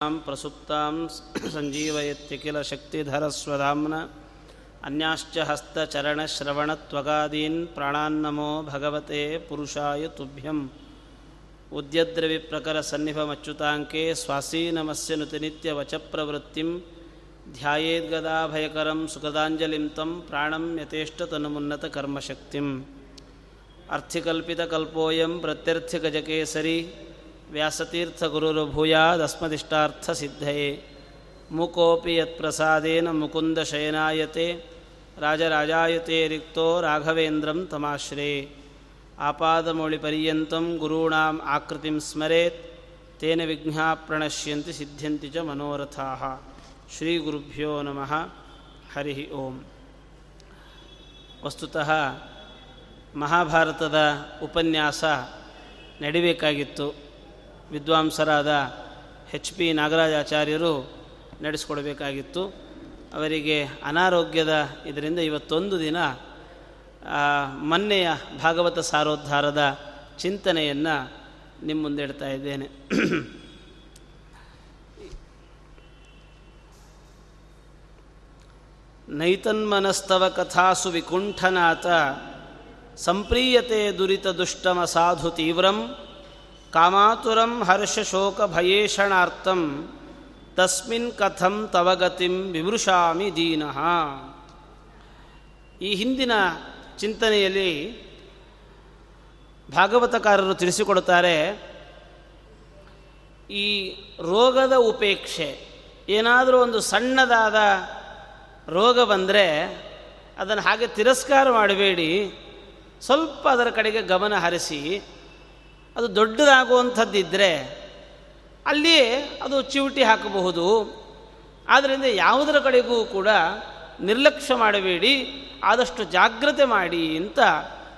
ಪ್ರಸುಪ್ತಾಂ ಸಂಜೀವಯತ್ಯಖಿಲ ಶಕ್ತಿಧರಸ್ವಧಾಮ್ನ ಅನ್ಯಾಶ್ಚ ಹಸ್ತಚರಣಶ್ರವಣತ್ವಗಾದೀನ್ ಪ್ರಾಣಾನ್ನಮೋ ಭಗವತೆ ಪುರುಷಾಯ ತುಭ್ಯಂ ಉದ್ಯದ್ರವಿಪ್ರಕರಸನ್ನಿಭಮಚ್ಯುತಾಂಕೆ ಸ್ವಾಸೀನಮಸ್ಯ ನುತಿನಿತ್ಯವಚಪ್ರವೃತ್ತಿಂ ಧ್ಯಾಯೇದ್ಗದಾಭಯಕರಂ ಸುಖದಾಂಜಲಿಂ ತಂ ಪ್ರಾಣಂ ಯಥೇಷ್ಟತನುಮುನ್ನತಕರ್ಮಶಕ್ತಿಂ ಅರ್ಥಿಕಲ್ಪಿತಕಲ್ಪೋಯಂ ಪ್ರತ್ಯರ್ಥಿಗಜಕೇಸರಿ ವ್ಯಾಸತೀರ್ಥಗುರುರು ಭೂಯಾದಸ್ಮದಿಷ್ಟಾರ್ಥ ಸಿದ್ಧಯೇ ಮುಕೋಪಿ ಯತ್ಪ್ರಸಾದೇನ ಮುಕುಂದ ಶಯನಾಯತೆ ರಾಜರಾಜಾಯತೆ ರಿಕ್ತೋ ರಾಘವೇಂದ್ರಂ ತಮಾಶ್ರೇ. ಆಪಾದಮೌಳಿಪರ್ಯಂತಂ ಗುರುಣಾಂ ಆಕೃತಿಂ ಸ್ಮರೇತ್. ತೇನ ವಿಘ್ನಾ ಪ್ರಣಶ್ಯಂತಿ ಸಿದ್ಧ್ಯಂತಿ ಚ ಮನೋರಥಾಃ. ಶ್ರೀ ಗುರುಭ್ಯೋ ನಮಃ. ಹರಿ ಓಂ. ವಸ್ತುತಃ ಮಹಾಭಾರತದ ಉಪನ್ಯಾಸ ನಡಿಬೇಕಾಗಿತ್ತು. ವಿದ್ವಾಂಸರಾದ ಎಚ್ ಪಿ ನಾಗರಾಜಾಚಾರ್ಯರು ನಡೆಸಿಕೊಡಬೇಕಾಗಿತ್ತು. ಅವರಿಗೆ ಅನಾರೋಗ್ಯದ ಇದರಿಂದ ಇವತ್ತೊಂದು ದಿನ ಮೊನ್ನೆಯ ಭಾಗವತ ಸಾರೋದ್ಧಾರದ ಚಿಂತನೆಯನ್ನು ನಿಮ್ಮ ಮುಂದೆ ಇಡ್ತಾ ಇದ್ದೇನೆ. ನೈತನ್ಮನಸ್ತವ ಕಥಾಸು ವಿಕುಂಠನಾಥ, ಸಂಪ್ರೀಯತೆ ದುರಿತ ದುಷ್ಟಮ ಸಾಧು ತೀವ್ರಂ ಕಾಮಾತುರಂ ಹರ್ಷಶೋಕ ಭಯೇಷಣಾರ್ಥಂ, ತಸ್ಮಿನ್ ಕಥಂ ತವಗತಿಂ ವಿಮೃಶಾಮಿ ದೀನಃ. ಈ ಹಿಂದಿನ ಚಿಂತನೆಯಲ್ಲಿ ಭಾಗವತಕಾರರು ತಿಳಿಸಿಕೊಡುತ್ತಾರೆ, ಈ ರೋಗದ ಉಪೇಕ್ಷೆ, ಏನಾದರೂ ಒಂದು ಸಣ್ಣದಾದ ರೋಗ ಬಂದರೆ ಅದನ್ನು ಹಾಗೆ ತಿರಸ್ಕಾರ ಮಾಡಬೇಡಿ, ಸ್ವಲ್ಪ ಅದರ ಕಡೆಗೆ ಗಮನ ಹರಿಸಿ ಅದು ದೊಡ್ಡದಾಗುವಂಥದ್ದಿದ್ದರೆ ಅಲ್ಲಿಯೇ ಅದು ಚಿವುಟಿ ಹಾಕಬಹುದು. ಆದ್ದರಿಂದ ಯಾವುದರ ಕಡೆಗೂ ಕೂಡ ನಿರ್ಲಕ್ಷ್ಯ ಮಾಡಬೇಡಿ, ಆದಷ್ಟು ಜಾಗ್ರತೆ ಮಾಡಿ ಅಂತ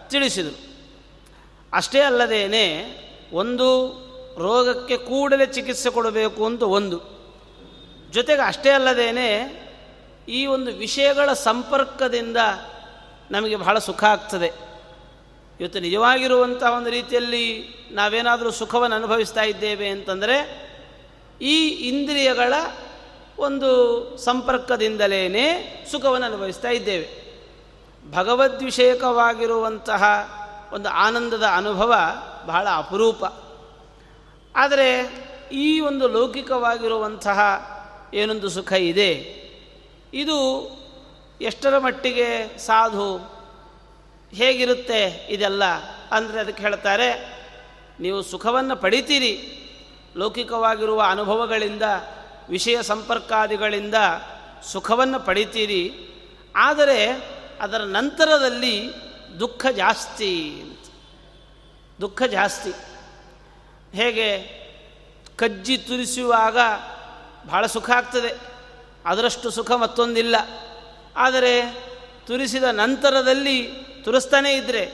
ತಿಳಿಸಿದರು. ಅಷ್ಟೇ ಅಲ್ಲದೇನೆ ಒಂದು ರೋಗಕ್ಕೆ ಕೂಡಲೇ ಚಿಕಿತ್ಸೆ ಕೊಡಬೇಕು ಅಂತ ಒಂದು. ಜೊತೆಗೆ ಅಷ್ಟೇ ಅಲ್ಲದೇನೆ ಈ ಒಂದು ವಿಷಯಗಳ ಸಂಪರ್ಕದಿಂದ ನಮಗೆ ಬಹಳ ಸುಖ ಆಗ್ತದೆ. ಇವತ್ತು ನಿಜವಾಗಿರುವಂಥ ಒಂದು ರೀತಿಯಲ್ಲಿ ನಾವೇನಾದರೂ ಸುಖವನ್ನು ಅನುಭವಿಸ್ತಾ ಇದ್ದೇವೆ ಅಂತಂದರೆ ಈ ಇಂದ್ರಿಯಗಳ ಒಂದು ಸಂಪರ್ಕದಿಂದಲೇ ಸುಖವನ್ನು ಅನುಭವಿಸ್ತಾ ಇದ್ದೇವೆ. ಭಗವದ್ವಿಷಯಕವಾಗಿರುವಂತಹ ಒಂದು ಆನಂದದ ಅನುಭವ ಬಹಳ ಅಪರೂಪ. ಆದರೆ ಈ ಒಂದು ಲೌಕಿಕವಾಗಿರುವಂತಹ ಏನೊಂದು ಸುಖ ಇದೆ. ಇದು ಎಷ್ಟರ ಮಟ್ಟಿಗೆ ಸಾಧು ಹೇಗಿರುತ್ತೆ ಇದೆಲ್ಲ ಅಂದರೆ ಅದಕ್ಕೆ ಹೇಳ್ತಾರೆ, ನೀವು ಸುಖವನ್ನು ಪಡಿತೀರಿ. ಲೌಕಿಕವಾಗಿರುವ ಅನುಭವಗಳಿಂದ, ವಿಷಯ ಸಂಪರ್ಕಾದಿಗಳಿಂದ ಸುಖವನ್ನು ಪಡಿತೀರಿ. ಆದರೆ ಅದರ ನಂತರದಲ್ಲಿ ದುಃಖ ಜಾಸ್ತಿ ಅಂತ. ದುಃಖ ಜಾಸ್ತಿ. ಹೇಗೆ? ಕಜ್ಜಿ ತುರಿಸುವಾಗ ಭಾಳ ಸುಖ ಆಗ್ತದೆ. ಅದರಷ್ಟು ಸುಖ ಮತ್ತೊಂದಿಲ್ಲ. ಆದರೆ ತುರಿಸಿದ ನಂತರದಲ್ಲಿ ತುರಿಸ್ತಾನೇ ಇದ್ದರೆ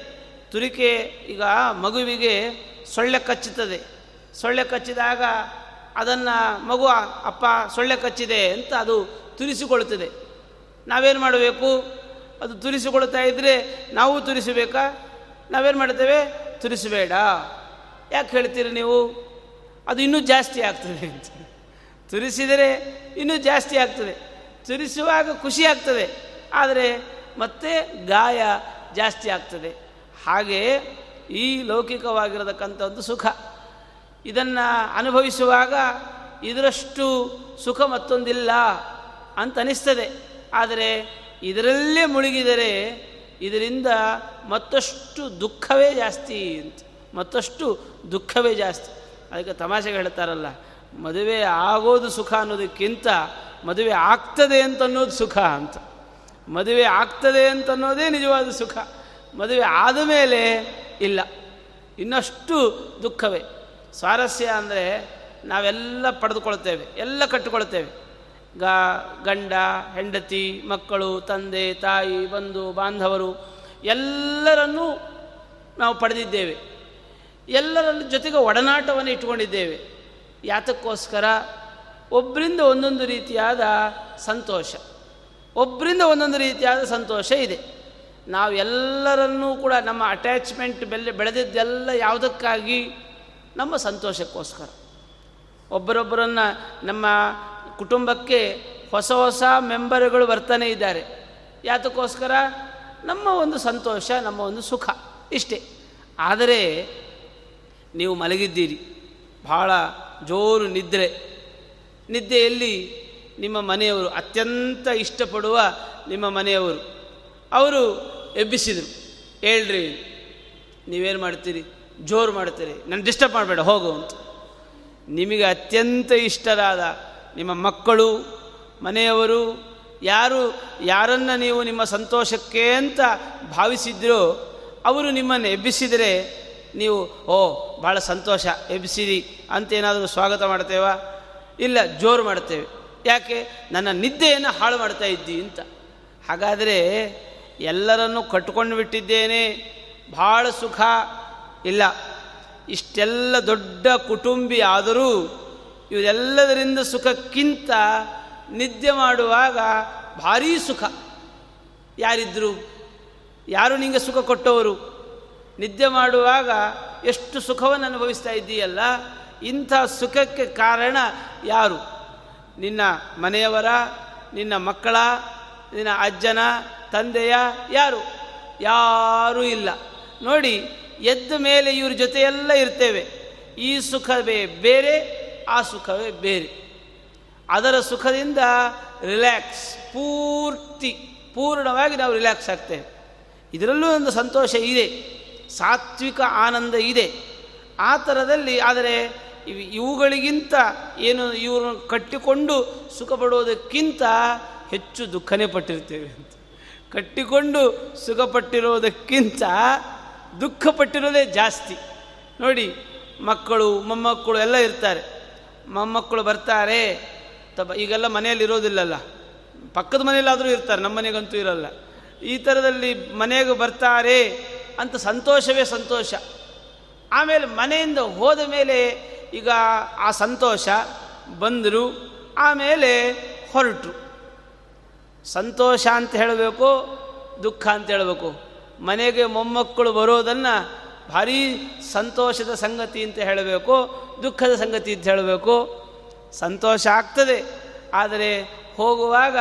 ತುರಿಕೆ ಈಗ ಮಗುವಿಗೆ ಸೊಳ್ಳೆ ಕಚ್ಚುತ್ತದೆ. ಸೊಳ್ಳೆ ಕಚ್ಚಿದಾಗ ಅದನ್ನು ಮಗು, ಅಪ್ಪ, ಸೊಳ್ಳೆ ಕಚ್ಚಿದೆ ಅಂತ ಅದು ತುರಿಸಿಕೊಳ್ಳುತ್ತದೆ. ನಾವೇನು ಮಾಡಬೇಕು? ಅದು ತುರಿಸಿಕೊಳ್ತಾ ಇದ್ದರೆ ನಾವು ತುರಿಸಬೇಕಾ? ನಾವೇನು ಮಾಡ್ತೇವೆ? ತುರಿಸಬೇಡ. ಯಾಕೆ ಹೇಳ್ತೀರಿ ನೀವು? ಅದು ಇನ್ನೂ ಜಾಸ್ತಿ ಆಗ್ತದೆ ಅಂತ. ತುರಿಸಿದರೆ ಇನ್ನೂ ಜಾಸ್ತಿ ಆಗ್ತದೆ. ತುರಿಸುವಾಗ ಖುಷಿ ಆಗ್ತದೆ. ಆದರೆ ಮತ್ತೆ ಗಾಯ ಜಾಸ್ತಿ ಆಗ್ತದೆ. ಹಾಗೆ ಈ ಲೌಕಿಕವಾಗಿರತಕ್ಕಂಥ ಒಂದು ಸುಖ. ಇದನ್ನು ಅನುಭವಿಸುವಾಗ ಇದರಷ್ಟು ಸುಖ ಮತ್ತೊಂದಿಲ್ಲ ಅಂತ ಅನಿಸ್ತದೆ. ಆದರೆ ಇದರಲ್ಲೇ ಮುಳುಗಿದರೆ ಇದರಿಂದ ಮತ್ತಷ್ಟು ದುಃಖವೇ ಜಾಸ್ತಿ ಅಂತ. ಮತ್ತಷ್ಟು ದುಃಖವೇ ಜಾಸ್ತಿ. ಅದಕ್ಕೆ ತಮಾಷೆಗೆ ಹೇಳ್ತಾರಲ್ಲ, ಮದುವೆ ಆಗೋದು ಸುಖ ಅನ್ನೋದಕ್ಕಿಂತ ಮದುವೆ ಆಗ್ತದೆ ಅಂತ ಅನ್ನೋದು ಸುಖ ಅಂತ. ಮದುವೆ ಆಗ್ತದೆ ಅಂತ ಅನ್ನೋದೇ ನಿಜವಾದ ಸುಖ. ಮದುವೆ ಆದ ಮೇಲೆ ಇಲ್ಲ. ಇನ್ನಷ್ಟು ದುಃಖವೇ. ಸ್ವಾರಸ್ಯ ಅಂದರೆ ನಾವೆಲ್ಲ ಪಡೆದುಕೊಳ್ತೇವೆ ಎಲ್ಲ ಕಟ್ಟಿಕೊಳ್ತೇವೆ ಗ, ಗಂಡ, ಹೆಂಡತಿ, ಮಕ್ಕಳು, ತಂದೆ, ತಾಯಿ, ಬಂಧು, ಬಾಂಧವರು, ಎಲ್ಲರನ್ನೂ ನಾವು ಪಡೆದಿದ್ದೇವೆ. ಎಲ್ಲರ ಜೊತೆಗೆ ಒಡನಾಟವನ್ನು ಇಟ್ಕೊಂಡಿದ್ದೇವೆ ಯಾತಕ್ಕೋಸ್ಕರ ಒಬ್ಬರಿಂದ ಒಂದೊಂದು ರೀತಿಯಾದ ಸಂತೋಷ. ಒಬ್ಬರಿಂದ ಒಂದೊಂದು ರೀತಿಯಾದ ಸಂತೋಷ ಇದೆ. ನಾವು ಎಲ್ಲರನ್ನೂ ಕೂಡ ನಮ್ಮ ಅಟ್ಯಾಚ್ಮೆಂಟ್ ಬೆಲೆ ಬೆಳೆದಿದ್ದೆಲ್ಲ ಯಾವುದಕ್ಕಾಗಿ? ನಮ್ಮ ಸಂತೋಷಕ್ಕೋಸ್ಕರ. ಒಬ್ಬರೊಬ್ಬರನ್ನು ನಮ್ಮ ಕುಟುಂಬಕ್ಕೆ ಹೊಸ ಹೊಸ ಮೆಂಬರ್ಗಳು ಬರ್ತಾನೆ ಇದ್ದಾರೆ. ಯಾತಕ್ಕೋಸ್ಕರ? ನಮ್ಮ ಒಂದು ಸಂತೋಷ, ನಮ್ಮ ಒಂದು ಸುಖ ಇಷ್ಟೇ. ಆದರೆ ನೀವು ಮಲಗಿದ್ದೀರಿ. ಭಾಳ ಜೋರು ನಿದ್ರೆ. ನಿದ್ದೆಯಲ್ಲಿ ನಿಮ್ಮ ಮನೆಯವರು ಅತ್ಯಂತ ಇಷ್ಟಪಡುವ ನಿಮ್ಮ ಮನೆಯವರು. ಅವರು ಎಬ್ಬಿಸಿದರು. ಹೇಳ್ರಿ, ನೀವೇನು ಮಾಡ್ತೀರಿ? ಜೋರು ಮಾಡ್ತೀರಿ. ನನ್ನ ಡಿಸ್ಟರ್ಬ್ ಮಾಡಬೇಡ, ಹೋಗು ಅಂತ. ನಿಮಗೆ ಅತ್ಯಂತ ಇಷ್ಟರಾದ ನಿಮ್ಮ ಮಕ್ಕಳು, ಮನೆಯವರು, ಯಾರು, ಯಾರನ್ನು ನೀವು ನಿಮ್ಮ ಸಂತೋಷಕ್ಕೆ ಅಂತ ಭಾವಿಸಿದ್ರೋ, ಅವರು ನಿಮ್ಮನ್ನು ಎಬ್ಬಿಸಿದರೆ ನೀವು, ಓ, ಭಾಳ ಸಂತೋಷ, ಎಬ್ಬಿಸಿರಿ ಅಂತೇನಾದರೂ ಸ್ವಾಗತ ಮಾಡ್ತೇವಾ? ಇಲ್ಲ, ಜೋರು ಮಾಡ್ತೇವೆ. ಯಾಕೆ? ನನ್ನ ನಿದ್ದೆಯನ್ನು ಹಾಳು ಮಾಡ್ತಾ ಇದ್ದಿ ಅಂತ. ಹಾಗಾದರೆ ಎಲ್ಲರನ್ನು ಕಟ್ಕೊಂಡು ಬಿಟ್ಟಿದ್ದೇನೆ. ಭಾಳ ಸುಖ. ಇಲ್ಲ, ಇಷ್ಟೆಲ್ಲ ದೊಡ್ಡ ಕುಟುಂಬಿ ಆದರೂ ಇವರೆಲ್ಲದರಿಂದ ಸುಖಕ್ಕಿಂತ ನಿದ್ದೆ ಮಾಡುವಾಗ ಭಾರೀ ಸುಖ. ಯಾರಿದ್ರು? ಯಾರು ನಿಮಗೆ ಸುಖ ಕೊಟ್ಟವರು? ನಿದ್ದೆ ಮಾಡುವಾಗ ಎಷ್ಟು ಸುಖವನ್ನು ಅನುಭವಿಸ್ತಾ ಇದ್ದೀಯಲ್ಲ? ಇಂಥ ಸುಖಕ್ಕೆ ಕಾರಣ ಯಾರು? ನಿನ್ನ ಮನೆಯವರ, ನಿನ್ನ ಮಕ್ಕಳ, ನಿನ್ನ ಅಜ್ಜನ ತಂದೆಯ ಯಾರು? ಯಾರೂ ಇಲ್ಲ. ನೋಡಿ, ಎದ್ದ ಮೇಲೆ ಇವ್ರ ಜೊತೆಯೆಲ್ಲ ಇರ್ತೇವೆ. ಈ ಸುಖವೇ ಬೇರೆ, ಆ ಸುಖವೇ ಬೇರೆ. ಅದರ ಸುಖದಿಂದ ರಿಲ್ಯಾಕ್ಸ್ ಪೂರ್ತಿ, ಪೂರ್ಣವಾಗಿ ನಾವು ರಿಲ್ಯಾಕ್ಸ್ ಆಗ್ತೇವೆ. ಇದರಲ್ಲೂ ಒಂದು ಸಂತೋಷ ಇದೆ. ಸಾತ್ವಿಕ ಆನಂದ ಇದೆ. ಆ ಥರದಲ್ಲಿ ಆದರೆ ಇವು ಇವುಗಳಿಗಿಂತ ಏನು ಇವ್ರನ್ನ ಕಟ್ಟಿಕೊಂಡು ಸುಖ ಪಡುವುದಕ್ಕಿಂತ ಹೆಚ್ಚು ದುಃಖನೇ ಪಟ್ಟಿರ್ತೇವೆ ಅಂತ. ಕಟ್ಟಿಕೊಂಡು ಸುಖಪಟ್ಟಿರೋದಕ್ಕಿಂತ ದುಃಖಪಟ್ಟಿರೋದೇ ಜಾಸ್ತಿ. ನೋಡಿ, ಮಕ್ಕಳು, ಮೊಮ್ಮಕ್ಕಳು ಎಲ್ಲ ಇರ್ತಾರೆ. ಮೊಮ್ಮಕ್ಕಳು ಬರ್ತಾರೆ. ತಬ, ಈಗೆಲ್ಲ ಮನೆಯಲ್ಲಿ ಇರೋದಿಲ್ಲಲ್ಲ. ಪಕ್ಕದ ಮನೆಯಲ್ಲಾದರೂ ಇರ್ತಾರೆ, ನಮ್ಮ ಮನೆಗಂತೂ ಇರಲ್ಲ. ಈ ಥರದಲ್ಲಿ ಮನೆಗೆ ಬರ್ತಾರೆ ಅಂತ ಸಂತೋಷವೇ ಸಂತೋಷ. ಆಮೇಲೆ ಮನೆಯಿಂದ ಹೋದ ಮೇಲೆ ಈಗ ಆ ಸಂತೋಷ ಬಂದರು, ಆಮೇಲೆ ಹೊರಟರು. ಸಂತೋಷ ಅಂತ ಹೇಳಬೇಕು, ದುಃಖ ಅಂತ ಹೇಳಬೇಕು. ಮನೆಗೆ ಮೊಮ್ಮಕ್ಕಳು ಬರೋದನ್ನು ಭಾರೀ ಸಂತೋಷದ ಸಂಗತಿ ಅಂತ ಹೇಳಬೇಕು, ದುಃಖದ ಸಂಗತಿ ಅಂತ ಹೇಳಬೇಕು. ಸಂತೋಷ ಆಗ್ತದೆ, ಆದರೆ ಹೋಗುವಾಗ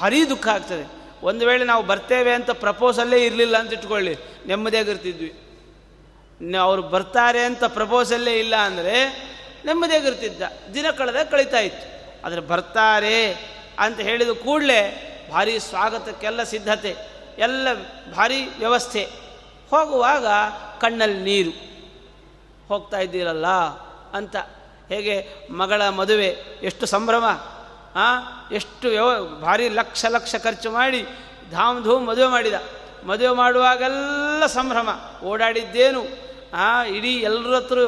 ಭಾರೀ ದುಃಖ ಆಗ್ತದೆ. ಒಂದು ವೇಳೆ ನಾವು ಬರ್ತೇವೆ ಅಂತ ಪ್ರಪೋಸಲ್ಲೇ ಇರಲಿಲ್ಲ ಅಂತ ಇಟ್ಕೊಳ್ಳಿ ನೆಮ್ಮದಿಯಾಗಿರ್ತಿದ್ವಿ ಅವರು ಬರ್ತಾರೆ ಅಂತ ಪ್ರಪೋಸಲ್ಲೇ ಇಲ್ಲ ಅಂದರೆ ನೆಮ್ಮದಿಯಾಗಿರ್ತಿದ್ದ ದಿನ ಕಳೆದ ಕಳೀತಾ ಇತ್ತು. ಆದರೆ ಬರ್ತಾರೆ ಅಂತ ಹೇಳಿದ ಕೂಡಲೇ ಭಾರಿ ಸ್ವಾಗತಕ್ಕೆಲ್ಲ ಸಿದ್ಧತೆ, ಎಲ್ಲ ಭಾರಿ ವ್ಯವಸ್ಥೆ. ಹೋಗುವಾಗ ಕಣ್ಣಲ್ಲಿ ನೀರು. ಹೋಗ್ತಾ ಇದ್ದೀರಲ್ಲ ಅಂತ ಹೇಗೆ ಮಗಳ ಮದುವೆ ಎಷ್ಟು ಸಂಭ್ರಮ ಹಾಂ ಎಷ್ಟು ವ್ಯವ, ಭಾರಿ ಲಕ್ಷ ಲಕ್ಷ ಖರ್ಚು ಮಾಡಿ ಧಾಮ್ ಧೂಮ್ ಮದುವೆ ಮಾಡಿದ. ಮದುವೆ ಮಾಡುವಾಗೆಲ್ಲ ಸಂಭ್ರಮ. ಓಡಾಡಿದ್ದೇನು, ಆ? ಇಡೀ ಎಲ್ಲರ ಹತ್ರ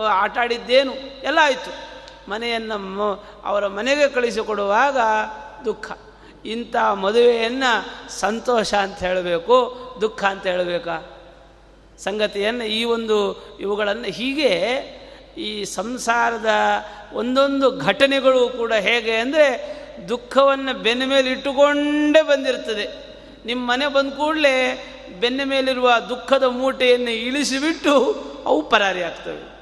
ಆಟ ಆಡಿದ್ದೇನು ಎಲ್ಲ ಆಯಿತು. ಮನೆಯನ್ನು ಅವರ ಮನೆಗೆ ಕಳಿಸಿಕೊಡುವಾಗ ದುಃಖ. ಇಂಥ ಮದುವೆಯನ್ನು ಸಂತೋಷ ಅಂತ ಹೇಳಬೇಕು, ದುಃಖ ಅಂತ ಹೇಳಬೇಕಾ? ಸಂಗತಿಯನ್ನು ಈ ಒಂದು ಇವುಗಳನ್ನು ಹೀಗೆ ಈ ಸಂಸಾರದ ಒಂದೊಂದು ಘಟನೆಗಳು ಕೂಡ ಹೇಗೆ ಅಂದರೆ ದುಃಖವನ್ನು ಬೆನ್ನ ಮೇಲೆ ಇಟ್ಟುಕೊಂಡೇ ಬಂದಿರ್ತದೆ. ನಿಮ್ಮ ಮನೆ ಬಂದ ಕೂಡಲೇ ಬೆನ್ನ ಮೇಲಿರುವ ದುಃಖದ ಮೂಟೆಯನ್ನು ಇಳಿಸಿಬಿಟ್ಟು ಅವು ಪರಾರಿ ಆಗ್ತವೆ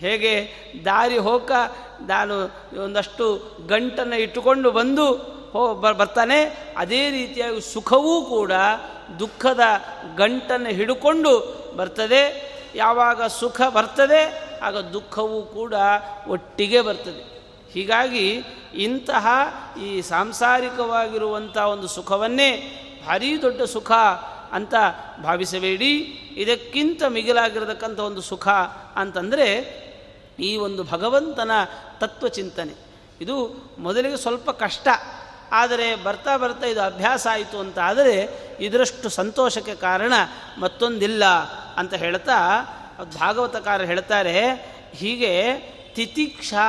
ಹೇಗೆ ದಾರಿ ಹೋಗ ನಾನು ಒಂದಷ್ಟು ಗಂಟನ್ನು ಇಟ್ಟುಕೊಂಡು ಬಂದು ಹೋ ಬರ್ತಾನೆ. ಅದೇ ರೀತಿಯಾಗಿ ಸುಖವೂ ಕೂಡ ದುಃಖದ ಗಂಟನ್ನು ಹಿಡ್ಕೊಂಡು ಬರ್ತದೆ. ಯಾವಾಗ ಸುಖ ಬರ್ತದೆ, ಆಗ ದುಃಖವೂ ಕೂಡ ಒಟ್ಟಿಗೆ ಬರ್ತದೆ. ಹೀಗಾಗಿ ಇಂತಹ ಈ ಸಾಂಸಾರಿಕವಾಗಿರುವಂಥ ಒಂದು ಸುಖವನ್ನೇ ಭಾರಿ ದೊಡ್ಡ ಸುಖ ಅಂತ ಭಾವಿಸಬೇಡಿ. ಇದಕ್ಕಿಂತ ಮಿಗಿಲಾಗಿರತಕ್ಕಂಥ ಒಂದು ಸುಖ ಅಂತಂದರೆ ಈ ಒಂದು ಭಗವಂತನ ತತ್ವಚಿಂತನೆ ಇದು ಮೊದಲಿಗೆ ಸ್ವಲ್ಪ ಕಷ್ಟ, ಆದರೆ ಬರ್ತಾ ಬರ್ತಾ ಇದು ಅಭ್ಯಾಸ ಆಯಿತು ಅಂತ ಆದರೆ ಇದರಷ್ಟು ಸಂತೋಷಕ್ಕೆ ಕಾರಣ ಮತ್ತೊಂದಿಲ್ಲ ಅಂತ ಹೇಳ್ತಾ ಭಾಗವತಕಾರ ಹೇಳ್ತಾರೆ, ಹೀಗೆ ತಿತಿಕ್ಷಾ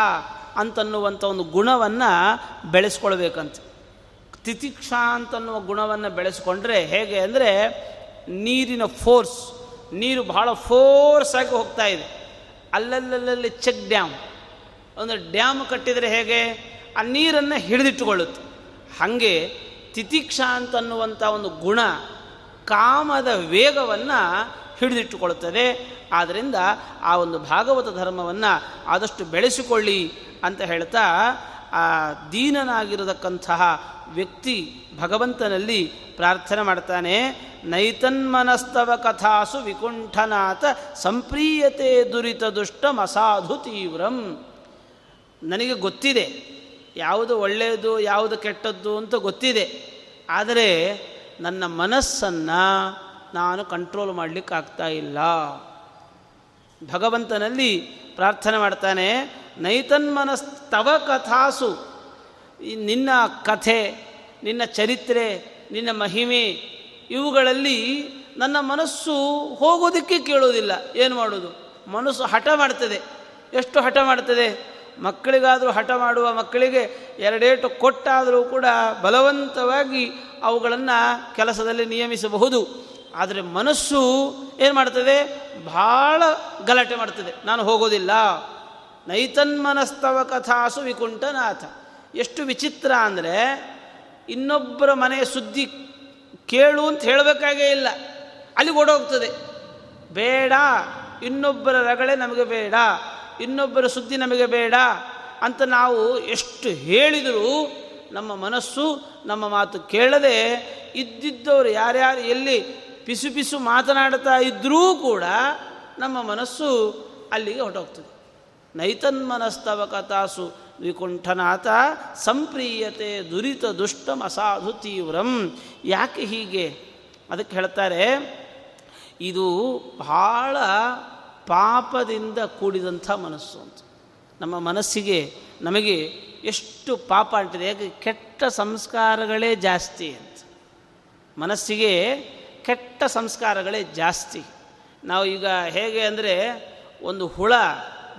ಅಂತನ್ನುವಂಥ ಒಂದು ಗುಣವನ್ನು ಬೆಳೆಸ್ಕೊಳ್ಬೇಕಂತ. ತಿತಿಕ್ಷಾ ಅಂತನ್ನುವ ಗುಣವನ್ನು ಬೆಳೆಸ್ಕೊಂಡ್ರೆ ಹೇಗೆ ಅಂದರೆ ನೀರಿನ ಫೋರ್ಸ್ ನೀರು ಬಹಳ ಫೋರ್ಸ್ ಆಗಿ ಹೋಗ್ತಾ ಇದೆ. ಅಲ್ಲಲ್ಲಲ್ಲಿ ಚೆಕ್ ಡ್ಯಾಮ್ ಒಂದು ಡ್ಯಾಮ್ ಕಟ್ಟಿದರೆ ಹೇಗೆ? ಆ ನೀರನ್ನು ಹಿಡಿದಿಟ್ಟುಕೊಳ್ಳುತ್ತೆ. ಹಾಗೆ ತಿತಿಕ್ಷ ಅಂತನ್ನುವಂಥ ಒಂದು ಗುಣ ಕಾಮದ ವೇಗವನ್ನು ಹಿಡಿದಿಟ್ಟುಕೊಳ್ಳುತ್ತದೆ. ಆದ್ದರಿಂದ ಆ ಒಂದು ಭಾಗವತ ಧರ್ಮವನ್ನು ಆದಷ್ಟು ಬೆಳೆಸಿಕೊಳ್ಳಿ ಅಂತ ಹೇಳ್ತಾ, ಆ ದೀನನಾಗಿರತಕ್ಕಂತಹ ವ್ಯಕ್ತಿ ಭಗವಂತನಲ್ಲಿ ಪ್ರಾರ್ಥನೆ ಮಾಡ್ತಾನೆ, ನೈತನ್ಮನಸ್ತವ ಕಥಾಸು ವಿಕುಂಠನಾಥ ಸಂಪ್ರೀಯತೆ ದುರಿತ ದುಷ್ಟ ಮಸಾಧು ತೀವ್ರಂ. ನನಗೆ ಗೊತ್ತಿದೆ, ಯಾವುದು ಒಳ್ಳೆಯದು, ಯಾವುದು ಕೆಟ್ಟದ್ದು ಅಂತ ಗೊತ್ತಿದೆ. ಆದರೆ ನನ್ನ ಮನಸ್ಸನ್ನು ನಾನು ಕಂಟ್ರೋಲ್ ಮಾಡಲಿಕ್ಕಾಗ್ತಾ ಇಲ್ಲ. ಭಗವಂತನಲ್ಲಿ ಪ್ರಾರ್ಥನೆ ಮಾಡ್ತಾನೆ ನೈತನ್ಮನಸ್ತವ ಕಥಾಸು ನಿನ್ನ ಕಥೆ, ನಿನ್ನ ಚರಿತ್ರೆ, ನಿನ್ನ ಮಹಿಮೆ, ಇವುಗಳಲ್ಲಿ ನನ್ನ ಮನಸ್ಸು ಹೋಗೋದಕ್ಕೆ ಕೇಳೋದಿಲ್ಲ. ಏನು ಮಾಡೋದು? ಮನಸ್ಸು ಹಠ ಮಾಡ್ತದೆ. ಎಷ್ಟು ಹಠ ಮಾಡ್ತದೆ? ಮಕ್ಕಳಿಗಾದರೂ ಹಠ ಮಾಡುವ ಮಕ್ಕಳಿಗೆ ಎರಡೇಟು ಕೊಟ್ಟಾದರೂ ಕೂಡ ಬಲವಂತವಾಗಿ ಅವುಗಳನ್ನು ಕೆಲಸದಲ್ಲಿ ನಿಯಮಿಸಬಹುದು. ಆದರೆ ಮನಸ್ಸು ಏನು ಮಾಡ್ತದೆ? ಭಾಳ ಗಲಾಟೆ ಮಾಡ್ತದೆ. ನಾನು ಹೋಗೋದಿಲ್ಲ. ನೈತನ್ಮನಸ್ತವ ಕಥಾಸು ವಿಕುಂಠನಾಥ ಎಷ್ಟು ವಿಚಿತ್ರ ಅಂದರೆ ಇನ್ನೊಬ್ಬರ ಮನೆಯ ಸುದ್ದಿ ಕೇಳು ಅಂತ ಹೇಳಬೇಕಾಗೇ ಇಲ್ಲ. ಅಲ್ಲಿಗೆ ಓಡೋಗ್ತದೆ. ಬೇಡ, ಇನ್ನೊಬ್ಬರ ರಗಳೆ ನಮಗೆ ಬೇಡ, ಇನ್ನೊಬ್ಬರ ಸುದ್ದಿ ನಮಗೆ ಬೇಡ ಅಂತ ನಾವು ಎಷ್ಟು ಹೇಳಿದರೂ ನಮ್ಮ ಮನಸ್ಸು ನಮ್ಮ ಮಾತು ಕೇಳದೆ ಇದ್ದಿದ್ದವರು ಯಾರ್ಯಾರು ಎಲ್ಲಿ ಪಿಸು ಪಿಸು ಮಾತನಾಡ್ತಾ ಇದ್ದರೂ ಕೂಡ ನಮ್ಮ ಮನಸ್ಸು ಅಲ್ಲಿಗೆ ಹೊರಟೋಗ್ತದೆ. ನೈತನ್ಮನಸ್ತವ ಕಥಾಸು ವಿಕುಂಠನಾಥ ಸಂಪ್ರೀಯತೆ ದುರಿತ ದುಷ್ಟಂ ಅಸಾಧು ತೀವ್ರಂ. ಯಾಕೆ ಹೀಗೆ? ಅದಕ್ಕೆ ಹೇಳ್ತಾರೆ, ಇದು ಬಹಳ ಪಾಪದಿಂದ ಕೂಡಿದಂಥ ಮನಸ್ಸು ಅಂತ. ನಮ್ಮ ಮನಸ್ಸಿಗೆ ನಮಗೆ ಎಷ್ಟು ಪಾಪ ಅಂಟಿದೆ, ಯಾಕೆ ಕೆಟ್ಟ ಸಂಸ್ಕಾರಗಳೇ ಜಾಸ್ತಿ ಅಂತ. ಮನಸ್ಸಿಗೆ ಕೆಟ್ಟ ಸಂಸ್ಕಾರಗಳೇ ಜಾಸ್ತಿ. ನಾವು ಈಗ ಹೇಗೆ ಅಂದರೆ, ಒಂದು ಹುಳ,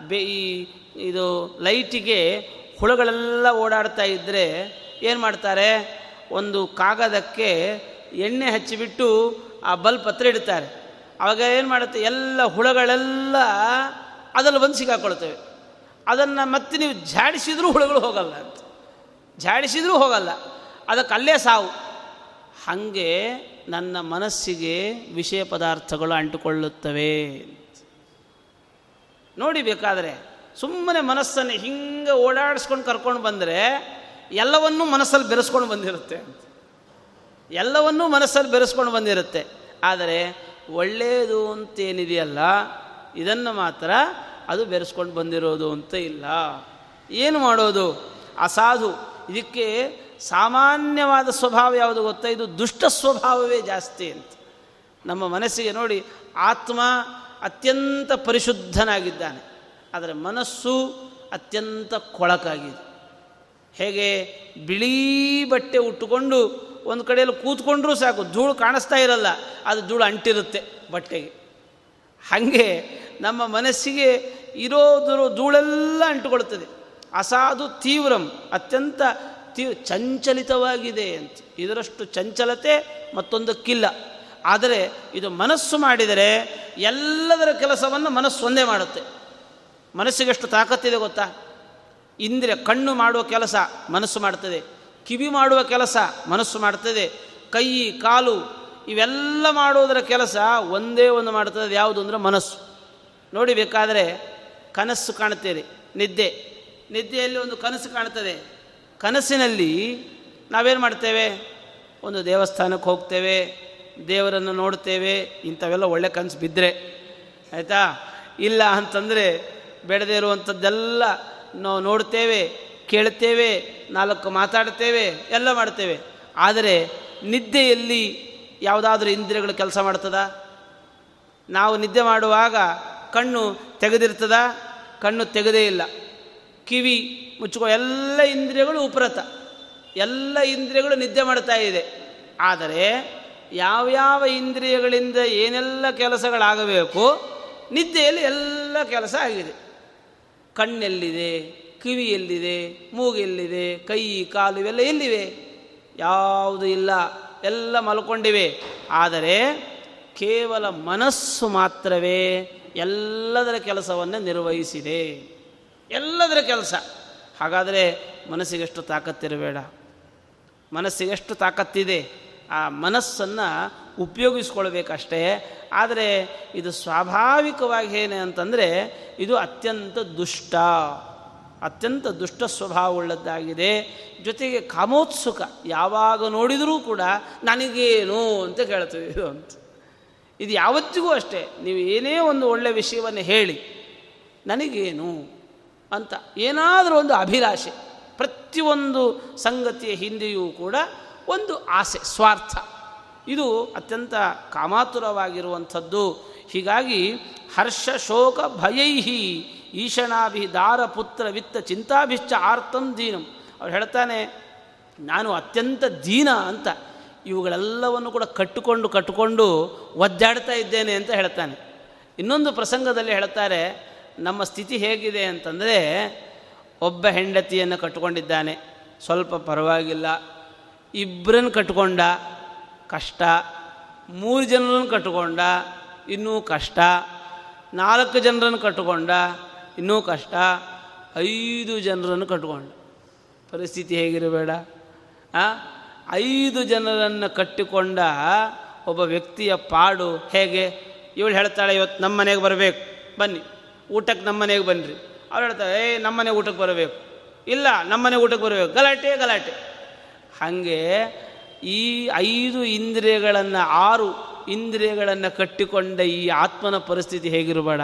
ಬೇ ಈ ಇದು ಲೈಟಿಗೆ ಹುಳುಗಳೆಲ್ಲ ಓಡಾಡ್ತಾ ಇದ್ದರೆ ಏನು ಮಾಡ್ತಾರೆ? ಒಂದು ಕಾಗದಕ್ಕೆ ಎಣ್ಣೆ ಹಚ್ಚಿಬಿಟ್ಟು ಆ ಬಲ್ಪ್ ಹತ್ರ ಇಡ್ತಾರೆ. ಆವಾಗ ಏನು ಮಾಡುತ್ತೆ? ಎಲ್ಲ ಹುಳಗಳೆಲ್ಲ ಅದರಲ್ಲಿ ಬಂದು ಸಿಕ್ಕಾಕೊಳ್ತೇವೆ. ಅದನ್ನು ಮತ್ತೆ ನೀವು ಝಾಡಿಸಿದ್ರೂ ಹುಳುಗಳು ಹೋಗಲ್ಲ ಅಂತ. ಝಾಡಿಸಿದ್ರೂ ಹೋಗಲ್ಲ. ಅದಕ್ಕೆ ಅಲ್ಲೇ ಸಾವು. ಹಾಗೆ ನನ್ನ ಮನಸ್ಸಿಗೆ ವಿಷಯ ಪದಾರ್ಥಗಳು ಅಂಟುಕೊಳ್ಳುತ್ತವೆ ನೋಡಿ ಬೇಕಾದರೆ ಸುಮ್ಮನೆ ಮನಸ್ಸನ್ನು ಹಿಂಗೆ ಓಡಾಡಿಸ್ಕೊಂಡು ಕರ್ಕೊಂಡು ಬಂದರೆ ಎಲ್ಲವನ್ನೂ ಮನಸ್ಸಲ್ಲಿ ಬೆರೆಸ್ಕೊಂಡು ಬಂದಿರುತ್ತೆ. ಎಲ್ಲವನ್ನೂ ಮನಸ್ಸಲ್ಲಿ ಬೆರೆಸ್ಕೊಂಡು ಬಂದಿರುತ್ತೆ. ಆದರೆ ಒಳ್ಳೆಯದು ಅಂತೇನಿದೆಯಲ್ಲ, ಇದನ್ನು ಮಾತ್ರ ಅದು ಬೆರೆಸ್ಕೊಂಡು ಬಂದಿರೋದು ಅಂತ ಇಲ್ಲ. ಏನು ಮಾಡೋದು? ಅಸಾಧು. ಇದಕ್ಕೆ ಸಾಮಾನ್ಯವಾದ ಸ್ವಭಾವ ಯಾವುದು ಗೊತ್ತಾ? ಇದು ದುಷ್ಟ ಸ್ವಭಾವವೇ ಜಾಸ್ತಿ ಅಂತ. ನಮ್ಮ ಮನಸ್ಸಿಗೆ ನೋಡಿ ಆತ್ಮ ಅತ್ಯಂತ ಪರಿಶುದ್ಧನಾಗಿದ್ದಾನೆ. ಆದರೆ ಮನಸ್ಸು ಅತ್ಯಂತ ಕೊಳಕಾಗಿದೆ. ಹೇಗೆ? ಬಿಳಿ ಬಟ್ಟೆ ಉಟ್ಟುಕೊಂಡು ಒಂದು ಕಡೆಯಲ್ಲಿ ಕೂತ್ಕೊಂಡ್ರೂ ಸಾಕು, ಧೂಳು ಕಾಣಿಸ್ತಾ ಇರಲ್ಲ, ಅದು ಧೂಳು ಅಂಟಿರುತ್ತೆ ಬಟ್ಟೆಗೆ. ಹಾಗೆ ನಮ್ಮ ಮನಸ್ಸಿಗೆ ಇರೋದ್ರ ಧೂಳೆಲ್ಲ ಅಂಟುಕೊಳ್ತದೆ ಅಸಾಧು ತೀವ್ರಂ, ಅತ್ಯಂತ ತೀವ್ರ ಚಂಚಲಿತವಾಗಿದೆ ಅಂತ. ಇದರಷ್ಟು ಚಂಚಲತೆ ಮತ್ತೊಂದಕ್ಕಿಲ್ಲ. ಆದರೆ ಇದು ಮನಸ್ಸು ಮಾಡಿದರೆ ಎಲ್ಲದರ ಕೆಲಸವನ್ನು ಮನಸ್ಸು ಒಂದೇ ಮಾಡುತ್ತೆ. ಮನಸ್ಸಿಗೆಷ್ಟು ತಾಕತ್ತಿದೆ ಗೊತ್ತಾ? ಇಂದ್ರಿಯ ಕಣ್ಣು ಮಾಡುವ ಕೆಲಸ ಮನಸ್ಸು ಮಾಡ್ತದೆ, ಕಿವಿ ಮಾಡುವ ಕೆಲಸ ಮನಸ್ಸು ಮಾಡ್ತದೆ, ಕೈ, ಕಾಲು ಇವೆಲ್ಲ ಮಾಡುವುದರ ಕೆಲಸ ಒಂದೇ ಒಂದು ಮಾಡ್ತದೆ ಯಾವುದು ಅಂದರೆ ಮನಸ್ಸು. ನೋಡಿ ಕನಸು ಕಾಣ್ತೀರಿ ನಿದ್ದೆ. ನಿದ್ದೆಯಲ್ಲಿ ಒಂದು ಕನಸು ಕಾಣ್ತದೆ ಕನಸಿನಲ್ಲಿ ನಾವೇನು ಮಾಡ್ತೇವೆ? ಒಂದು ದೇವಸ್ಥಾನಕ್ಕೆ ಹೋಗ್ತೇವೆ, ದೇವರನ್ನು ನೋಡ್ತೇವೆ, ಇಂಥವೆಲ್ಲ ಒಳ್ಳೆ ಕನಸು ಬಿದ್ದರೆ ಆಯಿತಾ? ಇಲ್ಲ ಅಂತಂದರೆ ಬೆಳೆದೇ ಇರುವಂಥದ್ದೆಲ್ಲ ನಾವು ನೋಡ್ತೇವೆ, ಕೇಳ್ತೇವೆ, ನಾಲ್ಕು ಮಾತಾಡ್ತೇವೆ, ಎಲ್ಲ ಮಾಡ್ತೇವೆ. ಆದರೆ ನಿದ್ದೆಯಲ್ಲಿ ಯಾವುದಾದ್ರೂ ಇಂದ್ರಿಯಗಳು ಕೆಲಸ ಮಾಡ್ತದ? ನಾವು ನಿದ್ದೆ ಮಾಡುವಾಗ ಕಣ್ಣು ತೆಗೆದಿರ್ತದ? ಕಣ್ಣು ತೆಗೆದೇ ಇಲ್ಲ. ಕಿವಿ ಮುಚ್ಚಿಕೊಳ್ಳ ಎಲ್ಲ ಇಂದ್ರಿಯಗಳು ಉಪರತ. ಎಲ್ಲ ಇಂದ್ರಿಯಗಳು ನಿದ್ದೆ ಮಾಡ್ತಾ ಇದೆ. ಆದರೆ ಯಾವ್ಯಾವ ಇಂದ್ರಿಯಗಳಿಂದ ಏನೆಲ್ಲ ಕೆಲಸಗಳಾಗಬೇಕು, ನಿದ್ದೆಯಲ್ಲಿ ಎಲ್ಲ ಕೆಲಸ ಆಗಿದೆ. ಕಣ್ಣೆಲ್ಲಿದೆ ಕಿವಿ ಎಲ್ಲಿದೆ ಮೂಗೆಲ್ಲಿದೆ ಕೈ, ಕಾಲು ಇವೆಲ್ಲ ಎಲ್ಲಿವೆ? ಯಾವುದು ಇಲ್ಲ. ಎಲ್ಲ ಮಲ್ಕೊಂಡಿವೆ. ಆದರೆ ಕೇವಲ ಮನಸ್ಸು ಮಾತ್ರವೇ ಎಲ್ಲದರ ಕೆಲಸವನ್ನು ನಿರ್ವಹಿಸಿದೆ. ಎಲ್ಲದರ ಕೆಲಸ. ಹಾಗಾದರೆ ಮನಸ್ಸಿಗೆಷ್ಟು ತಾಕತ್ತಿರಬೇಡ. ಮನಸ್ಸಿಗೆಷ್ಟು ತಾಕತ್ತಿದೆ. ಆ ಮನಸ್ಸನ್ನು ಉಪಯೋಗಿಸ್ಕೊಳ್ಬೇಕಷ್ಟೇ. ಆದರೆ ಇದು ಸ್ವಾಭಾವಿಕವಾಗಿ ಏನೇ ಅಂತಂದರೆ ಇದು ಅತ್ಯಂತ ದುಷ್ಟ. ಅತ್ಯಂತ ದುಷ್ಟ ಸ್ವಭಾವವುಳ್ಳದ್ದಾಗಿದೆ ಜೊತೆಗೆ ಕಾಮೋತ್ಸುಕ ಯಾವಾಗ ನೋಡಿದರೂ ಕೂಡ ನನಗೇನು ಅಂತ ಕೇಳ್ತೀವಿ ಇದು ಅಂತ. ಇದು ಯಾವತ್ತಿಗೂ ಅಷ್ಟೇ. ನೀವು ಏನೇ ಒಂದು ಒಳ್ಳೆಯ ವಿಷಯವನ್ನು ಹೇಳಿ, ನನಗೇನು ಅಂತ ಏನಾದರೂ ಒಂದು ಅಭಿಲಾಷೆ, ಪ್ರತಿಯೊಂದು ಸಂಗತಿಯ ಹಿಂದೆಯೂ ಕೂಡ ಒಂದು ಆಸೆ, ಸ್ವಾರ್ಥ. ಇದು ಅತ್ಯಂತ ಕಾಮಾತುರವಾಗಿರುವಂಥದ್ದು. ಹೀಗಾಗಿ ಹರ್ಷ ಶೋಕ ಭಯೈಹಿ ಈಶನಾಭಿ ದಾರ ಪುತ್ರ ವಿತ್ತ ಚಿಂತಾಭಿಶ್ಚ ಆರ್ತಂ ದೀನಂ. ಅವ್ರು ಹೇಳ್ತಾನೆ, ನಾನು ಅತ್ಯಂತ ದೀನ ಅಂತ. ಇವುಗಳೆಲ್ಲವನ್ನು ಕೂಡ ಕಟ್ಟಿಕೊಂಡು ಕಟ್ಟಿಕೊಂಡು ಒದ್ದಾಡ್ತಾ ಇದ್ದೇನೆ ಅಂತ ಹೇಳ್ತಾನೆ. ಇನ್ನೊಂದು ಪ್ರಸಂಗದಲ್ಲಿ ಹೇಳ್ತಾರೆ, ನಮ್ಮ ಸ್ಥಿತಿ ಹೇಗಿದೆ ಅಂತಂದರೆ, ಒಬ್ಬ ಹೆಂಡತಿಯನ್ನು ಕಟ್ಟಿಕೊಂಡಿದ್ದಾನೆ. ಸ್ವಲ್ಪ ಪರವಾಗಿಲ್ಲ ಇಬ್ಬರನ್ನು ಕಟ್ಕೊಂಡ ಕಷ್ಟ. ಮೂರು ಜನರನ್ನು ಕಟ್ಟಿಕೊಂಡ, ಇನ್ನೂ ಕಷ್ಟ. ನಾಲ್ಕು ಜನರನ್ನು ಕಟ್ಟಿಕೊಂಡ, ಇನ್ನೂ ಕಷ್ಟ. ಐದು ಜನರನ್ನು ಕಟ್ಟಿಕೊಂಡ. ಪರಿಸ್ಥಿತಿ ಹೇಗಿರಬೇಡ? ಐದು ಜನರನ್ನು ಕಟ್ಟಿಕೊಂಡ ಒಬ್ಬ ವ್ಯಕ್ತಿಯ ಪಾಡು ಹೇಗೆ? ಇವಳು ಹೇಳ್ತಾಳೆ, ಇವತ್ತು ನಮ್ಮ ಮನೆಗೆ ಬರಬೇಕು. ಬನ್ನಿ. ಊಟಕ್ಕೆ ನಮ್ಮ ಮನೆಗೆ ಬನ್ನಿರಿ. ಅವ್ರು ಹೇಳ್ತಾರೆ, ಏ, ನಮ್ಮ ಮನೆ ಊಟಕ್ಕೆ ಬರಬೇಕು. ಇಲ್ಲ, ನಮ್ಮ ಮನೆ ಊಟಕ್ಕೆ ಬರಬೇಕು. ಗಲಾಟೆ ಗಲಾಟೆ. ಹಾಗೆ ಈ ಐದು ಇಂದ್ರಿಯಗಳನ್ನು, ಆರು ಇಂದ್ರಿಯಗಳನ್ನು ಕಟ್ಟಿಕೊಂಡ ಈ ಆತ್ಮನ ಪರಿಸ್ಥಿತಿ ಹೇಗಿರಬೇಡ?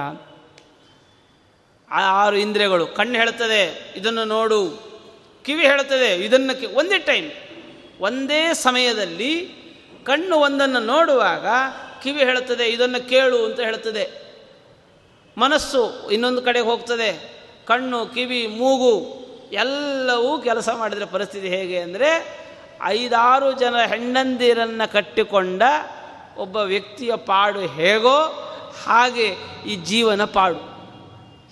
ಆ ಆರು ಇಂದ್ರಿಯಗಳು, ಕಣ್ಣು ಹೇಳ್ತದೆ ಇದನ್ನು ನೋಡು. ಕಿವಿ ಹೇಳ್ತದೆ ಇದನ್ನು ಒಂದೇ ಟೈಮ್ ಒಂದೇ ಸಮಯದಲ್ಲಿ ಕಣ್ಣು ಒಂದನ್ನು ನೋಡುವಾಗ ಕಿವಿ ಹೇಳುತ್ತದೆ, ಇದನ್ನು ಕೇಳು ಅಂತ ಹೇಳ್ತದೆ ಮನಸ್ಸು ಇನ್ನೊಂದು ಕಡೆಗೆ ಹೋಗ್ತದೆ. ಕಣ್ಣು, ಕಿವಿ, ಮೂಗು, ಎಲ್ಲವೂ ಕೆಲಸ ಮಾಡಿದರೆ ಪರಿಸ್ಥಿತಿ ಹೇಗೆ ಅಂದರೆ ಐದಾರು ಜನ ಹೆಣ್ಣಂದಿರನ್ನು ಕಟ್ಟಿಕೊಂಡ ಒಬ್ಬ ವ್ಯಕ್ತಿಯ ಪಾಡು ಹೇಗೋ ಹಾಗೆ ಈ ಜೀವನ ಪಾಡು.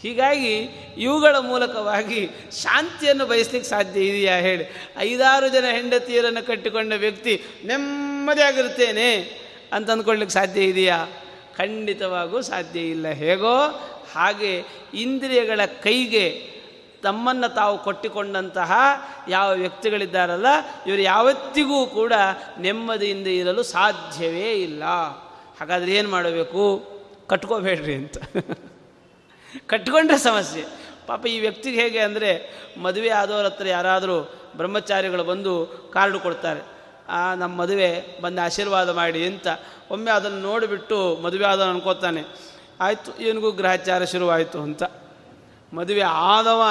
ಹೀಗಾಗಿ ಇವುಗಳ ಮೂಲಕವಾಗಿ ಶಾಂತಿಯನ್ನು ಬಯಸ್ಲಿಕ್ಕೆ ಸಾಧ್ಯ ಇದೆಯಾ ಹೇಳಿ. ಐದಾರು ಜನ ಹೆಂಡತಿಯರನ್ನು ಕಟ್ಟಿಕೊಂಡ ವ್ಯಕ್ತಿ ನೆಮ್ಮದಿಯಾಗಿರ್ತೇನೆ ಅಂತ ಅಂದ್ಕೊಳ್ಳಿಕ್ಕೆ ಸಾಧ್ಯ ಇದೆಯಾ? ಖಂಡಿತವಾಗೂ ಸಾಧ್ಯ ಇಲ್ಲ. ಹೇಗೋ ಹಾಗೆ ಇಂದ್ರಿಯಗಳ ಕೈಗೆ ತಮ್ಮನ್ನು ತಾವು ಕೊಟ್ಟಿಕೊಂಡಂತಹ ಯಾವ ವ್ಯಕ್ತಿಗಳಿದ್ದಾರಲ್ಲ, ಇವರು ಯಾವತ್ತಿಗೂ ಕೂಡ ನೆಮ್ಮದಿಯಿಂದ ಇರಲು ಸಾಧ್ಯವೇ ಇಲ್ಲ. ಹಾಗಾದರೆ ಏನು ಮಾಡಬೇಕು? ಕಟ್ಕೋಬೇಡ್ರಿ ಅಂತ. ಕಟ್ಕೊಂಡ್ರೆ ಸಮಸ್ಯೆ. ಪಾಪ ಈ ವ್ಯಕ್ತಿಗೆ ಹೇಗೆ ಅಂದರೆ, ಮದುವೆ ಆದವ್ರ ಹತ್ರ ಯಾರಾದರೂ ಬ್ರಹ್ಮಚಾರಿಗಳು ಬಂದು ಕಾರ್ಡು ಕೊಡ್ತಾರೆ. ನಮ್ಮ ಮದುವೆ, ಬಂದು ಆಶೀರ್ವಾದ ಮಾಡಿ ಅಂತ. ಒಮ್ಮೆ ಅದನ್ನು ನೋಡಿಬಿಟ್ಟು ಮದುವೆ ಆದವನು ಅನ್ಕೋತಾನೆ, ಆಯಿತು ಇವನಿಗೂ ಗ್ರಹಚಾರ ಶುರುವಾಯಿತು ಅಂತ. ಮದುವೆ ಆದವ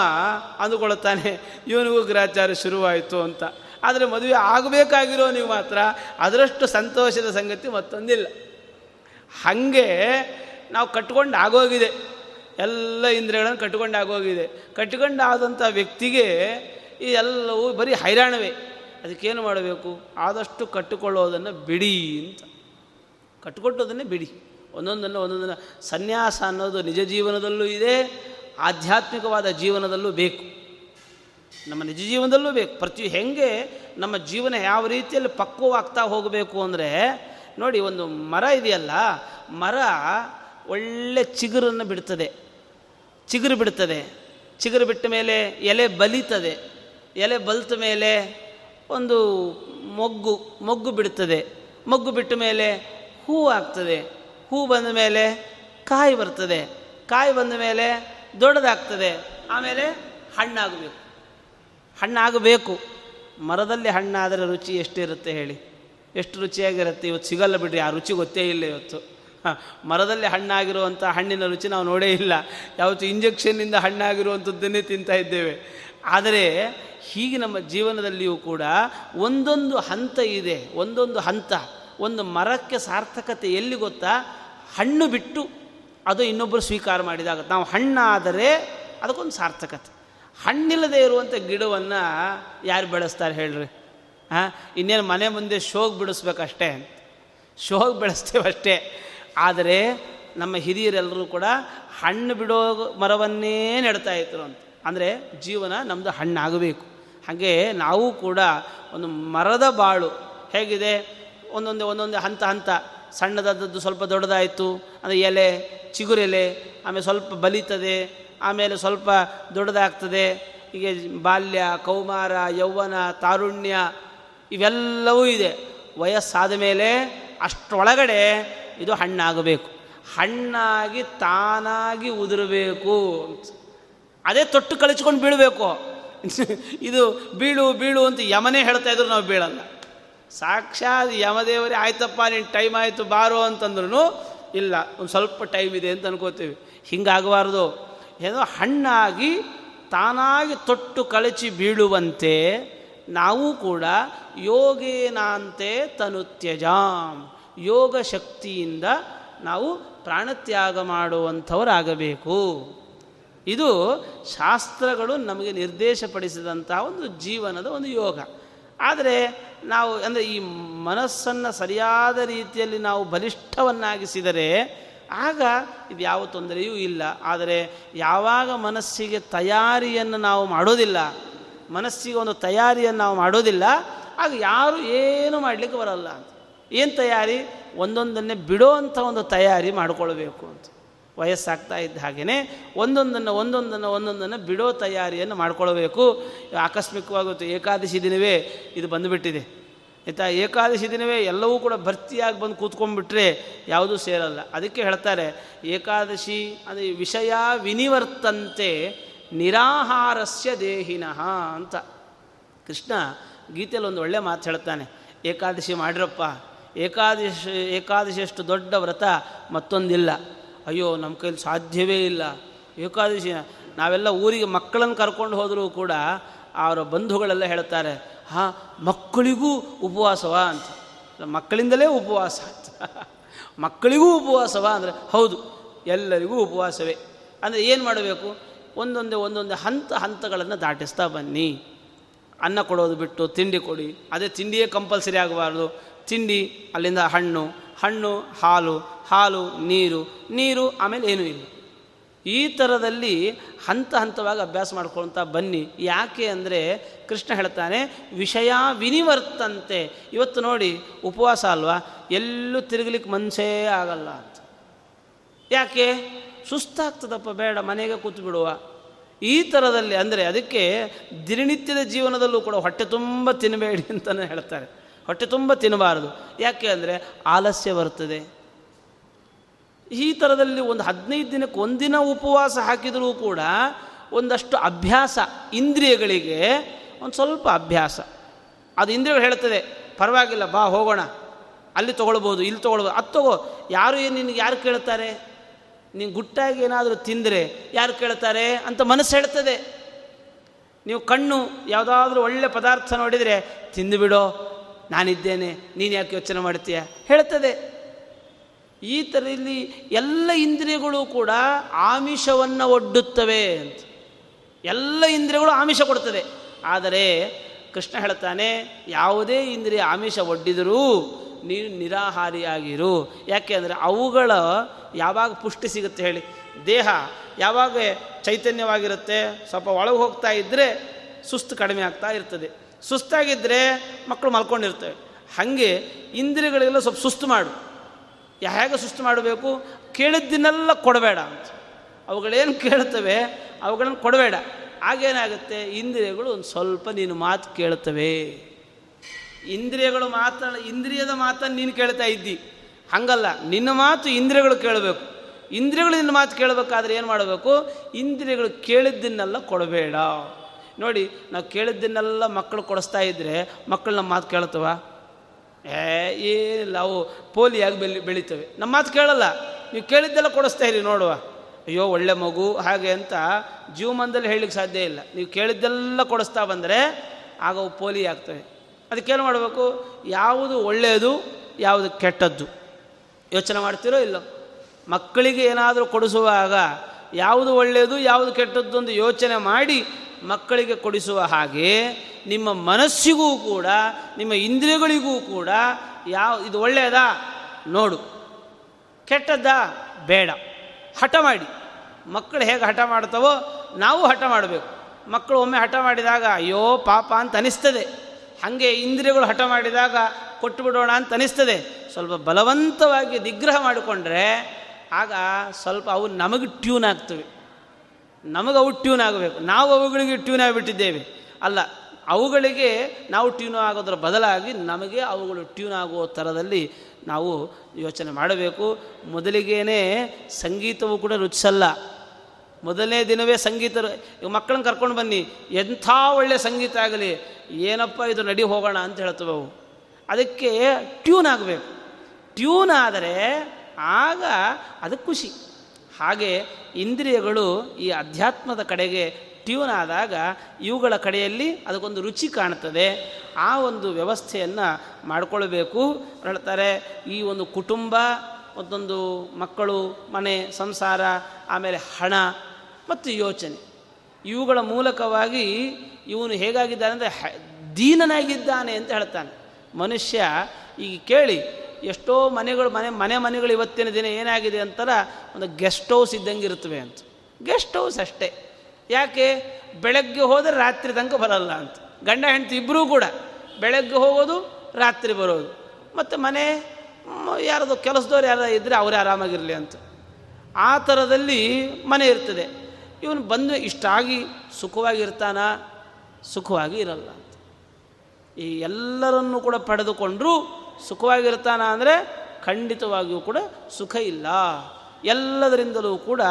ಅಂದುಕೊಳ್ಳುತ್ತಾನೆ, ಇವನಿಗೂ ಗ್ರಹಚಾರ ಶುರುವಾಯಿತು ಅಂತ. ಆದರೆ ಮದುವೆ ಆಗಬೇಕಾಗಿರೋ ನೀವು ಮಾತ್ರ ಅದರಷ್ಟು ಸಂತೋಷದ ಸಂಗತಿ ಮತ್ತೊಂದಿಲ್ಲ. ಹಾಗೆ ನಾವು ಕಟ್ಕೊಂಡು ಆಗೋಗಿದೆ. ಎಲ್ಲ ಇಂದ್ರಿಯಗಳನ್ನು ಕಟ್ಕೊಂಡು ಆಗೋಗಿದೆ. ಕಟ್ಕೊಂಡು ಆದಂಥ ವ್ಯಕ್ತಿಗೆ ಈ ಎಲ್ಲವೂ ಬರೀ ಹೈರಾಣವೇ. ಅದಕ್ಕೇನು ಮಾಡಬೇಕು? ಆದಷ್ಟು ಕಟ್ಟಿಕೊಳ್ಳೋದನ್ನು ಬಿಡಿ ಅಂತ. ಕಟ್ಟಿಕೊಟ್ಟೋದನ್ನೇ ಬಿಡಿ. ಒಂದೊಂದನ್ನು ಒಂದೊಂದನ್ನು. ಸನ್ಯಾಸ ಅನ್ನೋದು ನಿಜ ಜೀವನದಲ್ಲೂ ಇದೆ ಆಧ್ಯಾತ್ಮಿಕವಾದ ಜೀವನದಲ್ಲೂ ಬೇಕು. ನಮ್ಮ ನಿಜ ಜೀವನದಲ್ಲೂ ಬೇಕು. ಪ್ರತಿ ಹೆಂಗೆ ನಮ್ಮ ಜೀವನ ಯಾವ ರೀತಿಯಲ್ಲಿ ಪಕ್ವವಾಗ್ತಾ ಹೋಗಬೇಕು ಅಂದರೆ, ನೋಡಿ ಒಂದು ಮರ ಇದೆಯಲ್ಲ, ಮರ ಒಳ್ಳೆ ಚಿಗುರನ್ನು ಬಿಡ್ತದೆ. ಚಿಗುರು ಬಿಡ್ತದೆ. ಚಿಗುರು ಬಿಟ್ಟ ಮೇಲೆ ಎಲೆ ಬಲಿತದೆ. ಎಲೆ ಬಲ್ತ ಮೇಲೆ ಒಂದು ಮೊಗ್ಗು ಮೊಗ್ಗು ಬಿಡ್ತದೆ. ಮೊಗ್ಗು ಬಿಟ್ಟ ಮೇಲೆ ಹೂ ಆಗ್ತದೆ. ಹೂ ಬಂದ ಮೇಲೆ ಕಾಯಿ ಬರ್ತದೆ. ಕಾಯಿ ಬಂದ ಮೇಲೆ ದೊಡ್ಡದಾಗ್ತದೆ. ಆಮೇಲೆ ಹಣ್ಣಾಗಬೇಕು. ಹಣ್ಣಾಗಬೇಕು. ಮರದಲ್ಲಿ ಹಣ್ಣಾದರೆ ರುಚಿ ಎಷ್ಟಿರುತ್ತೆ ಹೇಳಿ. ಎಷ್ಟು ರುಚಿಯಾಗಿರುತ್ತೆ? ಇವತ್ತು ಸಿಗಲ್ಲ ಬಿಡ್ರಿ, ಆ ರುಚಿ ಗೊತ್ತೇ ಇಲ್ಲ ಇವತ್ತು. ಮರದಲ್ಲಿ ಹಣ್ಣಾಗಿರುವಂಥ ಹಣ್ಣಿನ ರುಚಿ ನಾವು ನೋಡೇ ಇಲ್ಲ. ಯಾವತ್ತು ಇಂಜೆಕ್ಷನ್ನಿಂದ ಹಣ್ಣಾಗಿರುವಂಥದ್ದನ್ನೇ ತಿಂತಾ ಇದ್ದೇವೆ. ಆದರೆ ಹೀಗೆ ನಮ್ಮ ಜೀವನದಲ್ಲಿಯೂ ಕೂಡ ಒಂದೊಂದು ಹಂತ ಇದೆ, ಒಂದೊಂದು ಹಂತ. ಒಂದು ಮರಕ್ಕೆ ಸಾರ್ಥಕತೆ ಎಲ್ಲಿ ಗೊತ್ತಾ? ಹಣ್ಣು ಬಿಟ್ಟು ಅದು ಇನ್ನೊಬ್ಬರು ಸ್ವೀಕಾರ ಮಾಡಿದಾಗ, ನಾವು ಹಣ್ಣಾದರೆ ಅದಕ್ಕೊಂದು ಸಾರ್ಥಕತೆ. ಹಣ್ಣಿಲ್ಲದೆ ಇರುವಂಥ ಗಿಡವನ್ನು ಯಾರು ಬೆಳೆಸ್ತಾರೆ ಹೇಳ್ರಿ? ಹಾಂ ಇನ್ನೇನು ಮನೆ ಮುಂದೆ ಶೋಗ್ ಬಿಡಿಸ್ಬೇಕಷ್ಟೇ? ಶೋಗ್ ಬೆಳೆಸ್ತೇವಷ್ಟೇ ಆದರೆ ನಮ್ಮ ಹಿರಿಯರೆಲ್ಲರೂ ಕೂಡ ಹಣ್ಣು ಬಿಡೋ ಮರವನ್ನೇ ನೆಡ್ತಾ ಇದ್ರು ಅಂತ. ಅಂದರೆ ಜೀವನ ನಮ್ಮದು ಹಣ್ಣಾಗಬೇಕು. ಹಾಗೆ ನಾವು ಕೂಡ ಒಂದು ಮರದ ಬಾಳು ಹೇಗಿದೆ? ಒಂದೊಂದೇ ಒಂದೊಂದೇ ಹಂತ ಹಂತ. ಸಣ್ಣದಾದದ್ದು ಸ್ವಲ್ಪ ದೊಡ್ಡದಾಯಿತು, ಅಂದರೆ ಎಲೆ ಚಿಗುರೆಲೆ ಆಮೇಲೆ ಸ್ವಲ್ಪ ಬಲಿತದೆ, ಆಮೇಲೆ ಸ್ವಲ್ಪ ದೊಡ್ಡದಾಗ್ತದೆ. ಹೀಗೆ ಬಾಲ್ಯ, ಕೌಮಾರ, ಯೌವನ, ತಾರುಣ್ಯ, ಇವೆಲ್ಲವೂ ಇದೆ. ವಯಸ್ಸಾದ ಮೇಲೆ ಅಷ್ಟರೊಳಗಡೆ ಇದು ಹಣ್ಣಾಗಬೇಕು. ಹಣ್ಣಾಗಿ ತಾನಾಗಿ ಉದುರಬೇಕು. ಅದೇ ತೊಟ್ಟು ಕಳಿಸ್ಕೊಂಡು ಬೀಳಬೇಕು. ಇದು ಬೀಳು ಬೀಳು ಅಂತ ಯಮನೇ ಹೇಳ್ತಾ ಇದ್ರು, ನಾವು ಬೀಳಲ್ಲ. ಸಾಕ್ಷಾತ್ ಯಮದೇವರೇ, ಆಯ್ತಪ್ಪ ನಿನ್ನ ಟೈಮ್ ಆಯಿತು, ಬಾರೋ ಅಂತಂದ್ರೂ ಇಲ್ಲ, ಒಂದು ಸ್ವಲ್ಪ ಟೈಮ್ ಇದೆ ಅಂತ ಅನ್ಕೋತೀವಿ. ಹಿಂಗಾಗಬಾರ್ದು. ಏನೋ ಹಣ್ಣಾಗಿ, ತಾನಾಗಿ ತೊಟ್ಟು ಕಳಚಿ ಬೀಳುವಂತೆ ನಾವು ಕೂಡ ಯೋಗೇನಾಂತೆ ತನುತ್ಯಜಾಂ. ಯೋಗ ಶಕ್ತಿಯಿಂದ ನಾವು ಪ್ರಾಣತ್ಯಾಗ ಮಾಡುವಂಥವರಾಗಬೇಕು. ಇದು ಶಾಸ್ತ್ರಗಳು ನಮಗೆ ನಿರ್ದೇಶಪಡಿಸಿದಂಥ ಒಂದು ಜೀವನದ ಒಂದು ಯೋಗ. ಆದರೆ ನಾವು ಅಂದರೆ ಈ ಮನಸ್ಸನ್ನು ಸರಿಯಾದ ರೀತಿಯಲ್ಲಿ ನಾವು ಬಲಿಷ್ಠವನ್ನಾಗಿಸಿದರೆ ಆಗ ಇದು ಯಾವ ತೊಂದರೆಯೂ ಇಲ್ಲ. ಆದರೆ ಯಾವಾಗ ಮನಸ್ಸಿಗೆ ತಯಾರಿಯನ್ನು ನಾವು ಮಾಡೋದಿಲ್ಲ, ಮನಸ್ಸಿಗೆ ಒಂದು ತಯಾರಿಯನ್ನು ನಾವು ಮಾಡೋದಿಲ್ಲ, ಆಗ ಯಾರು ಏನು ಮಾಡಲಿಕ್ಕೆ ಬರಲ್ಲ ಏನು ತಯಾರಿ? ಒಂದೊಂದನ್ನೇ ಬಿಡೋ ಅಂಥ ಒಂದು ತಯಾರಿ ಮಾಡಿಕೊಳ್ಬೇಕು ಅಂತ. ವಯಸ್ಸಾಗ್ತಾ ಇದ್ದ ಹಾಗೆಯೇ ಒಂದೊಂದನ್ನು ಒಂದೊಂದನ್ನು ಒಂದೊಂದನ್ನು ಬಿಡೋ ತಯಾರಿಯನ್ನು ಮಾಡ್ಕೊಳ್ಬೇಕು. ಆಕಸ್ಮಿಕವಾಗುತ್ತೆ ಏಕಾದಶಿ ದಿನವೇ ಇದು ಬಂದುಬಿಟ್ಟಿದೆ. ಆಯಿತಾ? ಏಕಾದಶಿ ದಿನವೇ ಎಲ್ಲವೂ ಕೂಡ ಭರ್ತಿಯಾಗಿ ಬಂದು ಕೂತ್ಕೊಂಡ್ಬಿಟ್ರೆ ಯಾವುದೂ ಸೇರಲ್ಲ. ಅದಕ್ಕೆ ಹೇಳ್ತಾರೆ, ಏಕಾದಶಿ ಅಂದರೆ ವಿಷಯ ವಿನಿವರ್ತಂತೆ ನಿರಾಹಾರಸ್ಯ ದೇಹಿನಃ ಅಂತ. ಕೃಷ್ಣ ಗೀತೆಯಲ್ಲಿ ಒಂದು ಒಳ್ಳೆ ಮಾತು ಹೇಳ್ತಾನೆ, ಏಕಾದಶಿ ಮಾಡಿರಪ್ಪ, ಏಕಾದಶಿ ಏಕಾದಶಿಯಷ್ಟು ದೊಡ್ಡ ವ್ರತ ಮತ್ತೊಂದಿಲ್ಲ. ಅಯ್ಯೋ, ನಮ್ಮ ಕೈಲಿ ಸಾಧ್ಯವೇ ಇಲ್ಲ. ಏಕಾದಶಿ ನಾವೆಲ್ಲ ಊರಿಗೆ ಮಕ್ಕಳನ್ನು ಕರ್ಕೊಂಡು ಹೋದರೂ ಕೂಡ ಅವರ ಬಂಧುಗಳೆಲ್ಲ ಹೇಳ್ತಾರೆ, ಹಾಂ, ಮಕ್ಕಳಿಗೂ ಉಪವಾಸವ? ಅಂತ. ಮಕ್ಕಳಿಂದಲೇ ಉಪವಾಸ ಅಂತ. ಮಕ್ಕಳಿಗೂ ಉಪವಾಸವ ಅಂದರೆ, ಹೌದು, ಎಲ್ಲರಿಗೂ ಉಪವಾಸವೇ. ಅಂದರೆ ಏನು ಮಾಡಬೇಕು? ಒಂದೊಂದೇ ಒಂದೊಂದೇ ಹಂತ ಹಂತಗಳನ್ನು ದಾಟಿಸ್ತಾ ಬನ್ನಿ. ಅನ್ನ ಕೊಡೋದು ಬಿಟ್ಟು ತಿಂಡಿ ಕೊಡಿ. ಅದೇ ತಿಂಡಿಯೇ ಕಂಪಲ್ಸರಿ ಆಗಬಾರ್ದು. ತಿಂಡಿ, ಅಲ್ಲಿಂದ ಹಣ್ಣು ಹಣ್ಣು, ಹಾಲು ಹಾಲು, ನೀರು ನೀರು ಆಮೇಲೆ ಏನೂ ಇಲ್ಲ. ಈ ಥರದಲ್ಲಿ ಹಂತ ಹಂತವಾಗಿ ಅಭ್ಯಾಸ ಮಾಡ್ಕೊಳ್ತಾ ಬನ್ನಿ. ಯಾಕೆ ಅಂದರೆ ಕೃಷ್ಣ ಹೇಳ್ತಾನೆ, ವಿಷಯ ವಿನಿವರ್ತಂತೆ. ಇವತ್ತು ನೋಡಿ, ಉಪವಾಸ ಅಲ್ವಾ? ಎಲ್ಲೂ ತಿರುಗಲಿಕ್ಕೆ ಮನಸ್ಸೇ ಆಗಲ್ಲ ಅಂತ. ಯಾಕೆ? ಸುಸ್ತಾಗ್ತದಪ್ಪ, ಬೇಡ, ಮನೆಗೆ ಕೂತು ಬಿಡುವ. ಈ ಥರದಲ್ಲಿ ಅಂದರೆ ಅದಕ್ಕೆ ದಿನನಿತ್ಯದ ಜೀವನದಲ್ಲೂ ಕೂಡ ಹೊಟ್ಟೆ ತುಂಬ ತಿನ್ನಬೇಡಿ ಅಂತಲೇ ಹೇಳ್ತಾರೆ. ಹೊಟ್ಟೆ ತುಂಬ ತಿನ್ನಬಾರದು. ಯಾಕೆ ಅಂದರೆ ಆಲಸ್ಯ ಬರ್ತದೆ ಈ ಥರದಲ್ಲಿ ಒಂದು ಹದಿನೈದು ದಿನಕ್ಕೆ ಒಂದಿನ ಉಪವಾಸ ಹಾಕಿದರೂ ಕೂಡ ಒಂದಷ್ಟು ಅಭ್ಯಾಸ ಇಂದ್ರಿಯಗಳಿಗೆ ಒಂದು ಸ್ವಲ್ಪ ಅಭ್ಯಾಸ. ಅದು ಇಂದ್ರಿಯಗಳು ಹೇಳ್ತದೆ ಪರವಾಗಿಲ್ಲ, ಬಾ, ಹೋಗೋಣ. ಅಲ್ಲಿ ತೊಗೊಳ್ಬೋದು, ಇಲ್ಲಿ ತೊಗೊಳ್ಬೋದು. ಅದು ತಗೋ, ಯಾರು ಏನು ನಿನಗೆ, ಯಾರು ಕೇಳ್ತಾರೆ? ನೀನು ಗುಟ್ಟಾಗಿ ಏನಾದರೂ ತಿಂದರೆ ಯಾರು ಕೇಳ್ತಾರೆ ಅಂತ ಮನಸ್ಸು ಹೇಳ್ತದೆ ನೀವು ಕಣ್ಣು ಯಾವುದಾದ್ರೂ ಒಳ್ಳೆ ಪದಾರ್ಥ ನೋಡಿದರೆ ತಿಂದುಬಿಡೋ ನಾನಿದ್ದೇನೆ, ನೀನು ಯಾಕೆ ಯೋಚನೆ ಮಾಡ್ತೀಯ? ಹೇಳ್ತದೆ. ಈ ಥರ ಇಲ್ಲಿ ಎಲ್ಲ ಇಂದ್ರಿಯಗಳು ಕೂಡ ಆಮಿಷವನ್ನು ಒಡ್ಡುತ್ತವೆ ಅಂತ. ಎಲ್ಲ ಇಂದ್ರಿಯಗಳು ಆಮಿಷ ಕೊಡ್ತದೆ. ಆದರೆ ಕೃಷ್ಣ ಹೇಳ್ತಾನೆ, ಯಾವುದೇ ಇಂದ್ರಿಯ ಆಮಿಷ ಒಡ್ಡಿದರೂ ನೀನು ನಿರಾಹಾರಿಯಾಗಿರು. ಯಾಕೆ ಅಂದರೆ ಅವುಗಳ ಯಾವಾಗ ಪುಷ್ಟಿ ಸಿಗುತ್ತೆ ಹೇಳಿ. ದೇಹ ಯಾವಾಗ ಚೈತನ್ಯವಾಗಿರುತ್ತೆ, ಸ್ವಲ್ಪ ಒಳಗೆ ಹೋಗ್ತಾ ಇದ್ದರೆ ಸುಸ್ತು ಕಡಿಮೆ ಆಗ್ತಾ ಇರ್ತದೆ. ಸುಸ್ತಾಗಿದ್ದರೆ ಮಕ್ಕಳು ಮಲ್ಕೊಂಡಿರ್ತವೆ. ಹಾಗೆ ಇಂದ್ರಿಯಗಳಿಗೆಲ್ಲ ಸ್ವಲ್ಪ ಸುಸ್ತು ಮಾಡು. ಹೇಗೆ ಸುಸ್ತು ಮಾಡಬೇಕು? ಕೇಳಿದ್ದನ್ನೆಲ್ಲ ಕೊಡಬೇಡ ಅಂತ. ಅವುಗಳೇನು ಕೇಳ್ತವೆ ಅವುಗಳನ್ನು ಕೊಡಬೇಡ. ಆಗೇನಾಗುತ್ತೆ ಇಂದ್ರಿಯಗಳು ಒಂದು ಸ್ವಲ್ಪ ನೀನು ಮಾತು ಕೇಳ್ತವೆ ಇಂದ್ರಿಯಗಳು ಮಾತಾಡ ಇಂದ್ರಿಯದ ಮಾತನ್ನು ನೀನು ಕೇಳ್ತಾ ಇದ್ದಿ. ಹಂಗಲ್ಲ, ನಿನ್ನ ಮಾತು ಇಂದ್ರಿಯಗಳು ಕೇಳಬೇಕು. ಇಂದ್ರಿಯಗಳು ನಿನ್ನ ಮಾತು ಕೇಳಬೇಕಾದ್ರೆ ಏನು ಮಾಡಬೇಕು? ಇಂದ್ರಿಯಗಳು ಕೇಳಿದ್ದನ್ನೆಲ್ಲ ಕೊಡಬೇಡ. ನೋಡಿ, ನಾವು ಕೇಳಿದ್ದನ್ನೆಲ್ಲ ಮಕ್ಕಳು ಕೊಡಿಸ್ತಾ ಇದ್ದರೆ ಮಕ್ಕಳು ನಮ್ಮ ಮಾತು ಕೇಳ್ತವ? ಏ, ಏನಿಲ್ಲ, ಅವು ಪೋಲಿಯಾಗಿ ಬೆಳಿ, ಬೆಳಿತವೆ. ನಮ್ಮ ಮಾತು ಕೇಳಲ್ಲ. ನೀವು ಕೇಳಿದ್ದೆಲ್ಲ ಕೊಡಿಸ್ತಾ ಇರಿ, ನೋಡುವ. ಅಯ್ಯೋ, ಒಳ್ಳೆ ಮಗು, ಹಾಗೆ ಅಂತ ಜೀವಮಾನದಲ್ಲಿ ಹೇಳಲಿಕ್ಕೆ ಸಾಧ್ಯ ಇಲ್ಲ. ನೀವು ಕೇಳಿದ್ದೆಲ್ಲ ಕೊಡಿಸ್ತಾ ಬಂದರೆ ಆಗ ಅವು ಪೋಲಿ ಆಗ್ತವೆ. ಅದಕ್ಕೇನು ಮಾಡಬೇಕು? ಯಾವುದು ಒಳ್ಳೆಯದು, ಯಾವುದು ಕೆಟ್ಟದ್ದು. ಯೋಚನೆ ಮಾಡ್ತೀರೋ ಇಲ್ಲೋ? ಮಕ್ಕಳಿಗೆ ಏನಾದರೂ ಕೊಡಿಸುವಾಗ ಯಾವುದು ಒಳ್ಳೆಯದು, ಯಾವುದು ಕೆಟ್ಟದ್ದು ಅಂತ ಯೋಚನೆ ಮಾಡಿ ಮಕ್ಕಳಿಗೆ ಕೊಡಿಸುವ ಹಾಗೆ ನಿಮ್ಮ ಮನಸ್ಸಿಗೂ ಕೂಡ, ನಿಮ್ಮ ಇಂದ್ರಿಯಗಳಿಗೂ ಕೂಡ ಯಾವ, ಇದು ಒಳ್ಳೆಯದಾ? ನೋಡು. ಕೆಟ್ಟದ್ದಾ? ಬೇಡ. ಹಠ ಮಾಡಿ. ಮಕ್ಕಳು ಹೇಗೆ ಹಠ ಮಾಡ್ತವೋ ನಾವು ಹಠ ಮಾಡಬೇಕು. ಮಕ್ಕಳು ಒಮ್ಮೆ ಹಠ ಮಾಡಿದಾಗ, ಅಯ್ಯೋ, ಪಾಪ ಅಂತ ಅನಿಸ್ತದೆ. ಹಾಗೆ ಇಂದ್ರಿಯಗಳು ಹಠ ಮಾಡಿದಾಗ ಕೊಟ್ಟು ಬಿಡೋಣ ಅಂತ ಅನಿಸ್ತದೆ. ಸ್ವಲ್ಪ ಬಲವಂತವಾಗಿ ನಿಗ್ರಹ ಮಾಡಿಕೊಂಡ್ರೆ, ಆಗ ಸ್ವಲ್ಪ ಅವು ನಮಗೆ ಟ್ಯೂನ್ ಆಗ್ತವೆ. ನಮಗೆ ಅವು ಟ್ಯೂನ್ ಆಗಬೇಕು. ನಾವು ಅವುಗಳಿಗೆ ಟ್ಯೂನ್ ಆಗಿಬಿಟ್ಟಿದ್ದೇವೆ. ಅಲ್ಲ, ಅವುಗಳಿಗೆ ನಾವು ಟ್ಯೂನ್ ಆಗೋದ್ರ ಬದಲಾಗಿ ನಮಗೆ ಅವುಗಳು ಟ್ಯೂನ್ ಆಗುವ ಥರದಲ್ಲಿ ನಾವು ಯೋಚನೆ ಮಾಡಬೇಕು. ಮೊದಲಿಗೇನೆ ಸಂಗೀತವು ಕೂಡ ರುಚಿಸಲ್ಲ. ಮೊದಲನೇ ದಿನವೇ ಸಂಗೀತ ಮಕ್ಕಳನ್ನ ಕರ್ಕೊಂಡು ಬನ್ನಿ. ಎಂಥ ಒಳ್ಳೆಯ ಸಂಗೀತ ಆಗಲಿ. ಏನಪ್ಪ ಇದು ನಡಿ ಹೋಗೋಣ ಅಂತ ಹೇಳ್ತವೆ ಅವು. ಅದಕ್ಕೆ ಟ್ಯೂನ್ ಆಗಬೇಕು. ಟ್ಯೂನ್ ಆದರೆ ಆಗ ಅದಕ್ಕೆ ಖುಷಿ. ಹಾಗೆ ಇಂದ್ರಿಯಗಳು ಈ ಅಧ್ಯಾತ್ಮದ ಕಡೆಗೆ ಟ್ಯೂನ್ ಆದಾಗ ಇವುಗಳ ಕಡೆಯಲ್ಲಿ ಅದಕ್ಕೊಂದು ರುಚಿ ಕಾಣ್ತದೆ ಆ ಒಂದು ವ್ಯವಸ್ಥೆಯನ್ನು ಮಾಡಿಕೊಳ್ಬೇಕು. ಹೇಳ್ತಾರೆ, ಈ ಒಂದು ಕುಟುಂಬ, ಮತ್ತೊಂದು ಮಕ್ಕಳು, ಮನೆ, ಸಂಸಾರ, ಆಮೇಲೆ ಹಣ ಮತ್ತು ಯೋಚನೆ. ಇವುಗಳ ಮೂಲಕವಾಗಿ ಇವನು ಹೇಗಾಗಿದ್ದಾನೆ ಅಂದರೆ ದೀನನಾಗಿದ್ದಾನೆ ಅಂತ ಹೇಳ್ತಾನೆ. ಮನುಷ್ಯ ಈಗ ಕೇಳಿ ಎಷ್ಟೋ ಮನೆಗಳು, ಮನೆ ಮನೆ ಮನೆಗಳು ಇವತ್ತಿನ ದಿನ ಏನಾಗಿದೆ ಅಂತಾರ ಒಂದು ಗೆಸ್ಟ್ ಹೌಸ್ ಇದ್ದಂಗೆ ಇರ್ತವೆ ಅಂತ. ಗೆಸ್ಟ್ ಹೌಸ್ ಅಷ್ಟೇ. ಯಾಕೆ? ಬೆಳಗ್ಗೆ ಹೋದರೆ ರಾತ್ರಿ ತನಕ ಬರಲ್ಲ ಅಂತ. ಗಂಡ, ಹೆಂಡತಿ ಇಬ್ಬರೂ ಕೂಡ ಬೆಳಗ್ಗೆ ಹೋಗೋದು, ರಾತ್ರಿ ಬರೋದು. ಮತ್ತು ಮನೆ ಯಾರದು ಕೆಲಸದವ್ರು ಯಾರು ಇದ್ದರೆ ಅವರೇ ಆರಾಮಾಗಿರಲಿ ಅಂತ. ಆ ಥರದಲ್ಲಿ ಮನೆ ಇರ್ತದೆ. ಇವನು ಬಂದು ಇಷ್ಟಾಗಿ ಸುಖವಾಗಿರ್ತಾನ? ಸುಖವಾಗಿ ಇರಲ್ಲ ಈ ಎಲ್ಲರನ್ನು ಕೂಡ ಪಡೆದುಕೊಂಡ್ರೂ ಸುಖವಾಗಿರ್ತಾನ ಅಂದರೆ ಖಂಡಿತವಾಗಿಯೂ ಕೂಡ ಸುಖ ಇಲ್ಲ. ಎಲ್ಲದರಿಂದಲೂ ಕೂಡ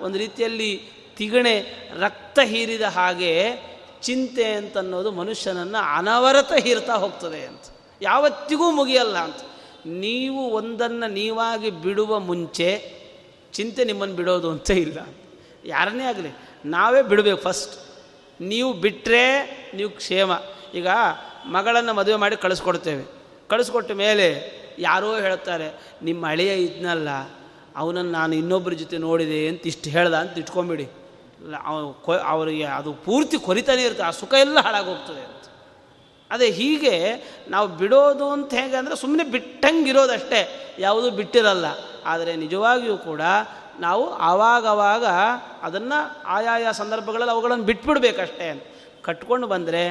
ಒಂದು ರೀತಿಯಲ್ಲಿ ತಿಗಣೆ, ರಕ್ತ ಹೀರಿದ ಹಾಗೆ ಚಿಂತೆ ಅಂತನ್ನೋದು ಮನುಷ್ಯನನ್ನು ಅನವರತ ಹೀರ್ತಾ ಹೋಗ್ತದೆ ಅಂತ. ಯಾವತ್ತಿಗೂ ಮುಗಿಯಲ್ಲ ಅಂತ. ನೀವು ಒಂದನ್ನು ನೀವಾಗಿ ಬಿಡುವ ಮುಂಚೆ ಚಿಂತೆ ನಿಮ್ಮನ್ನು ಬಿಡೋದು ಅಂತ ಇಲ್ಲ. ಯಾರನ್ನೇ ಆಗಲಿ, ನಾವೇ ಬಿಡಬೇಕು ಫಸ್ಟ್ ನೀವು ಬಿಟ್ಟರೆ ನೀವು ಕ್ಷೇಮ. ಈಗ ಮಗಳನ್ನು ಮದುವೆ ಮಾಡಿ ಕಳಿಸ್ಕೊಡ್ತೇವೆ. ಕಳಿಸ್ಕೊಟ್ಟ ಮೇಲೆ ಯಾರೋ ಹೇಳ್ತಾರೆ, ನಿಮ್ಮ ಹಳೆಯ ಇದ್ನಲ್ಲ, ಅವನನ್ನು ನಾನು ಇನ್ನೊಬ್ಬರ ಜೊತೆ ನೋಡಿದೆ ಅಂತ ಇಷ್ಟು ಹೇಳ್ದ ಅಂತ ಇಟ್ಕೊಂಬಿಡಿ. ಅವರಿಗೆ ಅದು ಪೂರ್ತಿ ಕೊರಿತಾನೆ ಇರುತ್ತೆ, ಆ ಸುಖ ಎಲ್ಲ ಹಾಳಾಗೋಗ್ತದೆ ಅಂತ. ಅದೇ ಹೀಗೆ ನಾವು ಬಿಡೋದು ಅಂತ ಹೇಗೆ ಅಂದರೆ ಸುಮ್ಮನೆ ಬಿಟ್ಟಂಗಿರೋದಷ್ಟೇ, ಯಾವುದೂ ಬಿಟ್ಟಿರಲ್ಲ. ಆದರೆ ನಿಜವಾಗಿಯೂ ಕೂಡ ನಾವು ಆವಾಗವಾಗ ಅದನ್ನು ಆಯಾಯ ಸಂದರ್ಭಗಳಲ್ಲಿ ಅವುಗಳನ್ನು ಬಿಟ್ಬಿಡ್ಬೇಕಷ್ಟೇ ಕಟ್ಕೊಂಡು ಬಂದರೆ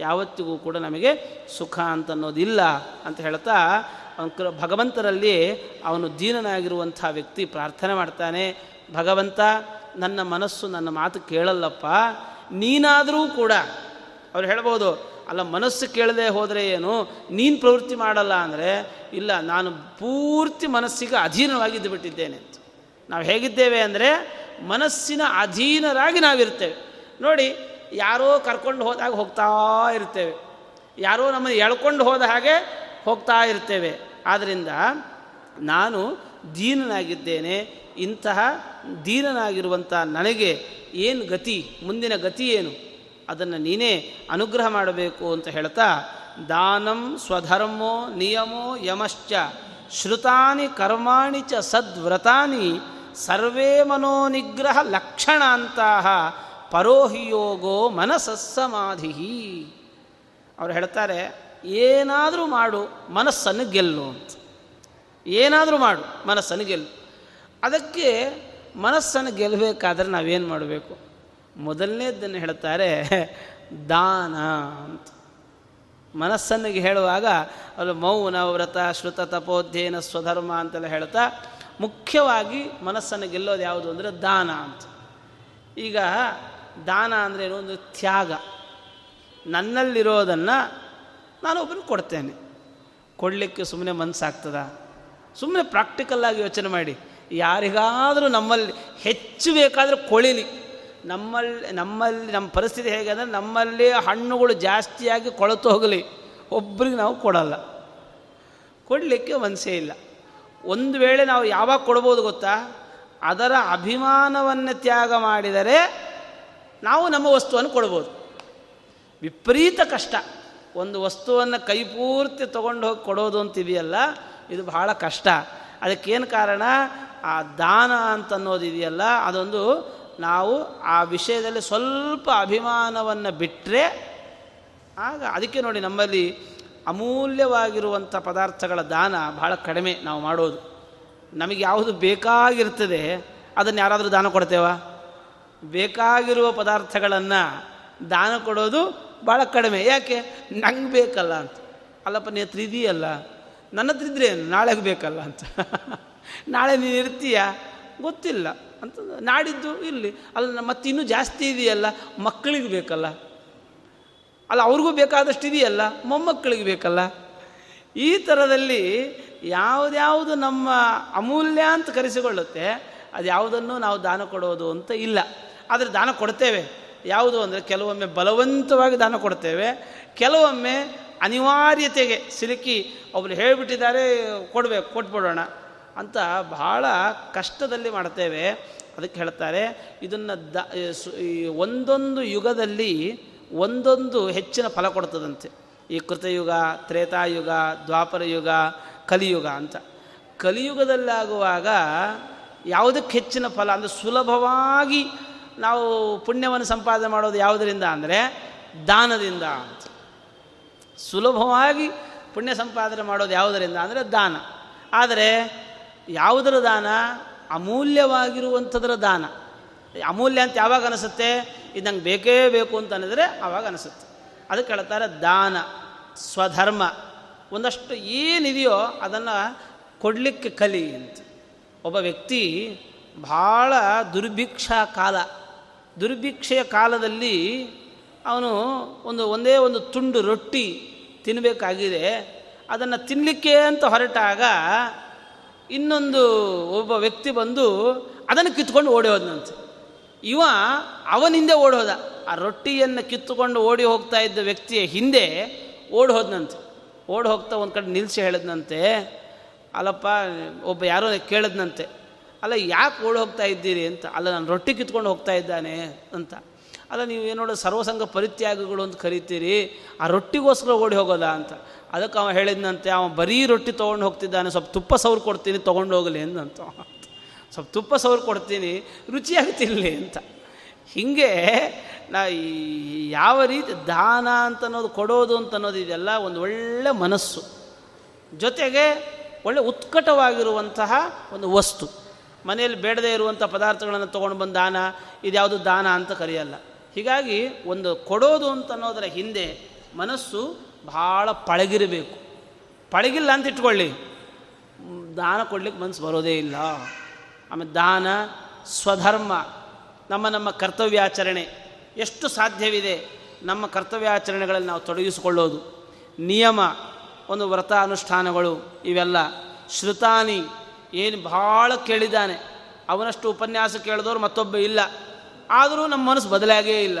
ಯಾವತ್ತಿಗೂ ಕೂಡ ನಮಗೆ ಸುಖ ಅಂತ ಅನ್ನೋದಿಲ್ಲ ಅಂತ ಹೇಳ್ತಾ ಅವನು ಭಗವಂತರಲ್ಲಿ ಅವನು ದೀನನಾಗಿರುವಂಥ ವ್ಯಕ್ತಿ ಪ್ರಾರ್ಥನೆ ಮಾಡ್ತಾನೆ, ಭಗವಂತ, ನನ್ನ ಮನಸ್ಸು ನನ್ನ ಮಾತು ಕೇಳಲ್ಲಪ್ಪ, ನೀನಾದರೂ ಕೂಡ, ಅವ್ರು ಹೇಳ್ಬೋದು, ಅಲ್ಲ, ಮನಸ್ಸು ಕೇಳದೆ ಹೋದರೆ ಏನು, ನೀನು ಪ್ರವೃತ್ತಿ ಮಾಡಲ್ಲ ಅಂದರೆ, ಇಲ್ಲ, ನಾನು ಪೂರ್ತಿ ಮನಸ್ಸಿಗೆ ಅಧೀನವಾಗಿದ್ದು ಬಿಟ್ಟಿದ್ದೇನೆ ಅಂತ. ನಾವು ಹೇಗಿದ್ದೇವೆ ಅಂದರೆ, ಮನಸ್ಸಿನ ಅಧೀನರಾಗಿ ನಾವಿರ್ತೇವೆ. ನೋಡಿ ಯಾರೋ ಕರ್ಕೊಂಡು ಹೋದಾಗ ಹೋಗ್ತಾ ಇರ್ತೇವೆ. ಯಾರೋ ನಮ್ಮನ್ನು ಎಳ್ಕೊಂಡು ಹೋದ ಹಾಗೆ ಹೋಗ್ತಾ ಇರ್ತೇವೆ. ಆದ್ದರಿಂದ ನಾನು ದೀನನಾಗಿದ್ದೇನೆ. ಇಂತಹ ದೀನನಾಗಿರುವಂಥ ನನಗೆ ಏನು ಗತಿ, ಮುಂದಿನ ಗತಿ ಏನು? ಅದನ್ನು ನೀನೇ ಅನುಗ್ರಹ ಮಾಡಬೇಕು ಅಂತ ಹೇಳ್ತಾ, ದಾನಂ ಸ್ವಧರ್ಮೋ ನಿಯಮೋ ಯಮಶ್ಚ, ಶ್ರುತಾನಿ ಕರ್ಮಾಣಿ ಚ ಸದ್ವ್ರತಾನಿ, ಸರ್ವೇ ಮನೋನಿಗ್ರಹ ಲಕ್ಷಣಾಂತಹ ಪರೋಹಿಯೋಗೋ ಮನಸ್ಸಮಾಧಿ ಅವ್ರು ಹೇಳ್ತಾರೆ, ಏನಾದರೂ ಮಾಡು, ಮನಸ್ಸನ್ನು ಗೆಲ್ಲು ಅಂತ. ಏನಾದರೂ ಮಾಡು, ಮನಸ್ಸನ್ನು ಗೆಲ್ಲು. ಅದಕ್ಕೆ ಮನಸ್ಸನ್ನು ಗೆಲ್ಲಬೇಕಾದ್ರೆ ನಾವೇನು ಮಾಡಬೇಕು? ಮೊದಲನೇದನ್ನು ಹೇಳ್ತಾರೆ, ದಾನ ಅಂತ. ಮನಸ್ಸನ್ನು ಹೇಳುವಾಗ ಅದು ಮೌನ, ವ್ರತ, ಶ್ರುತ ತಪೋಧ್ಯಯನ ಸ್ವಧರ್ಮ ಅಂತೆಲ್ಲ ಹೇಳ್ತಾ, ಮುಖ್ಯವಾಗಿ ಮನಸ್ಸನ್ನು ಗೆಲ್ಲೋದು ಯಾವುದು ಅಂದರೆ ದಾನ ಅಂತ. ಈಗ ದಾನ ಅಂದರೆ ಏನೋ? ಒಂದು ತ್ಯಾಗ. ನನ್ನಲ್ಲಿರೋದನ್ನು ನಾನು ಒಬ್ಬರು ಕೊಡ್ತೇನೆ. ಕೊಡಲಿಕ್ಕೆ ಸುಮ್ಮನೆ ಮನಸ್ಸಾಗ್ತದ ಸುಮ್ಮನೆ ಪ್ರಾಕ್ಟಿಕಲ್ಲಾಗಿ ಯೋಚನೆ ಮಾಡಿ. ಯಾರಿಗಾದರೂ ನಮ್ಮಲ್ಲಿ ಹೆಚ್ಚು ಬೇಕಾದರೂ ಕೊಳಿಲಿ. ನಮ್ಮಲ್ಲಿ ನಮ್ಮಲ್ಲಿ, ನಮ್ಮ ಪರಿಸ್ಥಿತಿ ಹೇಗೆ ಅಂದರೆ ನಮ್ಮಲ್ಲಿ ಹಣ್ಣುಗಳು ಜಾಸ್ತಿಯಾಗಿ ಕೊಳತು ಹೋಗಲಿ. ಒಬ್ರಿಗೆ ನಾವು ಕೊಡಲ್ಲ. ಕೊಡಲಿಕ್ಕೆ ಮನಸ್ಸೇ ಇಲ್ಲ. ಒಂದು ವೇಳೆ ನಾವು ಯಾವಾಗ ಕೊಡ್ಬೋದು ಗೊತ್ತಾ? ಅದರ ಅಭಿಮಾನವನ್ನು ತ್ಯಾಗ ಮಾಡಿದರೆ ನಾವು ನಮ್ಮ ವಸ್ತುವನ್ನು ಕೊಡ್ಬೋದು. ವಿಪರೀತ ಕಷ್ಟ. ಒಂದು ವಸ್ತುವನ್ನು ಕೈಪೂರ್ತಿ ತೊಗೊಂಡು ಹೋಗಿ ಕೊಡೋದು ಅಂತಿದೆಯಲ್ಲ, ಇದು ಬಹಳ ಕಷ್ಟ. ಅದಕ್ಕೇನು ಕಾರಣ? ಆ ದಾನ ಅಂತನ್ನೋದಿದೆಯಲ್ಲ ಅದೊಂದು ನಾವು ಆ ವಿಷಯದಲ್ಲಿ ಸ್ವಲ್ಪ ಅಭಿಮಾನವನ್ನು ಬಿಟ್ಟರೆ ಆಗ ಅದಕ್ಕೆ ನೋಡಿ ನಮ್ಮಲ್ಲಿ ಅಮೂಲ್ಯವಾಗಿರುವಂಥ ಪದಾರ್ಥಗಳ ದಾನ ಬಹಳ ಕಡಿಮೆ ನಾವು ಮಾಡೋದು. ನಮಗೆ ಯಾವುದು ಬೇಕಾಗಿರ್ತದೆ, ಅದನ್ನು ಯಾರಾದರೂ ದಾನ ಕೊಡ್ತೇವ? ಬೇಕಾಗಿರುವ ಪದಾರ್ಥಗಳನ್ನು ದಾನ ಕೊಡೋದು ಭಾಳ ಕಡಿಮೆ. ಯಾಕೆ? ನಂಗೆ ಬೇಕಲ್ಲ ಅಂತ. ಅಲ್ಲಪ್ಪ ನೀ ಹತ್ರ ಇದೆಯಲ್ಲ? ನನ್ನ ಹತ್ರ ಇದ್ರೆ ನಾಳೆಗೆ ಬೇಕಲ್ಲ ಅಂತ. ನಾಳೆ ನೀನು ಇರ್ತೀಯ? ಗೊತ್ತಿಲ್ಲ. ಅಂತ ನಾಡಿದ್ದು ಇಲ್ಲಿ. ಅಲ್ಲ ಮತ್ತೆ ಇನ್ನೂ ಜಾಸ್ತಿ ಇದೆಯಲ್ಲ? ಮಕ್ಕಳಿಗೆ ಬೇಕಲ್ಲ. ಅಲ್ಲ, ಅವ್ರಿಗೂ ಬೇಕಾದಷ್ಟು ಇದೆಯಲ್ಲ? ಮೊಮ್ಮಕ್ಕಳಿಗೆ ಬೇಕಲ್ಲ. ಈ ಥರದಲ್ಲಿ ಯಾವುದ್ಯಾವುದು ನಮ್ಮ ಅಮೂಲ್ಯ ಅಂತ ಕರೆಸಿಕೊಳ್ಳುತ್ತೆ ಅದು ಯಾವುದನ್ನು ನಾವು ದಾನ ಕೊಡೋದು ಅಂತ ಇಲ್ಲ. ಆದರೆ ದಾನ ಕೊಡ್ತೇವೆ. ಯಾವುದು ಅಂದರೆ ಕೆಲವೊಮ್ಮೆ ಬಲವಂತವಾಗಿ ದಾನ ಕೊಡ್ತೇವೆ. ಕೆಲವೊಮ್ಮೆ ಅನಿವಾರ್ಯತೆಗೆ ಸಿಲುಕಿ ಒಬ್ಬರು ಹೇಳಿಬಿಟ್ಟಿದ್ದಾರೆ, ಕೊಡಬೇಕು, ಕೊಟ್ಬಿಡೋಣ ಅಂತ ಬಹಳ ಕಷ್ಟದಲ್ಲಿ ಮಾಡ್ತೇವೆ. ಅದಕ್ಕೆ ಹೇಳ್ತಾರೆ, ಇದನ್ನು ದ ಒಂದೊಂದು ಯುಗದಲ್ಲಿ ಒಂದೊಂದು ಹೆಚ್ಚಿನ ಫಲ ಕೊಡ್ತದಂತೆ. ಈ ಕೃತಯುಗ, ತ್ರೇತಾಯುಗ ದ್ವಾಪರ ಯುಗ ಕಲಿಯುಗ ಅಂತ. ಕಲಿಯುಗದಲ್ಲಾಗುವಾಗ ಯಾವುದಕ್ಕೆ ಹೆಚ್ಚಿನ ಫಲ ಅಂದರೆ ಸುಲಭವಾಗಿ ನಾವು ಪುಣ್ಯವನ್ನು ಸಂಪಾದನೆ ಮಾಡೋದು ಯಾವುದರಿಂದ ಅಂದರೆ ದಾನದಿಂದ. ಅಂತ ಸುಲಭವಾಗಿ ಪುಣ್ಯ ಸಂಪಾದನೆ ಮಾಡೋದು ಯಾವುದರಿಂದ ಅಂದರೆ ದಾನ. ಆದರೆ ಯಾವುದರ ದಾನ? ಅಮೂಲ್ಯವಾಗಿರುವಂಥದ್ರ ದಾನ. ಅಮೂಲ್ಯ ಅಂತ ಯಾವಾಗ ಅನಿಸುತ್ತೆ? ಇದು ನಂಗೆ ಬೇಕೇ ಬೇಕು ಅಂತ ಅನ್ನಿದ್ರೆ ಆವಾಗ ಅನಿಸುತ್ತೆ. ಅದಕ್ಕೆ ಹೇಳ್ತಾರೆ ದಾನ, ಸ್ವಧರ್ಮ. ಒಂದಷ್ಟು ಏನಿದೆಯೋ ಅದನ್ನು ಕೊಡಲಿಕ್ಕೆ ಕಲಿ ಅಂತ. ಒಬ್ಬ ವ್ಯಕ್ತಿ ಭಾಳ ದುರ್ಭಿಕ್ಷಾ ಕಾಲ ದುರ್ಭಿಕ್ಷೆಯ ಕಾಲದಲ್ಲಿ ಅವನು ಒಂದು ಒಂದೇ ಒಂದು ತುಂಡು ರೊಟ್ಟಿ ತಿನ್ನಬೇಕಾಗಿದೆ ಅದನ್ನು ತಿನ್ನಲಿಕ್ಕೆ ಅಂತ ಹೊರಟಾಗ ಇನ್ನೊಂದು ಒಬ್ಬ ವ್ಯಕ್ತಿ ಬಂದು ಅದನ್ನು ಕಿತ್ಕೊಂಡು ಓಡಿ ಹೋದನಂತೆ. ಇವ ಅವನಿಂದೆ ಹೋದ. ಆ ರೊಟ್ಟಿಯನ್ನು ಕಿತ್ತುಕೊಂಡು ಓಡಿ ಹೋಗ್ತಾ ಇದ್ದ ವ್ಯಕ್ತಿಯ ಹಿಂದೆ ಓಡಿ ಹೋದನಂತೆ. ಓಡಿ ಹೋಗ್ತಾ ಒಂದು ಕಡೆ ನಿಲ್ಲಿಸಿ ಹೇಳಿದ್ನಂತೆ. ಅಲ್ಲಪ್ಪ, ಒಬ್ಬ ಯಾರೋ ಕೇಳಿದ್ನಂತೆ. ಅಲ್ಲ, ಯಾಕೆ ಓಡಿ ಹೋಗ್ತಾ ಇದ್ದೀರಿ ಅಂತ? ಅಲ್ಲ, ನಾನು ರೊಟ್ಟಿ ಕಿತ್ಕೊಂಡು ಹೋಗ್ತಾ ಇದ್ದಾನೆ ಅಂತ. ಅಲ್ಲ, ನೀವು ಏನೋಡ ಸರ್ವಸಂಗ ಪರಿತ್ಯಾಗಗಳು ಅಂತ ಕರಿತೀರಿ, ಆ ರೊಟ್ಟಿಗೋಸ್ಕರ ಓಡಿ ಹೋಗೋದಾ ಅಂತ. ಅದಕ್ಕೆ ಅವ ಹೇಳಿದ್ನಂತೆ, ಅವ ಬರೀ ರೊಟ್ಟಿ ತೊಗೊಂಡು ಹೋಗ್ತಿದ್ದಾನೆ, ಸ್ವಲ್ಪ ತುಪ್ಪ ಸೌರು ಕೊಡ್ತೀನಿ, ತೊಗೊಂಡು ಹೋಗಲಿ ಅಂದಂತ. ಸ್ವಲ್ಪ ತುಪ್ಪ ಸೌರು ಕೊಡ್ತೀನಿ, ರುಚಿಯಾಗಿ ತಿನ್ನಲಿ ಅಂತ. ಹೀಗೆ, ನಾ ಯಾವ ರೀತಿ ದಾನ ಅಂತ ಅನ್ನೋದು, ಕೊಡೋದು ಅಂತ ಅನ್ನೋದು, ಇದೆಲ್ಲ ಒಂದು ಒಳ್ಳೆ ಮನಸ್ಸು. ಜೊತೆಗೆ ಒಳ್ಳೆ ಉತ್ಕಟವಾಗಿರುವಂತಹ ಒಂದು ವಸ್ತು. ಮನೆಯಲ್ಲಿ ಬೇಡದೇ ಇರುವಂಥ ಪದಾರ್ಥಗಳನ್ನು ತೊಗೊಂಡು ಬಂದು ದಾನ, ಇದ್ಯಾವುದು ದಾನ ಅಂತ ಕರೆಯಲ್ಲ. ಹೀಗಾಗಿ ಒಂದು ಕೊಡೋದು ಅಂತ ಅನ್ನೋದರ ಹಿಂದೆ ಮನಸ್ಸು ಭಾಳ ಪಳಗಿರಬೇಕು. ಪಳಗಿಲ್ಲ ಅಂತ ಇಟ್ಕೊಳ್ಳಿ. ದಾನ ಕೊಡ್ಲಿಕ್ಕೆ ಮನಸ್ಸು ಬರೋದೇ ಇಲ್ಲ. ಆಮೇಲೆ ದಾನ ಸ್ವಧರ್ಮ, ನಮ್ಮ ನಮ್ಮ ಕರ್ತವ್ಯಾಚರಣೆ ಎಷ್ಟು ಸಾಧ್ಯವಿದೆ ನಮ್ಮ ಕರ್ತವ್ಯಾಚರಣೆಗಳಲ್ಲಿ ನಾವು ತೊಡಗಿಸಿಕೊಳ್ಳೋದು. ನಿಯಮ, ಒಂದು ವ್ರತ ಅನುಷ್ಠಾನಗಳು ಇವೆಲ್ಲ. ಶ್ರುತಾನಿ ಏನು ಭಾಳ ಕೇಳಿದ್ದಾನೆ. ಅವನಷ್ಟು ಉಪನ್ಯಾಸ ಕೇಳಿದವರು ಮತ್ತೊಬ್ಬ ಇಲ್ಲ. ಆದರೂ ನಮ್ಮ ಮನಸ್ಸು ಬದಲಾಗೇ ಇಲ್ಲ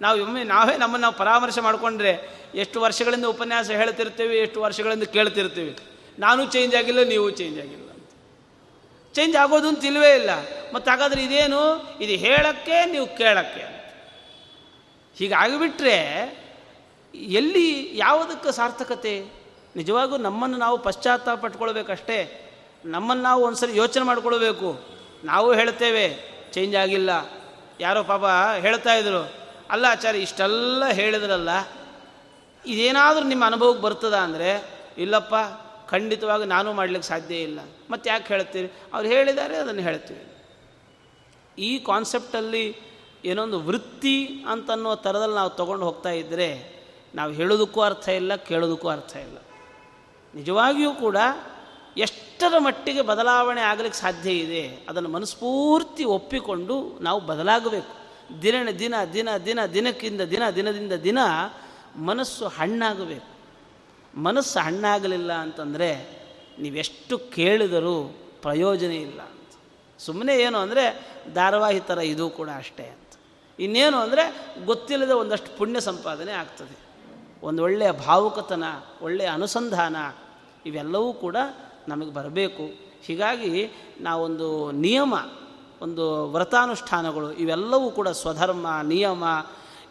ನಾವು ಒಮ್ಮೆ, ನಾವೇ ನಮ್ಮನ್ನು ನಾವು ಪರಾಮರ್ಶೆ ಮಾಡಿಕೊಂಡ್ರೆ ಎಷ್ಟು ವರ್ಷಗಳಿಂದ ಉಪನ್ಯಾಸ ಹೇಳ್ತಿರ್ತೀವಿ, ಎಷ್ಟು ವರ್ಷಗಳಿಂದ ಕೇಳ್ತಿರ್ತೀವಿ. ನಾನು ಚೇಂಜ್ ಆಗಿಲ್ಲ, ನೀವು ಚೇಂಜ್ ಆಗಿಲ್ಲ ಅಂತ. ಚೇಂಜ್ ಆಗೋದು ಅಂತ ಇಲ್ಲವೇ ಇಲ್ಲ. ಮತ್ತು ಹಾಗಾದ್ರೆ ಇದೇನು? ಇದು ಹೇಳಕ್ಕೆ, ನೀವು ಕೇಳಕ್ಕೆ ಅಂತ. ಹೀಗಾಗಿಬಿಟ್ರೆ ಎಲ್ಲಿ ಯಾವುದಕ್ಕೆ ಸಾರ್ಥಕತೆ? ನಿಜವಾಗೂ ನಮ್ಮನ್ನು ನಾವು ಪಶ್ಚಾತ್ತಾಪ ಪಟ್ಕೊಳ್ಬೇಕಷ್ಟೇ ನಮ್ಮನ್ನು ನಾವು ಒಂದ್ಸರಿ ಯೋಚನೆ ಮಾಡಿಕೊಳ್ಬೇಕು. ನಾವು ಹೇಳ್ತೇವೆ ಚೇಂಜ್ ಆಗಿಲ್ಲ. ಯಾರೋ ಪಾಪ ಹೇಳ್ತಾ ಇದ್ರು. ಅಲ್ಲ ಆಚಾರ್ಯ, ಇಷ್ಟೆಲ್ಲ ಹೇಳಿದ್ರಲ್ಲ, ಇದೇನಾದರೂ ನಿಮ್ಮ ಅನುಭವಕ್ಕೆ ಬರ್ತದ ಅಂದರೆ, ಇಲ್ಲಪ್ಪ, ಖಂಡಿತವಾಗಿ ನಾನು ಮಾಡಲಿಕ್ಕೆ ಸಾಧ್ಯ ಇಲ್ಲ. ಮತ್ತು ಯಾಕೆ ಹೇಳ್ತೀರಿ? ಅವ್ರು ಹೇಳಿದ್ದಾರೆ, ಅದನ್ನು ಹೇಳ್ತೀವಿ. ಈ ಕಾನ್ಸೆಪ್ಟಲ್ಲಿ ಏನೊಂದು ವೃತ್ತಿ ಅಂತನ್ನೋ ಥರದಲ್ಲಿ ನಾವು ತೊಗೊಂಡು ಹೋಗ್ತಾ ಇದ್ದರೆ ನಾವು ಹೇಳೋದಕ್ಕೂ ಅರ್ಥ ಇಲ್ಲ, ಕೇಳೋದಕ್ಕೂ ಅರ್ಥ ಇಲ್ಲ. ನಿಜವಾಗಿಯೂ ಕೂಡ ಎಷ್ಟರ ಮಟ್ಟಿಗೆ ಬದಲಾವಣೆ ಆಗಲಿಕ್ಕೆ ಸಾಧ್ಯ ಇದೆ, ಅದನ್ನು ಮನಸ್ಫೂರ್ತಿ ಒಪ್ಪಿಕೊಂಡು ನಾವು ಬದಲಾಗಬೇಕು. ದಿನ ದಿನ ದಿನ ದಿನ, ದಿನಕ್ಕಿಂತ ದಿನ, ದಿನದಿಂದ ದಿನ ಮನಸ್ಸು ಹಣ್ಣಾಗಬೇಕು. ಮನಸ್ಸು ಹಣ್ಣಾಗಲಿಲ್ಲ ಅಂತಂದರೆ ನೀವೆಷ್ಟು ಕೇಳಿದರೂ ಪ್ರಯೋಜನ ಇಲ್ಲ ಅಂತ. ಸುಮ್ಮನೆ ಏನು ಅಂದರೆ ಧಾರಾವಾಹಿ ಥರ ಇದು ಕೂಡ ಅಷ್ಟೇ ಅಂತ. ಇನ್ನೇನು ಅಂದರೆ ಗೊತ್ತಿಲ್ಲದ ಒಂದಷ್ಟು ಪುಣ್ಯ ಸಂಪಾದನೆ ಆಗ್ತದೆ. ಒಂದು ಒಳ್ಳೆಯ ಭಾವುಕತನ, ಒಳ್ಳೆಯ ಅನುಸಂಧಾನ, ಇವೆಲ್ಲವೂ ಕೂಡ ನಮಗೆ ಬರಬೇಕು. ಹೀಗಾಗಿ ನಾವೊಂದು ನಿಯಮ, ಒಂದು ವ್ರತಾನುಷ್ಠಾನಗಳು ಇವೆಲ್ಲವೂ ಕೂಡ ಸ್ವಧರ್ಮ, ನಿಯಮ,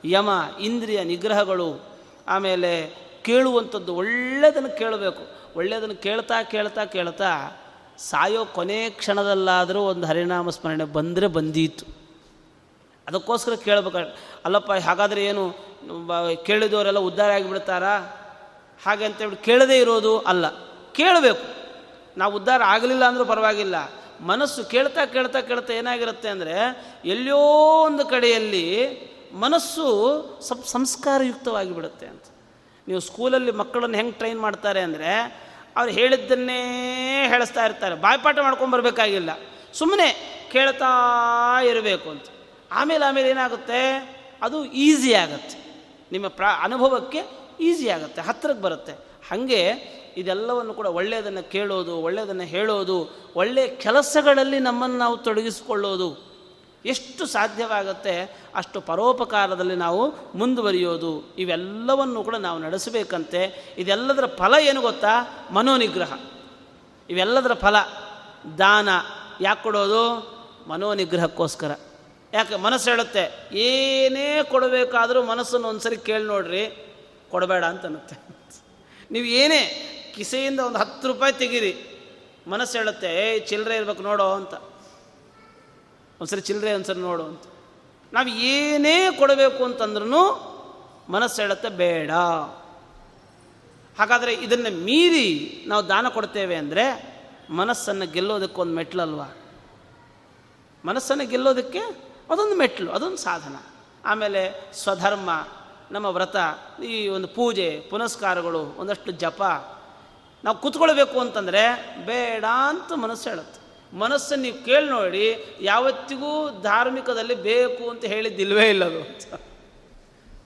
ಯಮ, ಇಂದ್ರಿಯ ನಿಗ್ರಹಗಳು, ಆಮೇಲೆ ಕೇಳುವಂಥದ್ದು ಒಳ್ಳೆಯದನ್ನು ಕೇಳಬೇಕು. ಒಳ್ಳೆಯದನ್ನು ಕೇಳ್ತಾ ಕೇಳ್ತಾ ಕೇಳ್ತಾ ಸಾಯೋ ಕೊನೆ ಕ್ಷಣದಲ್ಲಾದರೂ ಒಂದು ಹರಿನಾಮ ಸ್ಮರಣೆ ಬಂದರೆ ಬಂದೀತು. ಅದಕ್ಕೋಸ್ಕರ ಕೇಳಬೇಕು. ಅಲ್ಲಪ್ಪ, ಹಾಗಾದರೆ ಏನು? ಕೇಳಿದವರೆಲ್ಲ ಉದ್ಧಾರ ಆಗಿಬಿಡ್ತಾರಾ? ಹಾಗೆ ಅಂತೇಳಿ ಕೇಳದೇ ಇರೋದು ಅಲ್ಲ. ಕೇಳಬೇಕು. ನಾವು ಉದ್ಧಾರ ಆಗಲಿಲ್ಲ ಅಂದರೂ ಪರವಾಗಿಲ್ಲ. ಮನಸ್ಸು ಕೇಳ್ತಾ ಕೇಳ್ತಾ ಕೇಳ್ತಾ ಏನಾಗಿರುತ್ತೆ ಅಂದರೆ ಎಲ್ಲೋ ಒಂದು ಕಡೆಯಲ್ಲಿ ಮನಸ್ಸು ಸ್ವಲ್ಪ ಸಂಸ್ಕಾರಯುಕ್ತವಾಗಿ ಬಿಡುತ್ತೆ ಅಂತ. ನೀವು ಸ್ಕೂಲಲ್ಲಿ ಮಕ್ಕಳನ್ನು ಹೆಂಗೆ ಟ್ರೈನ್ ಮಾಡ್ತಾರೆ ಅಂದರೆ ಅವ್ರು ಹೇಳಿದ್ದನ್ನೇ ಹೇಳಿಸ್ತಾ ಇರ್ತಾರೆ. ಬಾಯ್ಪಾಠ ಮಾಡ್ಕೊಂಬರ್ಬೇಕಾಗಿಲ್ಲ ಸುಮ್ಮನೆ ಕೇಳ್ತಾ ಇರಬೇಕು ಅಂತ. ಆಮೇಲೆ ಆಮೇಲೆ ಏನಾಗುತ್ತೆ? ಅದು ಈಸಿ ಆಗುತ್ತೆ. ನಿಮ್ಮ ಪ್ರಾ, ಅನುಭವಕ್ಕೆ ಈಸಿ ಆಗುತ್ತೆ. ಹತ್ತಿರಕ್ಕೆ ಬರುತ್ತೆ. ಹಾಗೆ ಇದೆಲ್ಲವನ್ನು ಕೂಡ ಒಳ್ಳೆಯದನ್ನು ಕೇಳೋದು, ಒಳ್ಳೆಯದನ್ನು ಹೇಳೋದು ಒಳ್ಳೆಯ ಕೆಲಸಗಳಲ್ಲಿ ನಮ್ಮನ್ನು ನಾವು ತೊಡಗಿಸಿಕೊಳ್ಳೋದು. ಎಷ್ಟು ಸಾಧ್ಯವಾಗುತ್ತೆ ಅಷ್ಟು ಪರೋಪಕಾರದಲ್ಲಿ ನಾವು ಮುಂದುವರಿಯೋದು. ಇವೆಲ್ಲವನ್ನು ಕೂಡ ನಾವು ನಡೆಸಬೇಕಂತೆ. ಇದೆಲ್ಲದರ ಫಲ ಏನು ಗೊತ್ತಾ? ಮನೋನಿಗ್ರಹ. ಇವೆಲ್ಲದರ ಫಲ. ದಾನ. ಯಾಕೆ ಕೊಡೋದು? ಮನೋನಿಗ್ರಹಕ್ಕೋಸ್ಕರ. ಯಾಕೆ ಮನಸ್ಸು ಹೇಳುತ್ತೆ, ಏನೇ ಕೊಡಬೇಕಾದರೂ ಮನಸ್ಸನ್ನು ಒಂದ್ಸರಿ ಕೇಳಿ ನೋಡ್ರಿ, ಕೊಡಬೇಡ ಅಂತ ಅನ್ನುತ್ತೆ. ನೀವು ಏನೇ ಕಿಸೆಯಿಂದ ಒಂದು ಹತ್ತು ರೂಪಾಯಿ ತೆಗೀರಿ, ಮನಸ್ಸು ಹೇಳುತ್ತೆ, ಏ, ಚಿಲ್ಲರೆ ಇರ್ಬೇಕು, ನೋಡೋ ಅಂತ. ಒಂದ್ಸರಿ ಚಿಲ್ಲರೆ, ಒಂದ್ಸರಿ ನೋಡು ಅಂತ. ನಾವು ಏನೇ ಕೊಡಬೇಕು ಅಂತಂದ್ರೂ ಮನಸ್ಸು ಹೇಳುತ್ತೆ, ಬೇಡ ಹಾಗಾದರೆ ಇದನ್ನು ಮೀರಿ ನಾವು ದಾನ ಕೊಡ್ತೇವೆ ಅಂದರೆ ಮನಸ್ಸನ್ನು ಗೆಲ್ಲೋದಕ್ಕೊಂದು ಮೆಟ್ಲಲ್ವಾ? ಮನಸ್ಸನ್ನು ಗೆಲ್ಲೋದಕ್ಕೆ ಅದೊಂದು ಮೆಟ್ಲು, ಅದೊಂದು ಸಾಧನ. ಆಮೇಲೆ ಸ್ವಧರ್ಮ ನಮ್ಮ ವ್ರತ, ಈ ಒಂದು ಪೂಜೆ, ಪುನಸ್ಕಾರಗಳು, ಒಂದಷ್ಟು ಜಪ. ನಾವು ಕೂತ್ಕೊಳ್ಬೇಕು ಅಂತಂದರೆ ಬೇಡ ಅಂತ ಮನಸ್ಸು ಹೇಳುತ್ತೆ. ಮನಸ್ಸನ್ನು ನೀವು ಕೇಳಿ ನೋಡಿ, ಯಾವತ್ತಿಗೂ ಧಾರ್ಮಿಕದಲ್ಲಿ ಬೇಕು ಅಂತ ಹೇಳಿದ್ದಿಲ್ವೇ ಇಲ್ಲದು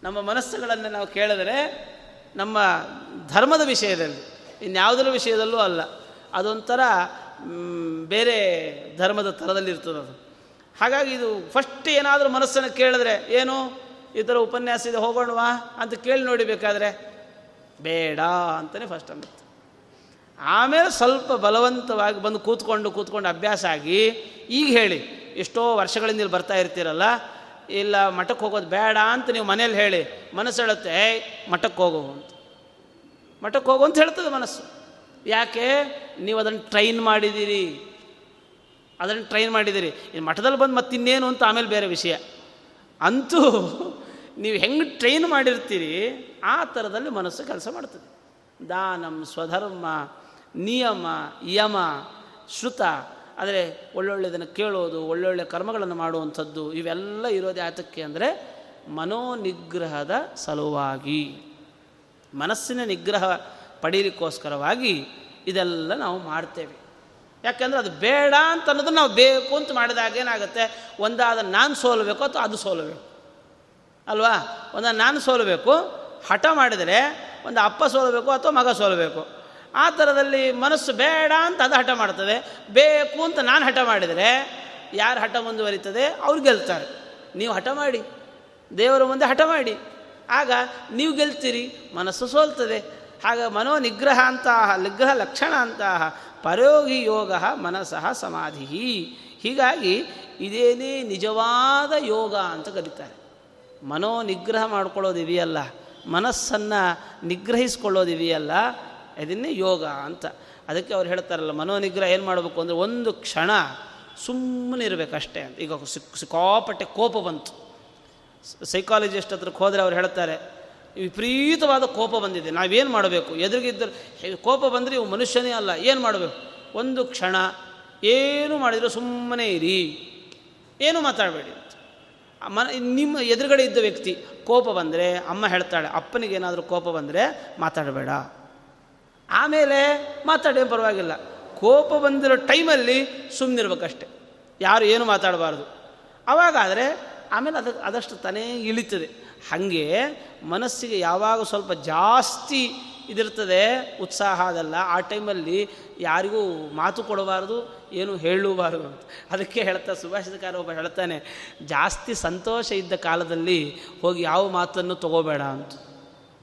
ನಮ್ಮ ಮನಸ್ಸುಗಳನ್ನು ನಾವು ಕೇಳಿದರೆ ನಮ್ಮ ಧರ್ಮದ ವಿಷಯದಲ್ಲಿ, ಇನ್ಯಾವುದರ ವಿಷಯದಲ್ಲೂ ಅಲ್ಲ, ಅದೊಂಥರ ಬೇರೆ ಧರ್ಮದ ಥರದಲ್ಲಿರ್ತದೆ ಅದು. ಹಾಗಾಗಿ ಇದು ಫಸ್ಟ್ ಏನಾದರೂ ಮನಸ್ಸನ್ನು ಕೇಳಿದ್ರೆ ಏನು? ಈ ಥರ ಉಪನ್ಯಾಸ ಇದೆ, ಹೋಗೋಣವಾ ಅಂತ ಕೇಳಿ ನೋಡಿಬೇಕಾದ್ರೆ ಬೇಡ ಅಂತಲೇ ಫಸ್ಟ್ ಅನ್ನುತ್ತೆ ಆಮೇಲೆ ಸ್ವಲ್ಪ ಬಲವಂತವಾಗಿ ಬಂದು ಕೂತ್ಕೊಂಡು ಕೂತ್ಕೊಂಡು ಅಭ್ಯಾಸ ಆಗಿ, ಈಗ ಹೇಳಿ, ಎಷ್ಟೋ ವರ್ಷಗಳಿಂದ ಇಲ್ಲಿ ಬರ್ತಾ ಇರ್ತೀರಲ್ಲ, ಇಲ್ಲ ಮಠಕ್ಕೆ ಹೋಗೋದು ಬೇಡ ಅಂತ ನೀವು ಮನೇಲಿ ಹೇಳಿ, ಮನಸ್ಸು ಹೇಳುತ್ತೆ, ಏಯ್, ಮಠಕ್ಕೆ ಹೋಗು ಅಂತ. ಮಠಕ್ಕೆ ಹೋಗು ಅಂತ ಹೇಳ್ತದೆ ಮನಸ್ಸು. ಯಾಕೆ? ನೀವು ಅದನ್ನು ಟ್ರೈನ್ ಮಾಡಿದ್ದೀರಿ. ಅದನ್ನು ಟ್ರೈನ್ ಮಾಡಿದ್ದೀರಿ. ಈ ಮಠದಲ್ಲಿ ಬಂದು ಮತ್ತಿನ್ನೇನು ಅಂತ ಆಮೇಲೆ ಬೇರೆ ವಿಷಯ. ಅಂತೂ ನೀವು ಹೆಂಗೆ ಟ್ರೈನ್ ಮಾಡಿರ್ತೀರಿ, ಆ ಥರದಲ್ಲಿ ಮನಸ್ಸು ಕೆಲಸ ಮಾಡ್ತದೆ. ದಾನಂ ಸ್ವಧರ್ಮ, ನಿಯಮ, ಯಮ, ಶ್ರುತ. ಆದರೆ ಒಳ್ಳೊಳ್ಳೆದನ್ನು ಕೇಳೋದು, ಒಳ್ಳೊಳ್ಳೆ ಕರ್ಮಗಳನ್ನು ಮಾಡುವಂಥದ್ದು, ಇವೆಲ್ಲ ಇರೋದು ಯಾತಕ್ಕೆ ಅಂದರೆ ಮನೋನಿಗ್ರಹದ ಸಲುವಾಗಿ. ಮನಸ್ಸಿನ ನಿಗ್ರಹ ಪಡೀಲಿಕ್ಕೋಸ್ಕರವಾಗಿ ಇದೆಲ್ಲ ನಾವು ಮಾಡ್ತೇವೆ. ಯಾಕೆಂದರೆ ಅದು ಬೇಡ ಅಂತ ಅನ್ನೋದು ನಾವು ಬೇಕು ಅಂತ ಮಾಡಿದಾಗ ಏನಾಗುತ್ತೆ? ಒಂದಾದ ನಾನು ಸೋಲಬೇಕು ಅಥವಾ ಅದು ಸೋಲಬೇಕು. ಅಲ್ವಾ? ಒಂದು ನಾನು ಸೋಲಬೇಕು, ಹಠ ಮಾಡಿದರೆ ಒಂದು ಅಪ್ಪ ಸೋಲಬೇಕು ಅಥವಾ ಮಗ ಸೋಲಬೇಕು. ಆ ಥರದಲ್ಲಿ ಮನಸ್ಸು ಬೇಡ ಅಂತ ಅದು ಹಠ ಮಾಡ್ತದೆ. ಬೇಕು ಅಂತ ನಾನು ಹಠ ಮಾಡಿದರೆ ಯಾರು ಹಠ ಮುಂದುವರಿತದೆ? ಅವ್ರು ಗೆಲ್ತಾರೆ. ನೀವು ಹಠ ಮಾಡಿ. ದೇವರ ಮುಂದೆ ಹಠ ಮಾಡಿ. ಆಗ ನೀವು ಗೆಲ್ತೀರಿ, ಮನಸ್ಸು ಸೋಲ್ತದೆ. ಹಾಗ ಮನೋ ನಿಗ್ರಹ ಅಂತಹ, ನಿಗ್ರಹ ಲಕ್ಷಣ ಅಂತಹ ಪರೋಗಿ ಯೋಗ ಮನಸ್ಸಃ ಸಮಾಧಿ ಹೀಗಾಗಿ ಇದೇನೇ ನಿಜವಾದ ಯೋಗ ಅಂತ ಕರೀತಾರೆ. ಮನೋ ನಿಗ್ರಹ ಮಾಡ್ಕೊಳ್ಳೋದಿವೆಯಲ್ಲ ಮನಸ್ಸನ್ನು ನಿಗ್ರಹಿಸ್ಕೊಳ್ಳೋದಿವೆಯಲ್ಲ ಇದನ್ನೇ ಯೋಗ ಅಂತ. ಅದಕ್ಕೆ ಅವ್ರು ಹೇಳ್ತಾರಲ್ಲ, ಮನೋನಿಗ್ರಹ ಏನು ಮಾಡಬೇಕು ಅಂದರೆ ಒಂದು ಕ್ಷಣ ಸುಮ್ಮನೆ ಇರಬೇಕಷ್ಟೇ ಅಂತ. ಈಗ ಸಿಕ್ಕಾಪಟ್ಟೆ ಕೋಪ ಬಂತು. ಸೈಕಾಲಜಿಸ್ಟ್ ಹತ್ರಕ್ಕೆ ಹೋದರೆ ಅವ್ರು ಹೇಳ್ತಾರೆ, ವಿಪರೀತವಾದ ಕೋಪ ಬಂದಿದೆ, ನಾವೇನು ಮಾಡಬೇಕು? ಎದುರಿಗಿದ್ದರು ಕೋಪ ಬಂದರೆ ಇವು ಮನುಷ್ಯನೇ ಅಲ್ಲ, ಏನು ಮಾಡಬೇಕು? ಒಂದು ಕ್ಷಣ, ಏನು ಮಾಡಿದರೂ ಸುಮ್ಮನೆ ಇರಿ, ಏನು ಮಾತಾಡಬೇಡಿ. ಮನ, ನಿಮ್ಮ ಎದುರುಗಡೆ ಇದ್ದ ವ್ಯಕ್ತಿ ಕೋಪ ಬಂದರೆ ಅಮ್ಮ ಹೇಳ್ತಾಳೆ, ಅಪ್ಪನಿಗೆ ಏನಾದರೂ ಕೋಪ ಬಂದರೆ ಮಾತಾಡಬೇಡ. ಆಮೇಲೆ ಮಾತಾಡೇನು ಪರವಾಗಿಲ್ಲ. ಕೋಪ ಬಂದಿರೋ ಟೈಮಲ್ಲಿ ಸುಮ್ಮನಿರ್ಬೇಕಷ್ಟೆ ಯಾರು ಏನು ಮಾತಾಡಬಾರ್ದು. ಅವಾಗಾದರೆ ಆಮೇಲೆ ಅದಕ್ಕೆ ಅದಷ್ಟು ತಾನೇ ಇಳಿತದೆ. ಹಾಗೆ ಮನಸ್ಸಿಗೆ ಯಾವಾಗ ಸ್ವಲ್ಪ ಜಾಸ್ತಿ ಇದಿರ್ತದೆ, ಉತ್ಸಾಹ ಅದಲ್ಲ. ಆ ಟೈಮಲ್ಲಿ ಯಾರಿಗೂ ಮಾತು ಕೊಡಬಾರ್ದು, ಏನು ಹೇಳಬಾರ್ದು ಅಂತ. ಅದಕ್ಕೆ ಹೇಳ್ತಾ ಸುಭಾಷಿತಕಾರ ಒಬ್ಬ ಹೇಳ್ತಾನೆ, ಜಾಸ್ತಿ ಸಂತೋಷ ಇದ್ದ ಕಾಲದಲ್ಲಿ ಹೋಗಿ ಯಾವ ಮಾತನ್ನು ತಗೋಬೇಡ ಅಂತ.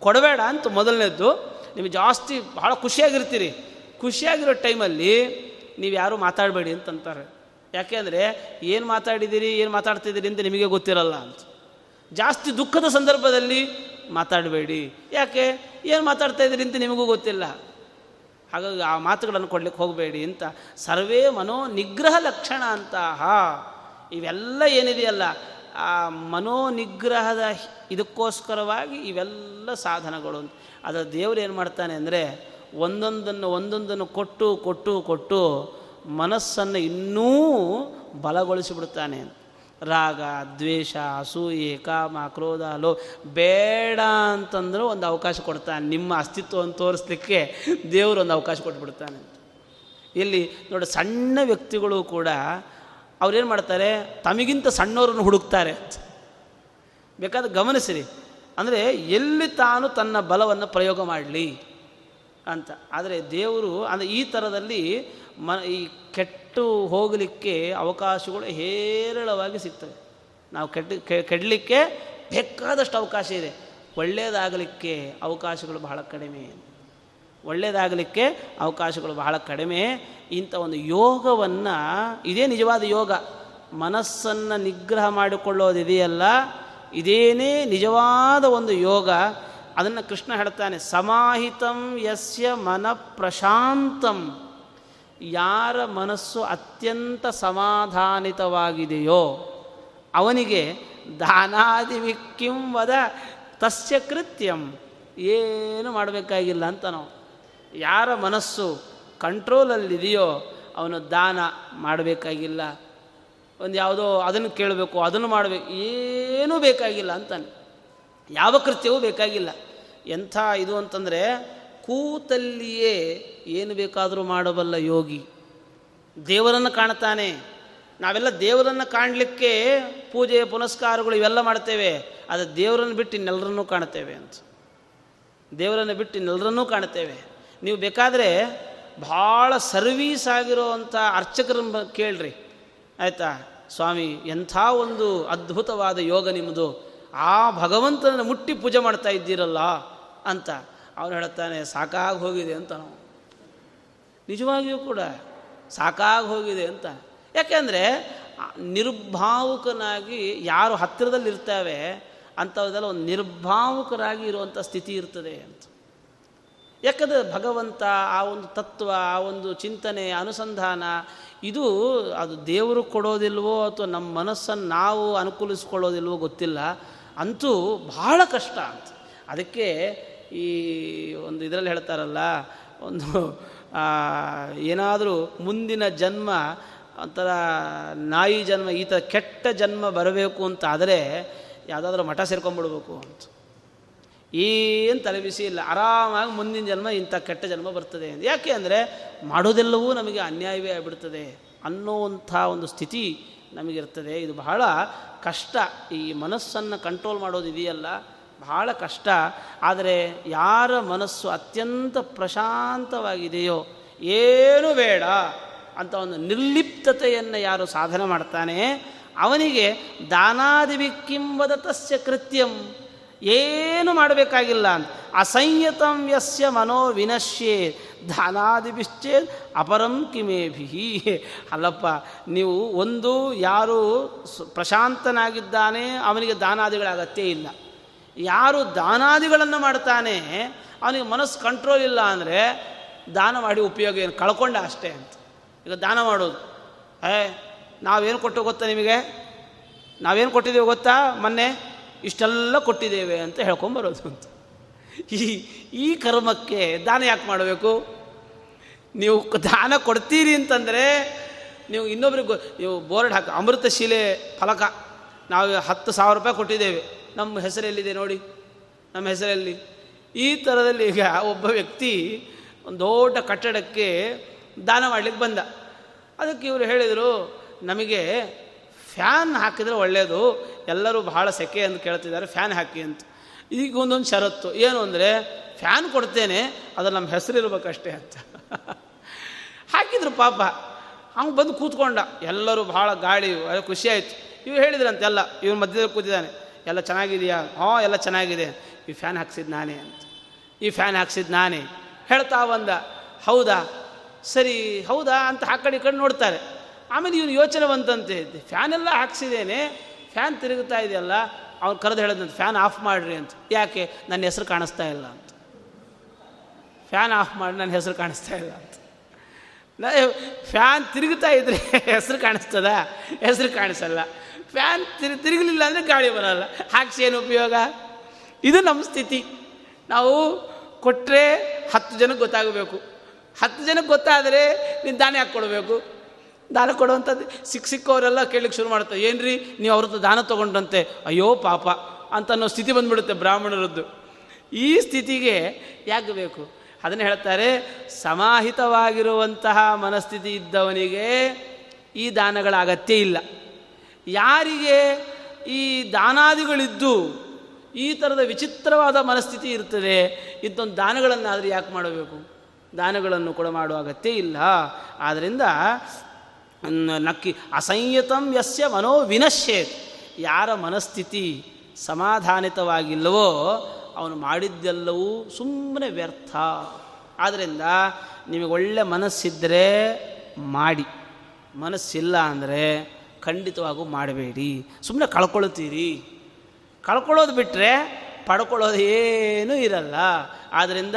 ಕೊಡಬೇಡ ಅಂತ ಮೊದಲನೇದ್ದು. ನಿಮಗೆ ಜಾಸ್ತಿ ಭಾಳ ಖುಷಿಯಾಗಿರ್ತೀರಿ. ಖುಷಿಯಾಗಿರೋ ಟೈಮಲ್ಲಿ ನೀವು ಯಾರೂ ಮಾತಾಡಬೇಡಿ ಅಂತಂತಾರೆ ಯಾಕೆ ಅಂದರೆ, ಏನು ಮಾತಾಡಿದ್ದೀರಿ ಏನು ಮಾತಾಡ್ತಿದ್ದೀರಿ ಅಂತ ನಿಮಗೆ ಗೊತ್ತಿರಲ್ಲ ಅಂತ. ಜಾಸ್ತಿ ದುಃಖದ ಸಂದರ್ಭದಲ್ಲಿ ಮಾತಾಡಬೇಡಿ. ಯಾಕೆ? ಏನು ಮಾತಾಡ್ತಾ ಇದ್ದೀರಿ ಅಂತ ನಿಮಗೂ ಗೊತ್ತಿಲ್ಲ. ಹಾಗಾಗಿ ಆ ಮಾತುಗಳನ್ನು ಕೊಡ್ಲಿಕ್ಕೆ ಹೋಗಬೇಡಿ ಅಂತ. ಸರ್ವೇ ಮನೋ ನಿಗ್ರಹ ಲಕ್ಷಣ ಅಂತಹ. ಇವೆಲ್ಲ ಏನಿದೆಯಲ್ಲ, ಆ ಮನೋ ನಿಗ್ರಹದ ಇದಕ್ಕೋಸ್ಕರವಾಗಿ ಇವೆಲ್ಲ ಸಾಧನಗಳು ಅದರ ದೇವರು ಏನು ಮಾಡ್ತಾನೆ ಅಂದರೆ, ಒಂದೊಂದನ್ನು ಒಂದೊಂದನ್ನು ಕೊಟ್ಟು ಕೊಟ್ಟು ಕೊಟ್ಟು ಮನಸ್ಸನ್ನು ಇನ್ನೂ ಬಲಗೊಳಿಸಿಬಿಡ್ತಾನೆ ರಾಗ, ದ್ವೇಷ, ಅಸೂಯೆ, ಕಾಮ, ಕ್ರೋಧ ಲೋ ಬೇಡ ಅಂತಂದರೂ ಒಂದು ಅವಕಾಶ ಕೊಡ್ತಾನೆ. ನಿಮ್ಮ ಅಸ್ತಿತ್ವವನ್ನು ತೋರಿಸ್ಲಿಕ್ಕೆ ದೇವರು ಒಂದು ಅವಕಾಶ ಕೊಟ್ಬಿಡ್ತಾನೆ ಇಲ್ಲಿ ನೋಡಿ ಸಣ್ಣ ವ್ಯಕ್ತಿಗಳು ಕೂಡ ಅವ್ರೇನು ಮಾಡ್ತಾರೆ? ತಮಗಿಂತ ಸಣ್ಣವ್ರನ್ನು ಹುಡುಕ್ತಾರೆ ಬೇಕಾದ್ರೆ ಗಮನಿಸಿರಿ. ಅಂದರೆ ಎಲ್ಲಿ ತಾನು ತನ್ನ ಬಲವನ್ನು ಪ್ರಯೋಗ ಮಾಡಲಿ ಅಂತ. ಆದರೆ ದೇವರು ಅಂದರೆ ಈ ಥರದಲ್ಲಿ ಮ ಈ ಕೆಟ್ಟು ಹೋಗಲಿಕ್ಕೆ ಅವಕಾಶಗಳು ಹೇರಳವಾಗಿ ಸಿಗ್ತವೆ. ನಾವು ಕೆಟ್ಟ ಕೆಡಲಿಕ್ಕೆ ಬೇಕಾದಷ್ಟು ಅವಕಾಶ ಇದೆ. ಒಳ್ಳೆಯದಾಗಲಿಕ್ಕೆ ಅವಕಾಶಗಳು ಬಹಳ ಕಡಿಮೆ. ಒಳ್ಳೆಯದಾಗಲಿಕ್ಕೆ ಅವಕಾಶಗಳು ಬಹಳ ಕಡಿಮೆ. ಇಂಥ ಒಂದು ಯೋಗವನ್ನು, ಇದೇ ನಿಜವಾದ ಯೋಗ. ಮನಸ್ಸನ್ನು ನಿಗ್ರಹ ಮಾಡಿಕೊಳ್ಳೋದಿದೆಯಲ್ಲ ಇದೇನೇ ನಿಜವಾದ ಒಂದು ಯೋಗ. ಅದನ್ನು ಕೃಷ್ಣ ಹೇಳ್ತಾನೆ, ಸಮಾಹಿತಂ ಯಸ್ಯ ಮನ ಪ್ರಶಾಂತಂ. ಯಾರ ಮನಸ್ಸು ಅತ್ಯಂತ ಸಮಾಧಾನಿತವಾಗಿದೆಯೋ ಅವನಿಗೆ ದಾನಾದಿವಿಕ್ಕಿಂ ವದ ತಸ್ಯ ಕೃತ್ಯಂ. ಏನು ಮಾಡಬೇಕಾಗಿಲ್ಲ ಅಂತ ನಾವು. ಯಾರ ಮನಸ್ಸು ಕಂಟ್ರೋಲಲ್ಲಿದೆಯೋ ಅವನು ದಾನ ಮಾಡಬೇಕಾಗಿಲ್ಲ. ಒಂದು ಯಾವುದೋ ಅದನ್ನು ಕೇಳಬೇಕು, ಅದನ್ನು ಮಾಡಬೇಕು, ಏನೂ ಬೇಕಾಗಿಲ್ಲ ಅಂತಾನೆ. ಯಾವ ಕೃತ್ಯವೂ ಬೇಕಾಗಿಲ್ಲ. ಎಂಥ ಇದು ಅಂತಂದರೆ ಕೂತಲ್ಲಿಯೇ ಏನು ಬೇಕಾದರೂ ಮಾಡಬಲ್ಲ ಯೋಗಿ. ದೇವರನ್ನು ಕಾಣ್ತಾನೆ ನಾವೆಲ್ಲ ದೇವರನ್ನು ಕಾಣಲಿಕ್ಕೆ ಪೂಜೆ ಪುನಸ್ಕಾರಗಳು ಇವೆಲ್ಲ ಮಾಡ್ತೇವೆ. ಅದು ದೇವರನ್ನು ಬಿಟ್ಟು ಇನ್ನೆಲ್ಲರನ್ನೂ ಕಾಣ್ತೇವೆ ಅಂತ. ದೇವರನ್ನು ಬಿಟ್ಟು ಇನ್ನೆಲ್ಲರನ್ನೂ ಕಾಣ್ತೇವೆ ನೀವು ಬೇಕಾದರೆ ಭಾಳ ಸರ್ವೀಸ್ ಆಗಿರೋವಂಥ ಅರ್ಚಕರನ್ನು ಕೇಳ್ರಿ. ಆಯಿತಾ? ಸ್ವಾಮಿ, ಎಂಥ ಒಂದು ಅದ್ಭುತವಾದ ಯೋಗ ನಿಮ್ಮದು. ಆ ಭಗವಂತನ ಮುಟ್ಟಿ ಪೂಜೆ ಮಾಡ್ತಾ ಇದ್ದೀರಲ್ಲ ಅಂತ. ಅವನು ಹೇಳ್ತಾನೆ ಸಾಕಾಗಿ ಹೋಗಿದೆ ಅಂತ ನಾವು. ನಿಜವಾಗಿಯೂ ಕೂಡ ಸಾಕಾಗಿ ಹೋಗಿದೆ ಅಂತ. ಯಾಕೆಂದರೆ ನಿರ್ಭಾವುಕನಾಗಿ ಯಾರು ಹತ್ತಿರದಲ್ಲಿ ಅಂಥವ್ರದೆಲ್ಲ ಒಂದು ನಿರ್ಭಾವುಕರಾಗಿ ಇರುವಂಥ ಸ್ಥಿತಿ ಇರ್ತದೆ ಅಂತ. ಯಾಕಂದರೆ ಭಗವಂತ ಆ ಒಂದು ತತ್ವ, ಆ ಒಂದು ಚಿಂತನೆ, ಅನುಸಂಧಾನ, ಇದು ಅದು ದೇವರು ಕೊಡೋದಿಲ್ವೋ ಅಥವಾ ನಮ್ಮ ಮನಸ್ಸನ್ನು ನಾವು ಅನುಕೂಲಿಸ್ಕೊಳ್ಳೋದಿಲ್ವೋ ಗೊತ್ತಿಲ್ಲ. ಅಂತೂ ಬಹಳ ಕಷ್ಟ ಅಂತ. ಅದಕ್ಕೆ ಈ ಒಂದು ಇದರಲ್ಲಿ ಹೇಳ್ತಾರಲ್ಲ, ಒಂದು ಏನಾದರೂ ಮುಂದಿನ ಜನ್ಮ, ಒಂಥರ ನಾಯಿ ಜನ್ಮ, ಈ ಥರ ಕೆಟ್ಟ ಜನ್ಮ ಬರಬೇಕು ಅಂತ ಆದರೆ ಯಾವುದಾದ್ರೂ ಮಠ ಸೇರ್ಕೊಂಡ್ಬಿಡ್ಬೇಕು ಅಂತ. ಏನು ತಲೆಬಿಸಿ ಇಲ್ಲ, ಆರಾಮಾಗಿ ಮುಂದಿನ ಜನ್ಮ ಇಂಥ ಕೆಟ್ಟ ಜನ್ಮ ಬರ್ತದೆ ಯಾಕೆ ಅಂದರೆ ಮಾಡೋದೆಲ್ಲವೂ ನಮಗೆ ಅನ್ಯಾಯವೇ ಆಗಿಬಿಡ್ತದೆ ಅನ್ನೋವಂಥ ಒಂದು ಸ್ಥಿತಿ ನಮಗಿರ್ತದೆ. ಇದು ಬಹಳ ಕಷ್ಟ. ಈ ಮನಸ್ಸನ್ನು ಕಂಟ್ರೋಲ್ ಮಾಡೋದು ಇದೆಯಲ್ಲ ಬಹಳ ಕಷ್ಟ. ಆದರೆ ಯಾರ ಮನಸ್ಸು ಅತ್ಯಂತ ಪ್ರಶಾಂತವಾಗಿದೆಯೋ ಏನು ಬೇಡ ಅಂತ ಒಂದು ನಿರ್ಲಿಪ್ತತೆಯನ್ನು ಯಾರು ಸಾಧನೆ ಮಾಡ್ತಾನೆ. ಅವನಿಗೆ ದಾನಾದಿವಿಕ್ಕಿಂಬದ ತಸ್ಯ ಕೃತ್ಯಂ. ಏನು ಮಾಡಬೇಕಾಗಿಲ್ಲ ಅಂತ. ಅಸಂಯತಂ ಯಸ್ಯ ಮನೋ ವಿನಶ್ಯೇ. ಅಪರಂ ಕಿಮೇಭಿ ಅಲ್ಲಪ್ಪ, ನೀವು ಒಂದು ಯಾರು ಪ್ರಶಾಂತನಾಗಿದ್ದಾನೆ ಅವನಿಗೆ ದಾನಾದಿಗಳ ಅಗತ್ಯ ಇಲ್ಲ. ಯಾರು ದಾನಾದಿಗಳನ್ನು ಮಾಡ್ತಾನೆ, ಅವನಿಗೆ ಮನಸ್ಸು ಕಂಟ್ರೋಲ್ ಇಲ್ಲ ಅಂದರೆ ದಾನ ಮಾಡಿ ಉಪಯೋಗ ಏನು? ಕಳ್ಕೊಂಡ ಅಷ್ಟೇ ಅಂತ. ಈಗ ದಾನ ಮಾಡೋದು. ಏ, ನಾವೇನು ಕೊಟ್ಟು ಗೊತ್ತಾ ನಿಮಗೆ? ನಾವೇನು ಕೊಟ್ಟಿದ್ದೇವೆ ಗೊತ್ತಾ ಮೊನ್ನೆ? ಇಷ್ಟೆಲ್ಲ ಕೊಟ್ಟಿದ್ದೇವೆ ಅಂತ ಹೇಳ್ಕೊಂಬರೋದು ಅಂತ. ಈ ಈ ಕರ್ಮಕ್ಕೆ ದಾನ ಯಾಕೆ ಮಾಡಬೇಕು? ನೀವು ದಾನ ಕೊಡ್ತೀರಿ ಅಂತಂದರೆ ನೀವು ಇನ್ನೊಬ್ರಿಗೆ ನೀವು ಬೋರ್ಡ್ ಹಾಕಿ ಅಮೃತ ಶಿಲೆ ಫಲಕ. ನಾವು ಹತ್ತು ಸಾವಿರ ರೂಪಾಯಿ ಕೊಟ್ಟಿದ್ದೇವೆ. ನಮ್ಮ ಹೆಸರಲ್ಲಿದೆ ನೋಡಿ. ನಮ್ಮ ಹೆಸರಲ್ಲಿ. ಈ ಥರದಲ್ಲಿ ಈಗ ಒಬ್ಬ ವ್ಯಕ್ತಿ ಒಂದು ದೊಡ್ಡ ಕಟ್ಟಡಕ್ಕೆ ದಾನ ಮಾಡಲಿಕ್ಕೆ ಬಂದ. ಅದಕ್ಕೆ ಇವರು ಹೇಳಿದರು, ನಮಗೆ ಫ್ಯಾನ್ ಹಾಕಿದರೆ ಒಳ್ಳೆಯದು ಎಲ್ಲರೂ ಬಹಳ ಸೆಕೆ ಅಂತ ಕೇಳ್ತಿದ್ದಾರೆ, ಫ್ಯಾನ್ ಹಾಕಿ ಅಂತ. ಈಗ ಒಂದೊಂದು ಷರತ್ತು. ಏನು ಅಂದರೆ, ಫ್ಯಾನ್ ಕೊಡ್ತೇನೆ ಅದು ನಮ್ಮ ಹೆಸರು ಇರಬೇಕಷ್ಟೇ ಅಂತ. ಹಾಕಿದ್ರು ಪಾಪ. ಅವ್ನು ಬಂದು ಕೂತ್ಕೊಂಡ. ಎಲ್ಲರೂ ಭಾಳ ಗಾಳಿ, ಖುಷಿ ಇವ್ರು ಇವು ಹೇಳಿದ್ರಂತೆ ಎಲ್ಲ ಇವ್ರ ಮಧ್ಯದಲ್ಲಿ ಕೂತಿದ್ದಾನೆ. ಎಲ್ಲ ಚೆನ್ನಾಗಿದೆಯಾ? ಹಾಂ, ಎಲ್ಲ ಚೆನ್ನಾಗಿದೆ. ಈ ಫ್ಯಾನ್ ಹಾಕ್ಸಿದ್ದು ನಾನೇ ಅಂತ. ಈ ಫ್ಯಾನ್ ಹಾಕ್ಸಿದ್ದು ನಾನೇ. ಹೇಳ್ತಾ ಬಂದ, ಹೌದಾ? ಸರಿ, ಹೌದಾ ಅಂತ ಆ ಕಡೆ ಈ ನೋಡ್ತಾರೆ. ಆಮೇಲೆ ಇವನು ಯೋಚನೆ ಬಂತಂತೆ ಫ್ಯಾನ್ ಎಲ್ಲ ಹಾಕ್ಸಿದ್ದೇನೆ ಫ್ಯಾನ್ ತಿರುಗುತ್ತಾ ಇದೆಯಲ್ಲ, ಅವ್ನು ಕರೆದು ಹೇಳಿದಂತೆ ಫ್ಯಾನ್ ಆಫ್ ಮಾಡಿರಿ ಅಂತ. ಯಾಕೆ? ನನ್ನ ಹೆಸರು ಕಾಣಿಸ್ತಾ ಇಲ್ಲ ಅಂತ. ಫ್ಯಾನ್ ಆಫ್ ಮಾಡಿ ನನ್ನ ಹೆಸರು ಕಾಣಿಸ್ತಾ ಇಲ್ಲ ಅಂತ. ಫ್ಯಾನ್ ತಿರುಗುತ್ತಾ ಇದ್ರೆ ಹೆಸರು ಕಾಣಿಸ್ತದ? ಹೆಸರು ಕಾಣಿಸಲ್ಲ. ಫ್ಯಾನ್ ತಿರು, ತಿರುಗಲಿಲ್ಲ ಅಂದರೆ ಗಾಳಿ ಬರಲ್ಲ. ಹಾಕ್ಸಿ ಏನು ಉಪಯೋಗ? ಇದು ನಮ್ಮ ಸ್ಥಿತಿ. ನಾವು ಕೊಟ್ಟರೆ ಹತ್ತು ಜನಕ್ಕೆ ಗೊತ್ತಾಗಬೇಕು. ಹತ್ತು ಜನಕ್ಕೆ ಗೊತ್ತಾದರೆ ನೀನು ದಾನ ಯಾಕೆ ಕೊಡಬೇಕು? ದಾನ ಕೊಡುವಂಥದ್ದು ಸಿಕ್ಕ ಸಿಕ್ಕವರೆಲ್ಲ ಕೇಳಲಿಕ್ಕೆ ಶುರು ಮಾಡ್ತಾರೆ. ಏನು ರೀ ನೀವು ಅವ್ರದ್ದು ದಾನ ತೊಗೊಂಡ್ರಂತೆ ಅಯ್ಯೋ ಪಾಪ ಅಂತ ಅನ್ನೋ ಸ್ಥಿತಿ ಬಂದ್ಬಿಡುತ್ತೆ ಬ್ರಾಹ್ಮಣರದ್ದು. ಈ ಸ್ಥಿತಿಗೆ ಯಾಕೆ ಬೇಕು? ಅದನ್ನು ಹೇಳ್ತಾರೆ, ಸಮಾಹಿತವಾಗಿರುವಂತಹ ಮನಸ್ಥಿತಿ ಇದ್ದವನಿಗೆ ಈ ದಾನಗಳ ಅಗತ್ಯ ಇಲ್ಲ. ಯಾರಿಗೆ ಈ ದಾನಾದಿಗಳಿದ್ದು ಈ ಥರದ ವಿಚಿತ್ರವಾದ ಮನಸ್ಥಿತಿ ಇರ್ತದೆ ಇಂಥೊಂದು ಆದರೆ ಯಾಕೆ ಮಾಡಬೇಕು? ದಾನಗಳನ್ನು ಕೂಡ ಮಾಡುವ ಅಗತ್ಯ ಇಲ್ಲ. ಆದ್ದರಿಂದ ನಕ್ಕಿ, ಅಸಂಯತಂ ಯಸ್ಯ ಮನೋ ವಿನಶ್ಯೇತ್. ಯಾರ ಮನಸ್ಥಿತಿ ಸಮಾಧಾನಿತವಾಗಿಲ್ಲವೋ, ಅವನು ಮಾಡಿದ್ದೆಲ್ಲವೂ ಸುಮ್ಮನೆ ವ್ಯರ್ಥ. ಆದ್ದರಿಂದ ನಿಮಗೆ ಒಳ್ಳೆ ಮನಸ್ಸಿದ್ದರೆ ಮಾಡಿ. ಮನಸ್ಸಿಲ್ಲ ಅಂದರೆ ಖಂಡಿತವಾಗೂ ಮಾಡಬೇಡಿ. ಸುಮ್ಮನೆ ಕಳ್ಕೊಳ್ತೀರಿ. ಕಳ್ಕೊಳ್ಳೋದು ಬಿಟ್ಟರೆ ಪಡ್ಕೊಳ್ಳೋದು ಏನೂ ಇರಲ್ಲ. ಆದ್ದರಿಂದ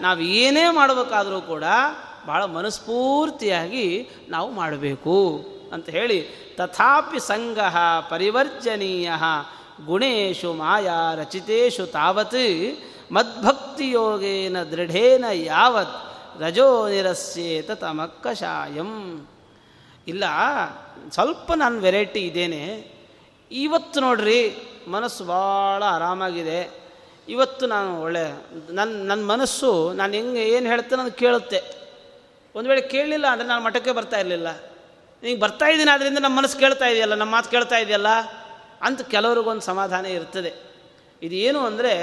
ನಾವು ಏನೇ ಮಾಡಬೇಕಾದರೂ ಕೂಡ ಭಾಳ ಮನಸ್ಫೂರ್ತಿಯಾಗಿ ನಾವು ಮಾಡಬೇಕು ಅಂತ ಹೇಳಿ ತಥಾಪಿ ಸಂಘ ಪರಿವರ್ಜನೀಯ ಗುಣೇಶು ಮಾಯಾ ರಚಿತೇಶು ತಾವತ್ ಮದ್ಭಕ್ತಿಯೋಗೇನ ದೃಢೇನ ಯಾವತ್ ರಜೋ ನಿರಸ್ಯೇತ ತಮಕ್ಕಶಾಯಂ ಇಲ್ಲ, ಸ್ವಲ್ಪ ನಾನು ವೆರೈಟಿ ಇದ್ದೇನೆ ಇವತ್ತು ನೋಡ್ರಿ, ಮನಸ್ಸು ಭಾಳ ಆರಾಮಾಗಿದೆ. ಇವತ್ತು ನಾನು ಒಳ್ಳೆ ನನ್ನ ನನ್ನ ಮನಸ್ಸು, ನಾನು ಹೆಂಗೆ ಏನು ಹೇಳ್ತೇನೆ ಅದು ಕೇಳುತ್ತೆ. ಒಂದು ವೇಳೆ ಕೇಳಲಿಲ್ಲ ಅಂದರೆ ನಾನು ಮಠಕ್ಕೆ ಬರ್ತಾ ಇರಲಿಲ್ಲ. ನೀವು ಬರ್ತಾ ಇದ್ದೀನಿ ಆದ್ದರಿಂದ ನಮ್ಮ ಮನಸ್ಸು ಕೇಳ್ತಾ ಇದೆಯಲ್ಲ ನಮ್ಮ ಮಾತು ಕೇಳ್ತಾ ಇದೆಯಲ್ಲ ಅಂತ ಕೆಲವ್ರಿಗೊಂದು ಸಮಾಧಾನ ಇರ್ತದೆ. ಇದೇನು ಅಂದರೆ,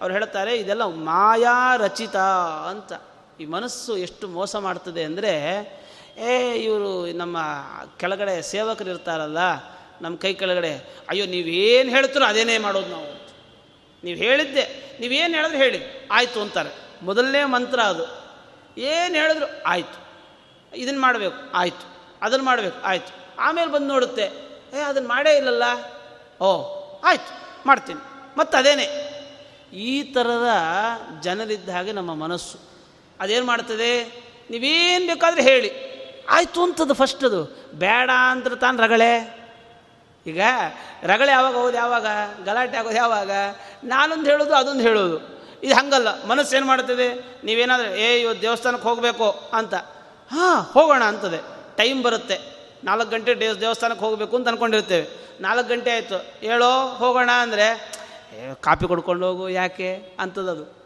ಅವ್ರು ಹೇಳ್ತಾರೆ, ಇದೆಲ್ಲ ಮಾಯಾ ರಚಿತ ಅಂತ. ಈ ಮನಸ್ಸು ಎಷ್ಟು ಮೋಸ ಮಾಡ್ತದೆ ಅಂದರೆ ಏ, ಇವರು ನಮ್ಮ ಕೆಳಗಡೆ ಸೇವಕರು ಇರ್ತಾರಲ್ಲ, ನಮ್ಮ ಕೈ ಕೆಳಗಡೆ, ಅಯ್ಯೋ ನೀವೇನು ಹೇಳ್ತೀರೋ ಅದೇನೇ ಮಾಡೋದು ನಾವು. ನೀವು ಹೇಳಿದ್ದೆ ನೀವೇನು ಹೇಳಿದ್ರು ಹೇಳಿ, ಆಯಿತು ಅಂತಾರೆ. ಮೊದಲನೇ ಮಂತ್ರ ಅದು. ಏನು ಹೇಳಿದ್ರು, ಆಯಿತು. ಇದನ್ನು ಮಾಡಬೇಕು, ಆಯಿತು. ಅದನ್ನು ಮಾಡಬೇಕು, ಆಯಿತು. ಆಮೇಲೆ ಬಂದು ನೋಡುತ್ತೆ, ಏ ಅದನ್ನು ಮಾಡೇ ಇಲ್ಲಲ್ಲ. ಓ, ಆಯಿತು, ಮಾಡ್ತೀನಿ. ಮತ್ತು ಅದೇನೇ. ಈ ಥರದ ಜನರಿದ್ದ ಹಾಗೆ ನಮ್ಮ ಮನಸ್ಸು. ಅದೇನು ಮಾಡ್ತದೆ? ನೀವೇನು ಬೇಕಾದರೆ ಹೇಳಿ. ಆಯಿತು ಫಸ್ಟ್ ಅದು. ಬೇಡ ಅಂದ್ರೆ ತಾನು ರಗಳೆ. ಈಗ ರಗಳೆ ಯಾವಾಗ ಹೋಗೋದು ಯಾವಾಗ? ಗಲಾಟೆ ಆಗೋದು ಯಾವಾಗ? ನಾನೊಂದು ಹೇಳೋದು, ಅದೊಂದು ಹೇಳೋದು. ಇದು ಹಂಗಲ್ಲ. ಮನಸ್ಸು ಏನು ಮಾಡ್ತದೆ? ನೀವೇನಾದರೂ, ಏ ಇವತ್ತು ದೇವಸ್ಥಾನಕ್ಕೆ ಹೋಗಬೇಕು ಅಂತ. ಹಾಂ, ಹೋಗೋಣ ಅಂತದೆ. ಟೈಮ್ ಬರುತ್ತೆ. ನಾಲ್ಕು ಗಂಟೆ ಡೇ, ದೇವಸ್ಥಾನಕ್ಕೆ ಹೋಗಬೇಕು ಅಂತ ಅಂದ್ಕೊಂಡಿರ್ತೇವೆ ನಾಲ್ಕು ಗಂಟೆ ಆಯಿತು. ಹೇಳೋ, ಹೋಗೋಣ ಅಂದರೆ ಕಾಪಿ ಕೊಡ್ಕೊಂಡು ಹೋಗು, ಯಾಕೆ? ಅಂತದದು.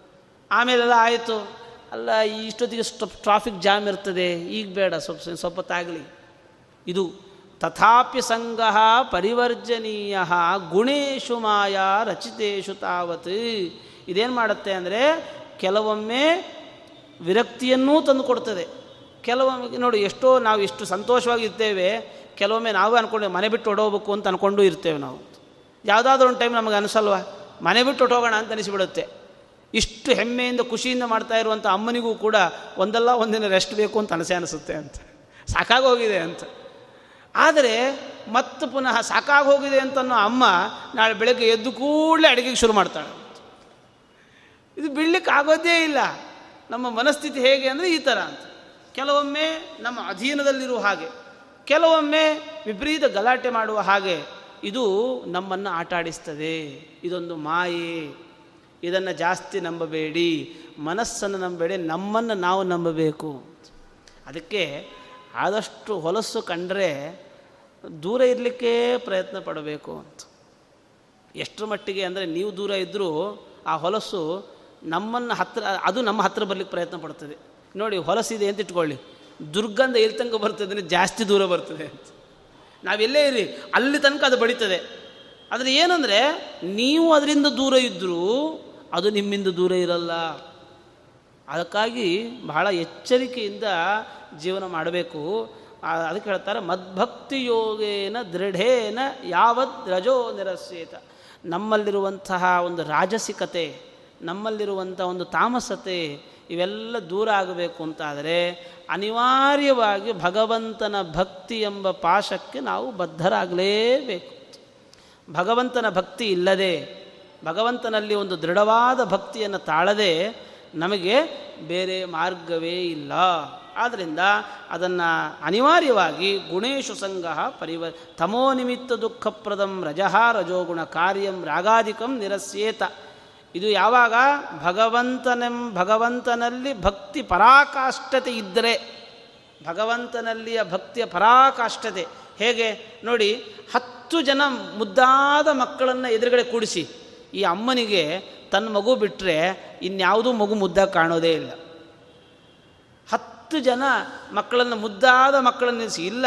ಆಮೇಲೆಲ್ಲ ಆಯಿತು. ಅಲ್ಲ, ಇಷ್ಟೊತ್ತಿಗೆ ಸ್ಟಪ್ ಟ್ರಾಫಿಕ್ ಜಾಮ್ ಇರ್ತದೆ. ಈಗ ಬೇಡ, ಸ್ವಲ್ಪ ಸ್ವಲ್ಪ ತಾಗಲಿ ಇದು ತಥಾಪಿ ಸಂಘ ಪರಿವರ್ಜನೀಯ ಗುಣೇಶು ಮಾಯಾ ರಚಿತೇಶು ತಾವತ್. ಇದೇನು ಮಾಡುತ್ತೆ ಅಂದರೆ, ಕೆಲವೊಮ್ಮೆ ವಿರಕ್ತಿಯನ್ನೂ ತಂದು ಕೊಡ್ತದೆ. ಕೆಲವೊಮ್ಮೆ, ನೋಡಿ, ಎಷ್ಟೋ ನಾವು ಎಷ್ಟು ಸಂತೋಷವಾಗಿ ಇರ್ತೇವೆ ಕೆಲವೊಮ್ಮೆ ನಾವು ಅಂದ್ಕೊಂಡು ಮನೆ ಬಿಟ್ಟು ಹೊಡೋಗ್ಬೇಕು ಅಂತ ಅಂದ್ಕೊಂಡು ಇರ್ತೇವೆ ನಾವು. ಯಾವುದಾದ್ರೂ ಒಂದು ಟೈಮ್ ನಮಗೆ ಅನಿಸಲ್ವ? ಮನೆ ಬಿಟ್ಟು ಹೊಟ್ಟೋಗೋಣ ಅಂತ ಅನಿಸಿಬಿಡುತ್ತೆ. ಇಷ್ಟು ಹೆಮ್ಮೆಯಿಂದ ಖುಷಿಯಿಂದ ಮಾಡ್ತಾ ಇರುವಂಥ ಅಮ್ಮನಿಗೂ ಕೂಡ ಒಂದಲ್ಲ ಒಂದಿನ ರೆಸ್ಟ್ ಬೇಕು ಅಂತ ಅನಸೆ ಅನಿಸುತ್ತೆ ಅಂತ. ಸಾಕಾಗೋಗಿದೆ ಅಂತ. ಆದರೆ ಮತ್ತೆ ಪುನಃ ಸಾಕಾಗೋಗಿದೆ ಅಂತನೋ ಅಮ್ಮ ನಾಳೆ ಬೆಳಗ್ಗೆ ಎದ್ದು ಕೂಡಲೇ ಅಡುಗೆಗೆ ಶುರು ಮಾಡ್ತಾಳೆ. ಇದು ಬಿಡ್ಲಿಕ್ಕೆ ಆಗೋದೇ ಇಲ್ಲ. ನಮ್ಮ ಮನಸ್ಥಿತಿ ಹೇಗೆ ಅಂದರೆ ಈ ಥರ ಅಂತ. ಕೆಲವೊಮ್ಮೆ ನಮ್ಮ ಅಧೀನದಲ್ಲಿರುವ ಹಾಗೆ, ಕೆಲವೊಮ್ಮೆ ವಿಪರೀತ ಗಲಾಟೆ ಮಾಡುವ ಹಾಗೆ ಇದು ನಮ್ಮನ್ನು ಆಟಾಡಿಸ್ತದೆ. ಇದೊಂದು ಮಾಯೆ. ಇದನ್ನು ಜಾಸ್ತಿ ನಂಬಬೇಡಿ. ಮನಸ್ಸನ್ನು ನಂಬಬೇಡಿ ನಮ್ಮನ್ನು ನಾವು ನಂಬಬೇಕು. ಅದಕ್ಕೆ ಆದಷ್ಟು ಹೊಲಸು ಕಂಡರೆ ದೂರ ಇರಲಿಕ್ಕೆ ಪ್ರಯತ್ನ ಪಡಬೇಕು ಅಂತ. ಎಷ್ಟರ ಮಟ್ಟಿಗೆ ಅಂದರೆ ನೀವು ದೂರ ಇದ್ದರೂ ಆ ಹೊಲಸು ನಮ್ಮನ್ನು ಹತ್ತಿರ ಅದು ನಮ್ಮ ಹತ್ತಿರ ಬರಲಿಕ್ಕೆ ಪ್ರಯತ್ನ ಪಡ್ತದೆ. ನೋಡಿ, ಹೊಲಸಿದೆ ಅಂತ ಇಟ್ಕೊಳ್ಳಿ. ದುರ್ಗಂಧ ಎಲ್ಲಿ ತನಕ ಬರ್ತದೆ ಜಾಸ್ತಿ ದೂರ ಬರ್ತದೆ ಅಂತ. ನಾವೆಲ್ಲೇ ಇರಿ, ಅಲ್ಲಿ ತನಕ ಅದು ಬಡಿತದೆ. ಆದರೆ ಏನಂದರೆ, ನೀವು ಅದರಿಂದ ದೂರ ಇದ್ದರೂ ಅದು ನಿಮ್ಮಿಂದ ದೂರ ಇರಲ್ಲ. ಅದಕ್ಕಾಗಿ ಬಹಳ ಎಚ್ಚರಿಕೆಯಿಂದ ಜೀವನ ಮಾಡಬೇಕು. ಅದಕ್ಕೆ ಹೇಳ್ತಾರೆ ಮದ್ಭಕ್ತಿ ಯೋಗೇನ ದೃಢೇನ ಯಾವತ್ ರಜೋ ನಿರಸ್ಯೇತ. ನಮ್ಮಲ್ಲಿರುವಂತಹ ಒಂದು ರಾಜಸಿಕತೆ ನಮ್ಮಲ್ಲಿರುವಂಥ ಒಂದು ತಾಮಸತೆ ಇವೆಲ್ಲ ದೂರ ಆಗಬೇಕು ಅಂತಾದರೆ ಅನಿವಾರ್ಯವಾಗಿ ಭಗವಂತನ ಭಕ್ತಿ ಎಂಬ ಪಾಶಕ್ಕೆ ನಾವು ಬದ್ಧರಾಗಲೇಬೇಕು. ಭಗವಂತನ ಭಕ್ತಿ ಇಲ್ಲದೆ ಭಗವಂತನಲ್ಲಿ ಒಂದು ದೃಢವಾದ ಭಕ್ತಿಯನ್ನು ತಾಳದೆ ನಮಗೆ ಬೇರೆ ಮಾರ್ಗವೇ ಇಲ್ಲ. ಆದ್ದರಿಂದ ಅದನ್ನು ಅನಿವಾರ್ಯವಾಗಿ ಗುಣೇಶು ಸಂಘ ಪರಿವ ತಮೋ ನಿಮಿತ್ತ ದುಃಖಪ್ರದಂ ರಜಃ ರಜೋಗುಣ ಕಾರ್ಯಂ ರಾಗಾಧಿಕಂ ನಿರಸ್ಯೇತ. ಇದು ಯಾವಾಗ? ಭಗವಂತನೆಂ ಭಗವಂತನಲ್ಲಿ ಭಕ್ತಿ ಪರಾಕಾಷ್ಠತೆ ಇದ್ದರೆ ಭಗವಂತನಲ್ಲಿಯ ಭಕ್ತಿಯ ಪರಾಕಾಷ್ಠತೆ. ಹೇಗೆ? ನೋಡಿ, ಹತ್ತು ಜನ ಮುದ್ದಾದ ಮಕ್ಕಳನ್ನು ಎದುರುಗಡೆ ಕೂಡಿಸಿ. ಈ ಅಮ್ಮನಿಗೆ ತನ್ನ ಮಗು ಬಿಟ್ಟರೆ ಇನ್ಯಾವುದೂ ಮಗು ಮುದ್ದಾಗಿ ಕಾಣೋದೇ ಇಲ್ಲ. ಹತ್ತು ಜನ ಮಕ್ಕಳನ್ನು ಮುದ್ದಾದ ಮಕ್ಕಳನ್ನು ನಿಲ್ಲಿಸಿ, ಇಲ್ಲ,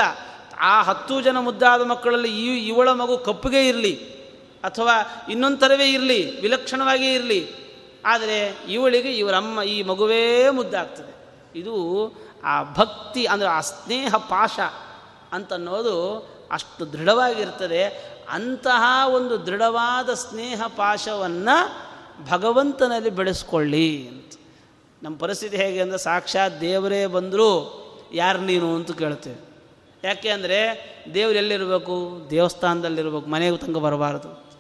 ಆ ಹತ್ತು ಜನ ಮುದ್ದಾದ ಮಕ್ಕಳಲ್ಲಿ ಈ ಇವಳ ಮಗು ಕಪ್ಪುಗೆ ಇರಲಿ, ಅಥವಾ ಇನ್ನೊಂದು ಥರವೇ ಇರಲಿ ವಿಲಕ್ಷಣವಾಗೇ ಇರಲಿ, ಆದರೆ ಇವಳಿಗೆ ಇವರಮ್ಮ ಈ ಮಗುವೇ ಮುದ್ದಾಗ್ತದೆ. ಇದು ಆ ಭಕ್ತಿ, ಅಂದರೆ ಆ ಸ್ನೇಹ ಪಾಶ ಅಂತನ್ನೋದು ಅಷ್ಟು ದೃಢವಾಗಿರ್ತದೆ. ಅಂತಹ ಒಂದು ದೃಢವಾದ ಸ್ನೇಹ ಪಾಶವನ್ನು ಭಗವಂತನಲ್ಲಿ ಬೆಳೆಸ್ಕೊಳ್ಳಿ ಅಂತ. ನಮ್ಮ ಪರಿಸ್ಥಿತಿ ಹೇಗೆ ಅಂದರೆ ಸಾಕ್ಷಾತ್ ದೇವರೇ ಬಂದರೂ ಯಾರು ನೀನು ಅಂತ ಕೇಳ್ತೇವೆ. ಯಾಕೆ ಅಂದರೆ ದೇವ್ರು ಎಲ್ಲಿರಬೇಕು? ದೇವಸ್ಥಾನದಲ್ಲಿರ್ಬೇಕು, ಮನೆಗೆ ತನಕ ಬರಬಾರದು.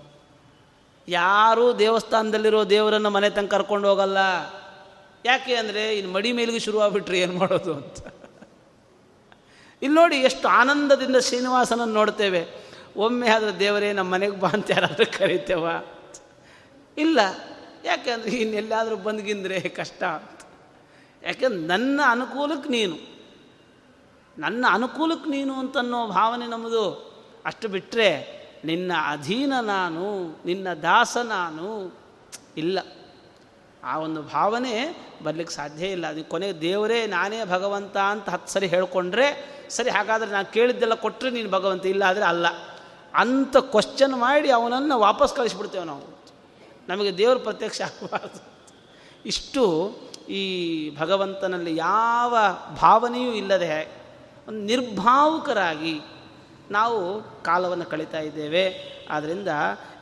ಯಾರೂ ದೇವಸ್ಥಾನದಲ್ಲಿರೋ ದೇವರನ್ನು ಮನೆ ತಂಗ ಕರ್ಕೊಂಡು ಹೋಗಲ್ಲ. ಯಾಕೆ ಅಂದರೆ ಇನ್ನು ಮಡಿ ಮೇಲಿಗೆ ಶುರುವಾಗ್ಬಿಟ್ರಿ ಏನು ಮಾಡೋದು ಅಂತ. ಇಲ್ಲಿ ನೋಡಿ ಎಷ್ಟು ಆನಂದದಿಂದ ಶ್ರೀನಿವಾಸನನ್ನು ನೋಡ್ತೇವೆ. ಒಮ್ಮೆ ಆದರೂ ದೇವರೇ, ನಮ್ಮ ಮನೆಗೆ ಬಾ ಅಂತ ಯಾರಾದರೂ ಕರಿತೇವ? ಇಲ್ಲ. ಯಾಕೆಂದ್ರೆ ಇನ್ನೆಲ್ಲಾದರೂ ಬಂದ್ಗಿಂದ್ರೆ ಕಷ್ಟ ಅಂತ. ಯಾಕೆಂದ್ರೆ ನನ್ನ ಅನುಕೂಲಕ್ಕೆ ನೀನು. ನನ್ನ ಅನುಕೂಲಕ್ಕೆ ನೀನು ಅಂತನ್ನೋ ಭಾವನೆ ನಮ್ಮದು ಅಷ್ಟು ಬಿಟ್ಟರೆ ನಿನ್ನ ಅಧೀನ ನಾನು, ನಿನ್ನ ದಾಸ ನಾನು ಇಲ್ಲ. ಆ ಒಂದು ಭಾವನೆ ಬರಲಿಕ್ಕೆ ಸಾಧ್ಯ ಇಲ್ಲ. ಅದಕ್ಕೆ ಕೊನೆಗೆ ದೇವರೇ, ನಾನೇ ಭಗವಂತ ಅಂತ ಹತ್ತು ಸರಿ ಹೇಳ್ಕೊಂಡ್ರೆ, ಸರಿ ಹಾಗಾದರೆ ನಾನು ಕೇಳಿದ್ದೆಲ್ಲ ಕೊಟ್ಟರೆ ನೀನು ಭಗವಂತ ಇಲ್ಲ ಆದರೆ ಅಲ್ಲ. ಅಂತ ಕ್ವಶನ್ ಮಾಡಿ ಅವನನ್ನು ವಾಪಸ್ ಕಳಿಸ್ಬಿಡ್ತೇವೆ ನಾವು. ನಮಗೆ ದೇವರು ಪ್ರತ್ಯಕ್ಷ ಆಗಬಾರ್ದು. ಇಷ್ಟು ಈ ಭಗವಂತನಲ್ಲಿ ಯಾವ ಭಾವನೆಯೂ ಇಲ್ಲದೆ ಒಂದು ನಿರ್ಭಾವುಕರಾಗಿ ನಾವು ಕಾಲವನ್ನು ಕಳೀತಾ ಇದ್ದೇವೆ. ಆದ್ದರಿಂದ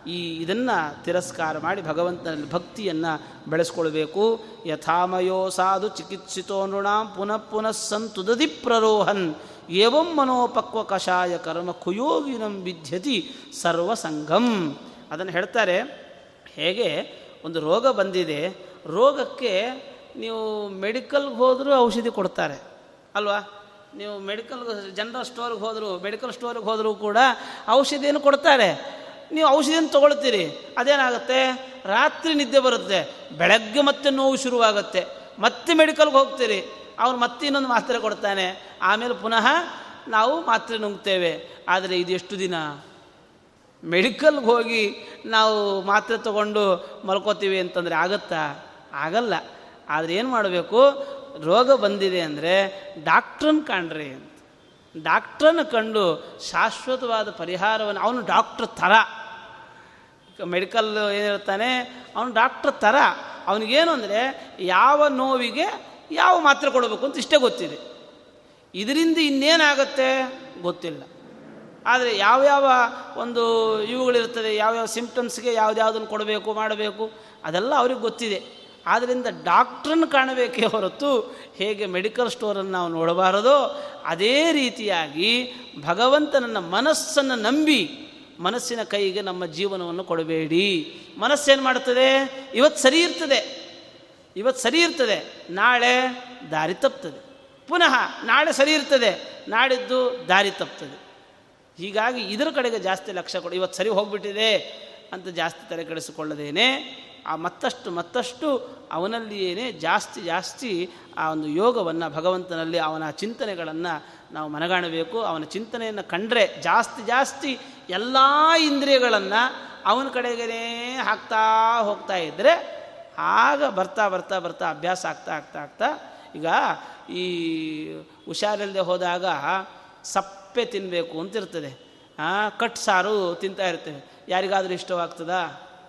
ಈ ಇದನ್ನು ತಿರಸ್ಕಾರ ಮಾಡಿ ಭಗವಂತನಲ್ಲಿ ಭಕ್ತಿಯನ್ನು ಬೆಳೆಸ್ಕೊಳ್ಬೇಕು. ಯಥಾಮಯೋ ಸಾಧು ಚಿಕಿತ್ಸಿತೋ ನೃಣಾಂ ಪುನಃ ಪುನಃ ಸಂತುದದಿ ಪ್ರರೋಹನ್ ಏವಂ ಮನೋಪಕ್ವ ಕಷಾಯ ಕರ್ಮ ಕುಯೋಗಿನಂ ವಿದ್ಯತಿ ಸರ್ವಸಂಗಂ ಅದನ್ನು ಹೇಳ್ತಾರೆ, ಹೇಗೆ? ಒಂದು ರೋಗ ಬಂದಿದೆ, ರೋಗಕ್ಕೆ ನೀವು ಮೆಡಿಕಲ್ಗೆ ಹೋದರೂ ಔಷಧಿ ಕೊಡ್ತಾರೆ, ಅಲ್ವಾ? ನೀವು ಮೆಡಿಕಲ್ ಜನರಲ್ ಸ್ಟೋರ್ಗೆ ಹೋದರೂ, ಮೆಡಿಕಲ್ ಸ್ಟೋರ್ಗೆ ಹೋದರೂ ಕೂಡ ಔಷಧಿಯನ್ನು ಕೊಡ್ತಾರೆ. ನೀವು ಔಷಧಿಯನ್ನು ತೊಗೊಳ್ತೀರಿ, ಅದೇನಾಗುತ್ತೆ? ರಾತ್ರಿ ನಿದ್ದೆ ಬರುತ್ತೆ, ಬೆಳಗ್ಗೆ ಮತ್ತೆ ನೋವು ಶುರುವಾಗುತ್ತೆ, ಮತ್ತೆ ಮೆಡಿಕಲ್ಗೆ ಹೋಗ್ತೀರಿ. ಅವನು ಮತ್ತೆ ಇನ್ನೊಂದು ಮಾತ್ರೆ ಕೊಡ್ತಾನೆ. ಆಮೇಲೆ ಪುನಃ ನಾವು ಮಾತ್ರೆ ನುಂಗ್ತೇವೆ. ಆದರೆ ಇದು ಎಷ್ಟು ದಿನ? ಮೆಡಿಕಲ್ಗೆ ಹೋಗಿ ನಾವು ಮಾತ್ರೆ ತಗೊಂಡು ಮಲ್ಕೋತೀವಿ ಅಂತಂದರೆ ಆಗುತ್ತಾ? ಆಗಲ್ಲ. ಆದರೆ ಏನು ಮಾಡಬೇಕು? ರೋಗ ಬಂದಿದೆ ಅಂದರೆ ಡಾಕ್ಟ್ರನ್ನ ಕಾಣ್ರಿ ಅಂತ. ಡಾಕ್ಟ್ರನ್ನು ಕಂಡು ಶಾಶ್ವತವಾದ ಪರಿಹಾರವನ್ನು, ಅವನು ಡಾಕ್ಟ್ರ್ ಥರ. ಮೆಡಿಕಲ್ ಏನಿರ್ತಾನೆ ಅವನು ಡಾಕ್ಟ್ರ್ ಥರ. ಅವನಿಗೇನು ಅಂದರೆ ಯಾವ ನೋವಿಗೆ ಯಾವ ಮಾತ್ರೆ ಕೊಡಬೇಕು ಅಂತ ಇಷ್ಟೇ ಗೊತ್ತಿದೆ. ಇದರಿಂದ ಇನ್ನೇನಾಗುತ್ತೆ? ಗೊತ್ತಿಲ್ಲ. ಆದರೆ ಯಾವ್ಯಾವ ಒಂದು ಇವುಗಳಿರ್ತದೆ ಯಾವ್ಯಾವ ಸಿಂಪ್ಟಮ್ಸ್ಗೆ ಯಾವುದ್ಯಾವುದನ್ನು ಕೊಡಬೇಕು, ಮಾಡಬೇಕು, ಅದೆಲ್ಲ ಅವ್ರಿಗೆ ಗೊತ್ತಿದೆ. ಆದ್ದರಿಂದ ಡಾಕ್ಟ್ರನ್ನು ಕಾಣಬೇಕೇ ಹೊರತು ಹೇಗೆ ಮೆಡಿಕಲ್ ಸ್ಟೋರನ್ನು ನಾವು ನೋಡಬಾರದೋ, ಅದೇ ರೀತಿಯಾಗಿ ಭಗವಂತನನ್ನ ಮನಸ್ಸನ್ನು ನಂಬಿ ಮನಸ್ಸಿನ ಕೈಗೆ ನಮ್ಮ ಜೀವನವನ್ನು ಕೊಡಬೇಡಿ. ಮನಸ್ಸೇನು ಮಾಡ್ತದೆ? ಇವತ್ತು ಸರಿ ಇರ್ತದೆ. ಇವತ್ತು ಸರಿ ಇರ್ತದೆ. ನಾಳೆ ದಾರಿ ತಪ್ತದೆ. ಪುನಃ ನಾಳೆ ಸರಿ ಇರ್ತದೆ. ನಾಡಿದ್ದು ದಾರಿ ತಪ್ತದೆ. ಹೀಗಾಗಿ ಇದರ ಕಡೆಗೆ ಜಾಸ್ತಿ ಲಕ್ಷ್ಯ ಕೊಡು. ಇವತ್ತು ಸರಿ ಹೋಗ್ಬಿಟ್ಟಿದೆ ಅಂತ ಜಾಸ್ತಿ ತಲೆ ಕೆಡಿಸಿಕೊಳ್ಳದೇನೆ. ಆ ಮತ್ತಷ್ಟು ಮತ್ತಷ್ಟು ಅವನಲ್ಲಿಯೇ ಜಾಸ್ತಿ ಜಾಸ್ತಿ ಆ ಒಂದು ಯೋಗವನ್ನು ಭಗವಂತನಲ್ಲಿ ಅವನ ಚಿಂತನೆಗಳನ್ನು ನಾವು ಮನಗಾಣಬೇಕು. ಅವನ ಚಿಂತನೆಯನ್ನು ಕಂಡ್ರೆ ಜಾಸ್ತಿ ಜಾಸ್ತಿ ಎಲ್ಲ ಇಂದ್ರಿಯಗಳನ್ನು ಅವನ ಕಡೆಗೇ ಹಾಕ್ತಾ ಹೋಗ್ತಾ ಇದ್ದರೆ ಆಗ ಬರ್ತಾ ಬರ್ತಾ ಬರ್ತಾ ಅಭ್ಯಾಸ ಆಗ್ತಾ ಆಗ್ತಾ ಆಗ್ತಾ ಈಗ ಈ ಹುಷಾರಿಲ್ಲದೆ ಹೋದಾಗ ಸಪ್ಪೆ ತಿನ್ನಬೇಕು ಅಂತಿರ್ತದೆ ಕಟ್ ಸಾರು ತಿಂತಾ ಇರ್ತೇವೆ. ಯಾರಿಗಾದರೂ ಇಷ್ಟವಾಗ್ತದಾ?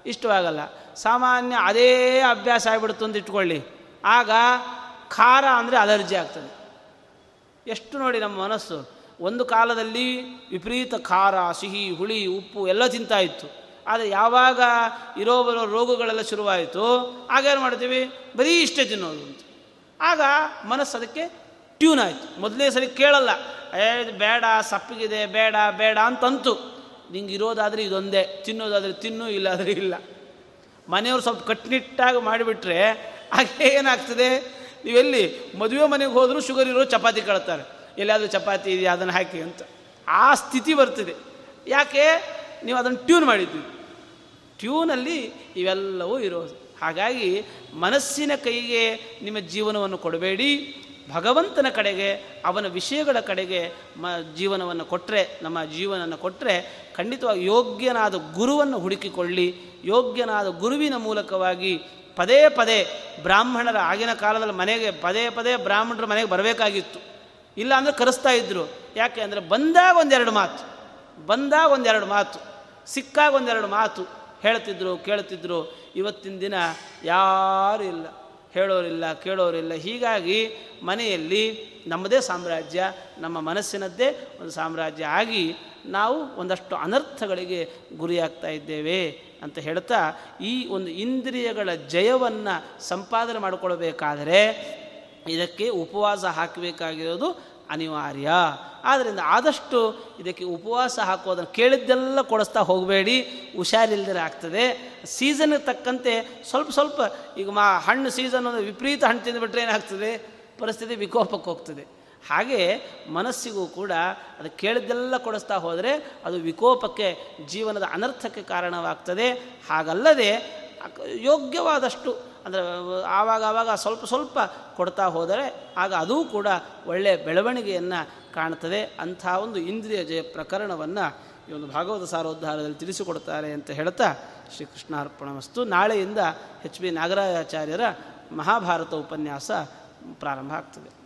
ಇಷ್ಟವಾಗಲ್ಲ. ಸಾಮಾನ್ಯ ಅದೇ ಅಭ್ಯಾಸ ಆಗಿಬಿಡ್ತು ಅಂತ ಇಟ್ಕೊಳ್ಳಿ. ಆಗ ಖಾರ ಅಂದರೆ ಅಲರ್ಜಿ ಆಗ್ತದೆ. ಎಷ್ಟು ನೋಡಿ ನಮ್ಮ ಮನಸ್ಸು. ಒಂದು ಕಾಲದಲ್ಲಿ ವಿಪರೀತ ಖಾರ, ಸಿಹಿ, ಹುಳಿ, ಉಪ್ಪು ಎಲ್ಲ ತಿಂತಾ ಇತ್ತು. ಆದರೆ ಯಾವಾಗ ಇರೋ ಬರೋ ರೋಗಗಳೆಲ್ಲ ಶುರುವಾಯಿತು ಆಗೇನು ಮಾಡ್ತೀವಿ? ಬರೀ ಇಷ್ಟೇ ತಿನ್ನೋದು ಅಂತ. ಆಗ ಮನಸ್ಸು ಅದಕ್ಕೆ ಟ್ಯೂನ್ ಆಯಿತು. ಮೊದಲೇ ಸರಿ ಕೇಳಲ್ಲ. ಏ ಬೇಡ, ಸಪ್ಪಗಿದೆ, ಬೇಡ ಬೇಡ ಅಂತಂತು. ನಿಂಗೆ ಇರೋದಾದರೆ ಇದೊಂದೇ. ತಿನ್ನೋದಾದರೆ ತಿನ್ನು, ಇಲ್ಲಾದರೆ ಇಲ್ಲ. ಮನೆಯವರು ಸ್ವಲ್ಪ ಕಟ್ಟುನಿಟ್ಟಾಗಿ ಮಾಡಿಬಿಟ್ರೆ ಹಾಗೆ ಏನಾಗ್ತದೆ? ನೀವೆಲ್ಲಿ ಮದುವೆ ಮನೆಗೆ ಹೋದರೂ ಶುಗರ್ ಇರೋ ಚಪಾತಿ ಕಳ್ತಾರೆ. ಎಲ್ಲಾದರೂ ಚಪಾತಿ ಇದೆಯಾ, ಅದನ್ನು ಹಾಕಿ ಅಂತ. ಆ ಸ್ಥಿತಿ ಬರ್ತಿದೆ. ಯಾಕೆ? ನೀವು ಅದನ್ನು ಟ್ಯೂನ್ ಮಾಡಿದ್ದೀವಿ ಟ್ಯೂನಲ್ಲಿ ಇವೆಲ್ಲವೂ ಇರೋದು ಹಾಗಾಗಿ ಮನಸ್ಸಿನ ಕೈಗೆ ನಿಮ್ಮ ಜೀವನವನ್ನು ಕೊಡಬೇಡಿ. ಭಗವಂತನ ಕಡೆಗೆ, ಅವನ ವಿಷಯಗಳ ಕಡೆಗೆ ಮ ಜೀವನವನ್ನು ಕೊಟ್ಟರೆ ನಮ್ಮ ಜೀವನವನ್ನು ಕೊಟ್ಟರೆ ಖಂಡಿತವಾಗಿ ಯೋಗ್ಯನಾದ ಗುರುವನ್ನು ಹುಡುಕಿಕೊಳ್ಳಿ. ಯೋಗ್ಯನಾದ ಗುರುವಿನ ಮೂಲಕವಾಗಿ ಪದೇ ಪದೇ ಬ್ರಾಹ್ಮಣರ ಆಗಿನ ಕಾಲದಲ್ಲಿ ಮನೆಗೆ ಪದೇ ಪದೇ ಬ್ರಾಹ್ಮಣರ ಮನೆಗೆ ಬರಬೇಕಾಗಿತ್ತು. ಇಲ್ಲ ಅಂದರೆ ಕರೆಸ್ತಾ ಇದ್ದರು ಯಾಕೆ ಅಂದರೆ ಬಂದಾಗ ಒಂದೆರಡು ಮಾತು. ಬಂದಾಗ ಒಂದೆರಡು ಮಾತು. ಸಿಕ್ಕಾಗ ಒಂದೆರಡು ಮಾತು ಹೇಳ್ತಿದ್ರು, ಕೇಳ್ತಿದ್ರು. ಇವತ್ತಿನ ದಿನ ಯಾರೂ ಇಲ್ಲ. ಹೇಳೋರಿಲ್ಲ, ಕೇಳೋರಿಲ್ಲ. ಹೀಗಾಗಿ ಮನೆಯಲ್ಲಿ ನಮ್ಮದೇ ಸಾಮ್ರಾಜ್ಯ, ನಮ್ಮ ಮನಸ್ಸಿನದ್ದೇ ಒಂದು ಸಾಮ್ರಾಜ್ಯ ಆಗಿ ನಾವು ಒಂದಷ್ಟು ಅನರ್ಥಗಳಿಗೆ ಗುರಿಯಾಗ್ತಾ ಇದ್ದೇವೆ ಅಂತ ಹೇಳ್ತಾ ಈ ಒಂದು ಇಂದ್ರಿಯಗಳ ಜಯವನ್ನು ಸಂಪಾದನೆ ಮಾಡಿಕೊಳ್ಬೇಕಾದರೆ ಇದಕ್ಕೆ ಉಪವಾಸ ಹಾಕಬೇಕಾಗಿರೋದು ಅನಿವಾರ್ಯ. ಆದ್ದರಿಂದ ಆದಷ್ಟು ಇದಕ್ಕೆ ಉಪವಾಸ ಹಾಕೋದನ್ನು ಕೇಳಿದ್ದೆಲ್ಲ ಕೊಡಿಸ್ತಾ ಹೋಗಬೇಡಿ. ಹುಷಾರಿಲ್ದರೆ ಆಗ್ತದೆ. ಸೀಸನ್ಗೆ ತಕ್ಕಂತೆ ಸ್ವಲ್ಪ ಸ್ವಲ್ಪ ಈಗ ಮಾ ಹಣ್ಣು ಸೀಸನ್ ಅಂದರೆ ವಿಪರೀತ ಹಣ್ಣು ತಿಂದುಬಿಟ್ರೆ ಏನಾಗ್ತದೆ? ಪರಿಸ್ಥಿತಿ ವಿಕೋಪಕ್ಕೆ ಹೋಗ್ತದೆ. ಹಾಗೆ ಮನಸ್ಸಿಗೂ ಕೂಡ ಅದು ಕೇಳಿದ್ದೆಲ್ಲ ಕೊಡಿಸ್ತಾ ಹೋದರೆ ಅದು ವಿಕೋಪಕ್ಕೆ, ಜೀವನದ ಅನರ್ಥಕ್ಕೆ ಕಾರಣವಾಗ್ತದೆ. ಹಾಗಲ್ಲದೆ ಯೋಗ್ಯವಾದಷ್ಟು ಅಂದರೆ, ಆವಾಗ ಆವಾಗ ಸ್ವಲ್ಪ ಸ್ವಲ್ಪ ಕೊಡ್ತಾ ಹೋದರೆ ಆಗ ಅದೂ ಕೂಡ ಒಳ್ಳೆಯ ಬೆಳವಣಿಗೆಯನ್ನು ಕಾಣ್ತದೆ. ಅಂಥ ಒಂದು ಇಂದ್ರಿಯ ಜಯ ಪ್ರಕರಣವನ್ನು ಈ ಒಂದು ಭಾಗವತ ಸಾರೋದ್ಧಾರದಲ್ಲಿ ತಿಳಿಸಿಕೊಡ್ತಾರೆ ಅಂತ ಹೇಳ್ತಾ ಶ್ರೀಕೃಷ್ಣಾರ್ಪಣ ವಸ್ತು ನಾಳೆಯಿಂದ ಎಚ್ ಬಿ ನಾಗರಾಜಾಚಾರ್ಯರ ಮಹಾಭಾರತ ಉಪನ್ಯಾಸ ಪ್ರಾರಂಭ ಆಗ್ತದೆ.